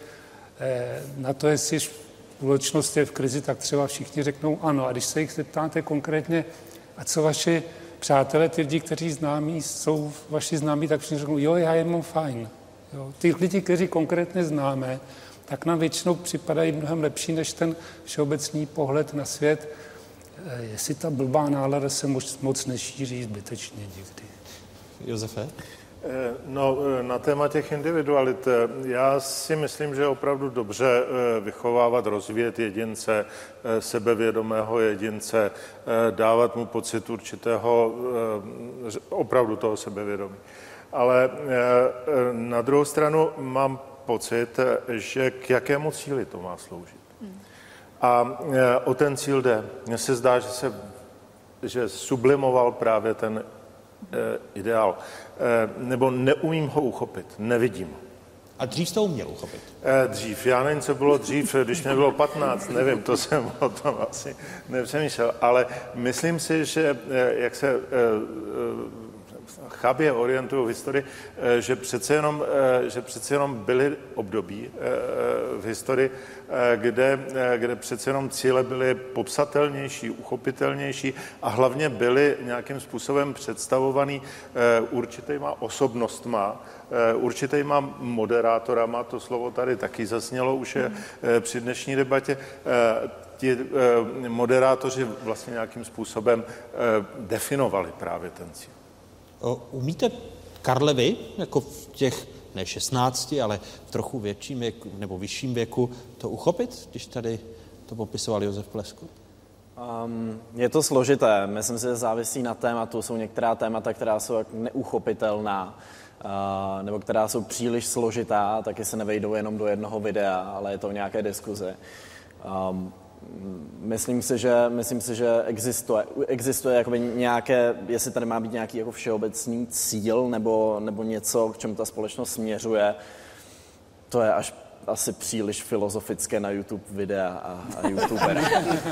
eh, na to, jestli společnost je v krizi, tak třeba všichni řeknou ano. A když se jich zeptáte konkrétně, a co vaši přátelé, ty lidi, kteří známí, jsou vaši známí, tak všichni řeknou, jo, já je mám fajn. Jo. Ty lidi, kteří konkrétně známe, tak nám většinou připadají mnohem lepší než ten všeobecný pohled na svět. Eh, jestli ta blbá nálada se moc, moc nešíří zbytečně někdy. Josefe? Eh, no, eh, na téma těch individualit, eh, já si myslím, že je opravdu dobře vychovávat, rozvíjet jedince, sebevědomého jedince, dávat mu pocit určitého, opravdu toho sebevědomí. Ale na druhou stranu mám pocit, že k jakému cíli to má sloužit. A o ten cíl jde. Mně se zdá, že se že sublimoval právě ten ideál. Eh, nebo neumím ho uchopit, nevidím. A dřív jste uměl uchopit? Eh, dřív, já nevím, co bylo dřív, když mě bylo 15, nevím, to jsem [laughs] o tom asi nepřemýšlel, ale myslím si, že jak se chabě orientují v historii, eh, že přece jenom, eh, že přece jenom byly období v historii, kde, kde přece jenom cíle byly popsatelnější, uchopitelnější a hlavně byly nějakým způsobem představovaný určitýma osobnostma, určitýma moderátorama, to slovo tady taky zasnělo už je při dnešní debatě, ti eh, moderátoři vlastně nějakým způsobem eh, definovali právě ten cíl. Umíte, Karle, vy, jako v těch ne 16, ale v trochu větším věku, nebo vyšším věku, to uchopit, když tady to popisoval Josef Plesko? Um, je to složité. Myslím si, že závisí na tématu. Jsou některá témata, která jsou neuchopitelná, uh, nebo která jsou příliš složitá, taky se nevejdou jenom do jednoho videa, ale je to v nějaké diskuze. Um, Myslím si, že, myslím si, že existuje, existuje jakoby nějaké, jestli tady má být nějaký jako všeobecný cíl nebo, nebo něco, k čemu ta společnost směřuje, to je až asi příliš filozofické na YouTube videa a, a YouTubery.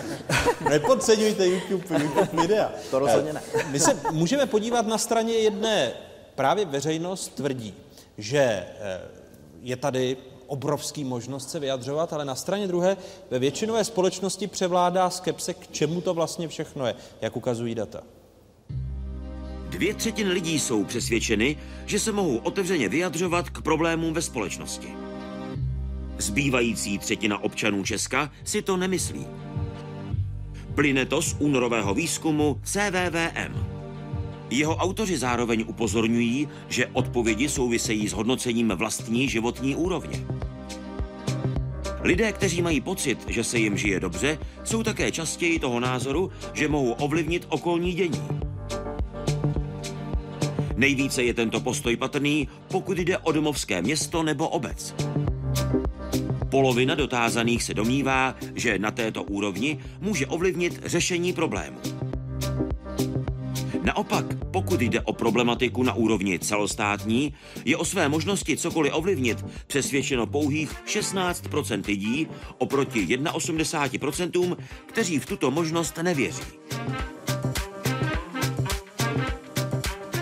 [laughs] Nepodceňujte YouTube, YouTube videa. To rozhodně ne. My se můžeme podívat na straně jedné. Právě veřejnost tvrdí, že eh, je tady obrovský možnost se vyjadřovat, ale na straně druhé ve většinové společnosti převládá skepse, k čemu to vlastně všechno je, jak ukazují data. Dvě třetiny lidí jsou přesvědčeny, že se mohou otevřeně vyjadřovat k problémům ve společnosti. Zbývající třetina občanů Česka si to nemyslí. Plyne to z únorového výzkumu CVVM. Jeho autoři zároveň upozorňují, že odpovědi souvisejí s hodnocením vlastní životní úrovně. Lidé, kteří mají pocit, že se jim žije dobře, jsou také častěji toho názoru, že mohou ovlivnit okolní dění. Nejvíce je tento postoj patrný, pokud jde o domovské město nebo obec. Polovina dotázaných se domnívá, že na této úrovni může ovlivnit řešení problému. Naopak, pokud jde o problematiku na úrovni celostátní, je o své možnosti cokoliv ovlivnit přesvědčeno pouhých 16% lidí oproti 81%, kteří v tuto možnost nevěří.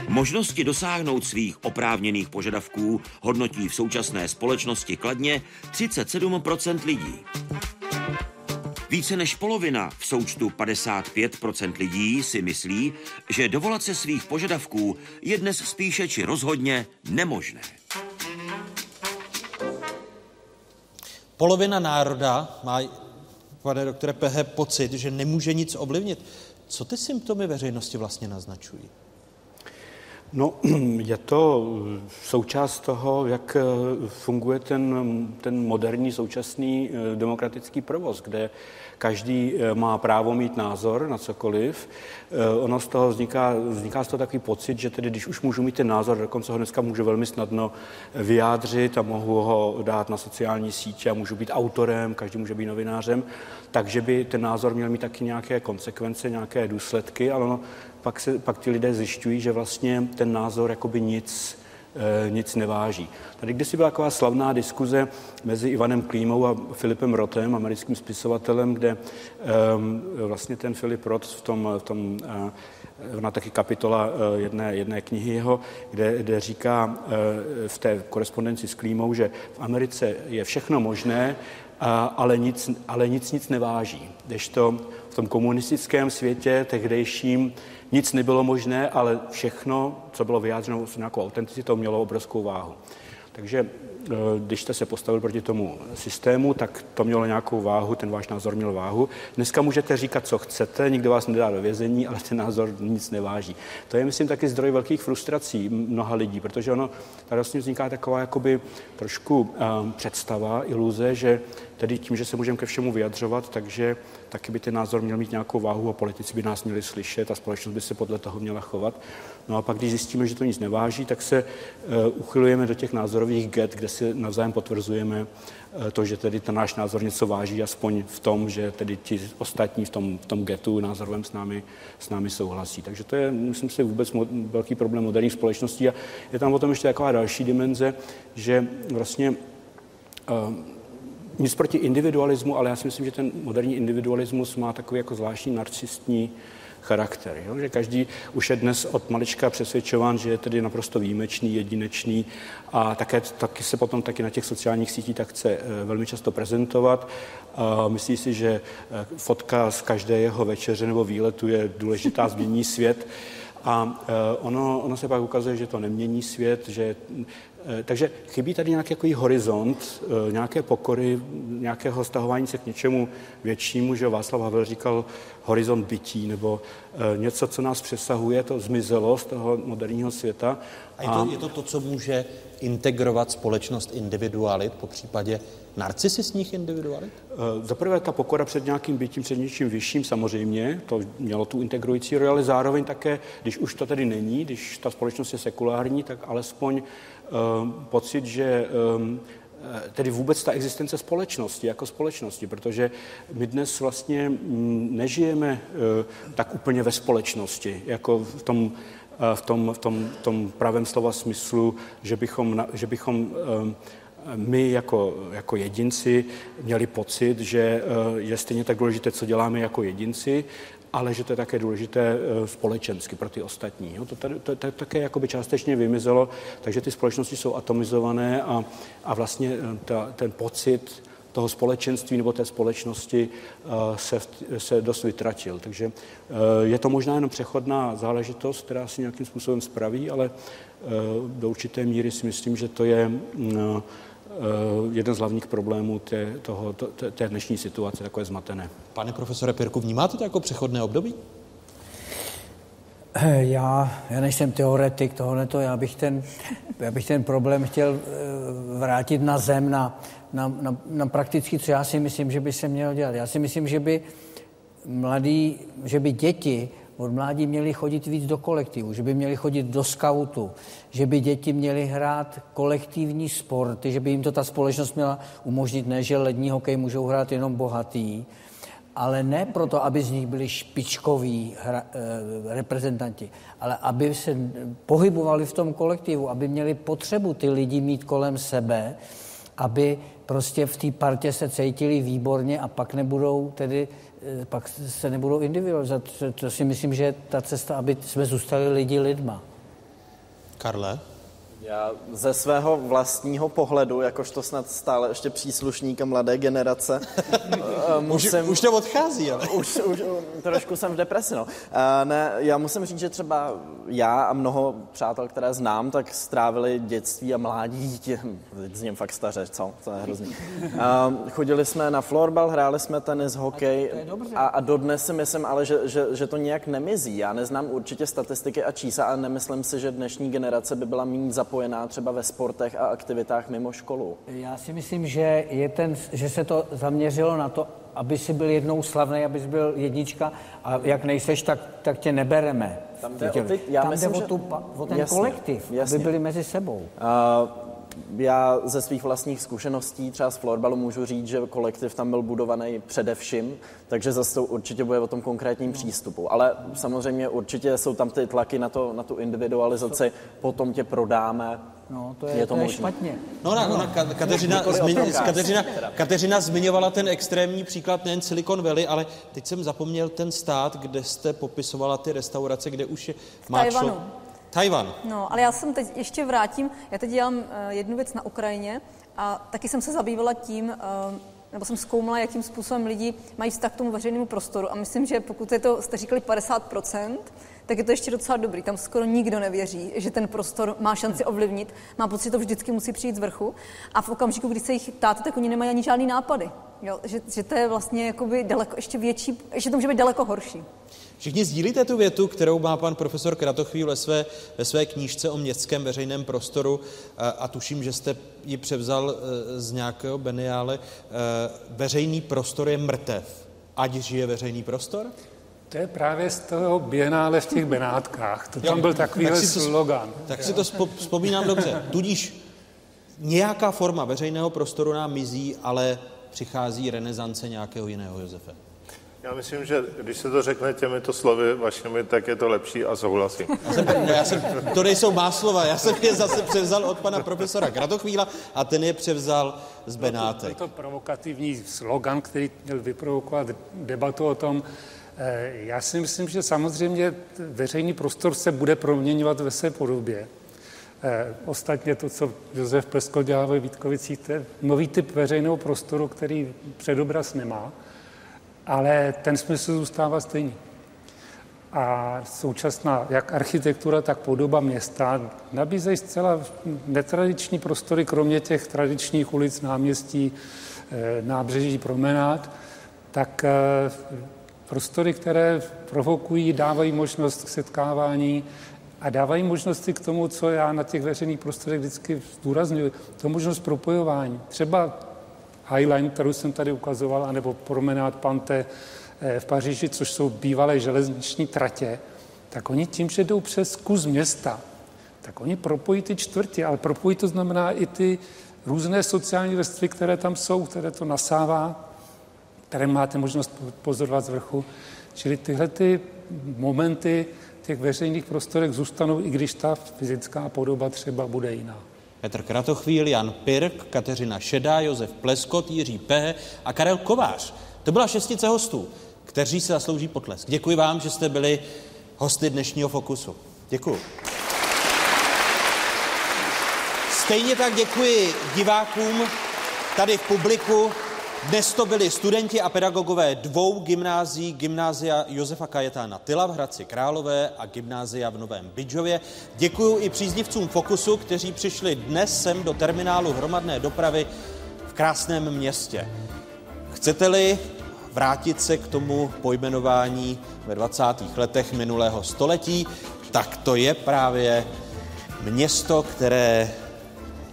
Možnosti dosáhnout svých oprávněných požadavků hodnotí v současné společnosti kladně 37% lidí. Více než polovina, v součtu 55% lidí, si myslí, že dovolat se svých požadavků je dnes spíše či rozhodně nemožné. Polovina národa má, pane doktore Pehe, pocit, že nemůže nic ovlivnit. Co ty symptomy veřejnosti vlastně naznačují? No, [clears throat] je to součást toho, jak funguje ten, ten moderní současný eh, demokratický provoz, kde každý eh, má právo mít názor na cokoliv. Eh, ono z toho vzniká, vzniká z toho takový pocit, že tedy když už můžu mít ten názor, dokonce ho dneska můžu velmi snadno vyjádřit a mohu ho dát na sociální sítě a můžu být autorem, každý může být novinářem, takže by ten názor měl mít taky nějaké konsekvence, nějaké důsledky, ale ono, pak, se, pak ti lidé zjišťují, že vlastně ten názor jakoby nic Eh, nic neváží. Tady kdysi byla taková slavná diskuze mezi Ivanem Klímou a Filipem Rotem, americkým spisovatelem, kde vlastně ten Filip Rot v tom, v tom uh, na taky kapitola uh, jedné, jedné knihy jeho, kde, kde říká v té korespondenci s Klímou, že v Americe je všechno možné, ale nic, ale nic nic neváží. to v tom komunistickém světě tehdejším nic nebylo možné, ale všechno, co bylo vyjádřeno s nějakou autenticitou, mělo obrovskou váhu. Takže eh, když jste se postavil proti tomu systému, tak to mělo nějakou váhu, ten váš názor měl váhu. Dneska můžete říkat, co chcete, nikdo vás nedá do vězení, ale ten názor nic neváží. To je, myslím, taky zdroj velkých frustrací mnoha lidí, protože ono, tady vlastně vzniká taková jakoby trošku um, představa, iluze, že tedy tím, že se můžeme ke všemu vyjadřovat, takže taky by ten názor měl mít nějakou váhu a politici by nás měli slyšet a společnost by se podle toho měla chovat. No a pak, když zjistíme, že to nic neváží, tak se uh, uchylujeme do těch názorových get, kde si navzájem potvrzujeme uh, to, že tedy ten náš názor něco váží, aspoň v tom, že tedy ti ostatní v tom, v tom getu názorovém s námi, s námi souhlasí. Takže to je, myslím si, vůbec mo- velký problém moderních společností a je tam o tom ještě taková další dimenze, že vlastně uh, nic proti individualismu, ale já si myslím, že ten moderní individualismus má takový jako zvláštní narcistní charakter. Jo? Že každý už je dnes od malička přesvědčován, že je tedy naprosto výjimečný, jedinečný a také, taky se potom taky na těch sociálních sítích tak chce eh, velmi často prezentovat. A myslí si, že eh, fotka z každé jeho večeře nebo výletu je důležitá, změní svět. A eh, ono, ono se pak ukazuje, že to nemění svět, že takže chybí tady nějaký jako horizont, nějaké pokory, nějakého stahování se k něčemu většímu, že Václav Havel říkal horizont bytí, nebo něco, co nás přesahuje, to zmizelo z toho moderního světa. A je to, je to to, co může integrovat společnost individualit, po případě narcisistních individualit? Za prvé ta pokora před nějakým bytím, před něčím vyšším, samozřejmě, to mělo tu integrující roli, ale zároveň také, když už to tedy není, když ta společnost je sekulární, tak alespoň pocit, že um, tedy vůbec ta existence společnosti, jako společnosti, protože my dnes vlastně nežijeme uh, tak úplně ve společnosti, jako v tom v tom, v tom, tom pravém slova smyslu, že bychom, že bychom ehm, my jako, jako jedinci měli pocit, že je stejně tak důležité, co děláme jako jedinci, ale že to je také důležité eh, společensky pro ty ostatní. To, to, to, to také jakoby částečně vymizelo, takže ty společnosti jsou atomizované a, a vlastně eh, ta, ten pocit toho společenství nebo té společnosti eh, se, se dost vytratil. Takže je to možná jenom přechodná záležitost, která si nějakým způsobem spraví, ale do určité míry si myslím, že to je mm, jeden z hlavních problémů té, toho, té dnešní situace, takové zmatené. Pane profesore Pirku, vnímáte to jako přechodné období? Já, já nejsem teoretik tohoto, já bych ten, já bych ten problém chtěl vrátit na zem, na, na, na, na prakticky, co já si myslím, že by se mělo dělat. Já si myslím, že by mladí, že by děti od mládí měli chodit víc do kolektivu, že by měli chodit do skautu, že by děti měly hrát kolektivní sporty, že by jim to ta společnost měla umožnit, ne, že lední hokej můžou hrát jenom bohatý, ale ne proto, aby z nich byli špičkoví hra, e, reprezentanti, ale aby se pohybovali v tom kolektivu, aby měli potřebu ty lidi mít kolem sebe, aby prostě v té partě se cítili výborně a pak nebudou tedy, eh, pak se nebudou individualizovat. To si myslím, že je ta cesta, aby jsme zůstali lidi lidma. Karle? Já ze svého vlastního pohledu, jakožto snad stále ještě příslušníka mladé generace, [laughs] eh, musím... Už, už to odchází, ale... už, už, trošku jsem v depresi, no. Uh, ne, já musím říct, že třeba já a mnoho přátel, které znám, tak strávili dětství a mládí, tě, teď zním fakt staře, co? To je hrozný. Uh, chodili jsme na florbal, hráli jsme tenis, hokej a, a dodnes si myslím ale, že, že, že to nějak nemizí. Já neznám určitě statistiky a čísla a nemyslím si, že dnešní generace by byla méně zapojená třeba ve sportech a aktivitách mimo školu. Já si myslím, že, je ten, že se to zaměřilo na to, aby si byl jednou slavný, abys byl jednička a jak nejseš, tak, tak tě nebereme. Tam jde o, ty, já Tam myslím, jde o, že... tu, o ten jasně, kolektiv, jasně. aby byli mezi sebou. Uh, já ze svých vlastních zkušeností třeba z florbalu můžu říct, že kolektiv tam byl budovaný především, takže zase to určitě bude o tom konkrétním no. přístupu. Ale samozřejmě určitě jsou tam ty tlaky na, to, na tu individualizaci, potom tě prodáme, No, to je, je to, to je špatně. No, no, no, Kateřina, zmiň, Kateřina, Kateřina zmiňovala ten extrémní příklad nejen Silicon Valley, ale teď jsem zapomněl ten stát, kde jste popisovala ty restaurace, kde už je... Má Tajvanu. Tajvan. No, ale já jsem teď ještě vrátím, já teď dělám uh, jednu věc na Ukrajině a taky jsem se zabývala tím, uh, nebo jsem zkoumala, jakým způsobem lidi mají vztah k tomu veřejnému prostoru a myslím, že pokud je to, jste říkali 50%, tak je to ještě docela dobrý. Tam skoro nikdo nevěří, že ten prostor má šanci ovlivnit. Má pocit, že to vždycky musí přijít z vrchu. A v okamžiku, kdy se jich ptáte, tak oni nemají ani žádný nápady. Jo? Že, že, to je vlastně jakoby daleko ještě větší, že to může být daleko horší. Všichni sdílíte tu větu, kterou má pan profesor Kratochvíl ve své, ve své knížce o městském veřejném prostoru a, a tuším, že jste ji převzal e, z nějakého Beniále. E, veřejný prostor je mrtev, ať žije veřejný prostor? To je právě z toho bienále v těch Benátkách. To tam byl takovýhle tak slogan. Tak si to vzpomínám dobře. Tudíž nějaká forma veřejného prostoru nám mizí, ale přichází renesance nějakého jiného Josefe. Já myslím, že když se to řekne těmito slovy vašimi, tak je to lepší a souhlasím. Já jsem, já jsem, to nejsou má slova, já jsem je zase převzal od pana profesora Kratochvíla a ten je převzal z Benátek. To, to provokativní slogan, který měl vyprovokovat debatu o tom, já si myslím, že samozřejmě veřejný prostor se bude proměňovat ve své podobě. Eh, ostatně to, co Josef Plesko dělal ve Vítkovicích, to je nový typ veřejného prostoru, který předobraz nemá, ale ten smysl zůstává stejný. A současná jak architektura, tak podoba města nabízejí zcela netradiční prostory, kromě těch tradičních ulic, náměstí, eh, nábřeží, promenád, tak prostory, které provokují, dávají možnost k setkávání a dávají možnosti k tomu, co já na těch veřejných prostorech vždycky zdůraznuju, to možnost propojování. Třeba Highline, kterou jsem tady ukazoval, anebo promenát Pante eh, v Paříži, což jsou bývalé železniční tratě, tak oni tím, že jdou přes kus města, tak oni propojí ty čtvrtě, ale propojí to znamená i ty různé sociální vrstvy, které tam jsou, které to nasává které máte možnost pozorovat z vrchu. Čili tyhle ty momenty těch veřejných prostorech zůstanou, i když ta fyzická podoba třeba bude jiná. Petr Kratochvíl, Jan Pirk, Kateřina Šedá, Josef Pleskot, Jiří P. a Karel Kovář. To byla šestice hostů, kteří se zaslouží potlesk. Děkuji vám, že jste byli hosty dnešního Fokusu. Děkuji. Stejně tak děkuji divákům tady v publiku, dnes to byli studenti a pedagogové dvou gymnázií, gymnázia Josefa Kajetána Tyla v Hradci Králové a gymnázia v Novém Bydžově. Děkuji i příznivcům Fokusu, kteří přišli dnes sem do terminálu hromadné dopravy v krásném městě. Chcete-li vrátit se k tomu pojmenování ve 20. letech minulého století, tak to je právě město, které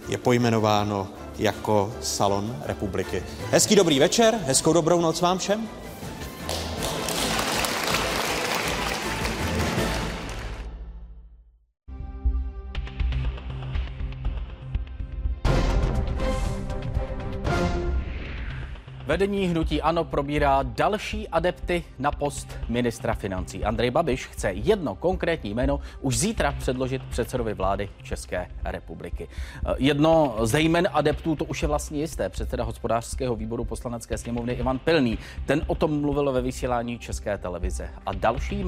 je pojmenováno jako Salon republiky. Hezký dobrý večer, hezkou dobrou noc vám všem. Vedení hnutí ANO probírá další adepty na post ministra financí. Andrej Babiš chce jedno konkrétní jméno už zítra předložit předsedovi vlády České republiky. Jedno ze jmen adeptů, to už je vlastně jisté, předseda hospodářského výboru poslanecké sněmovny Ivan Pilný. Ten o tom mluvil ve vysílání České televize. A další jméno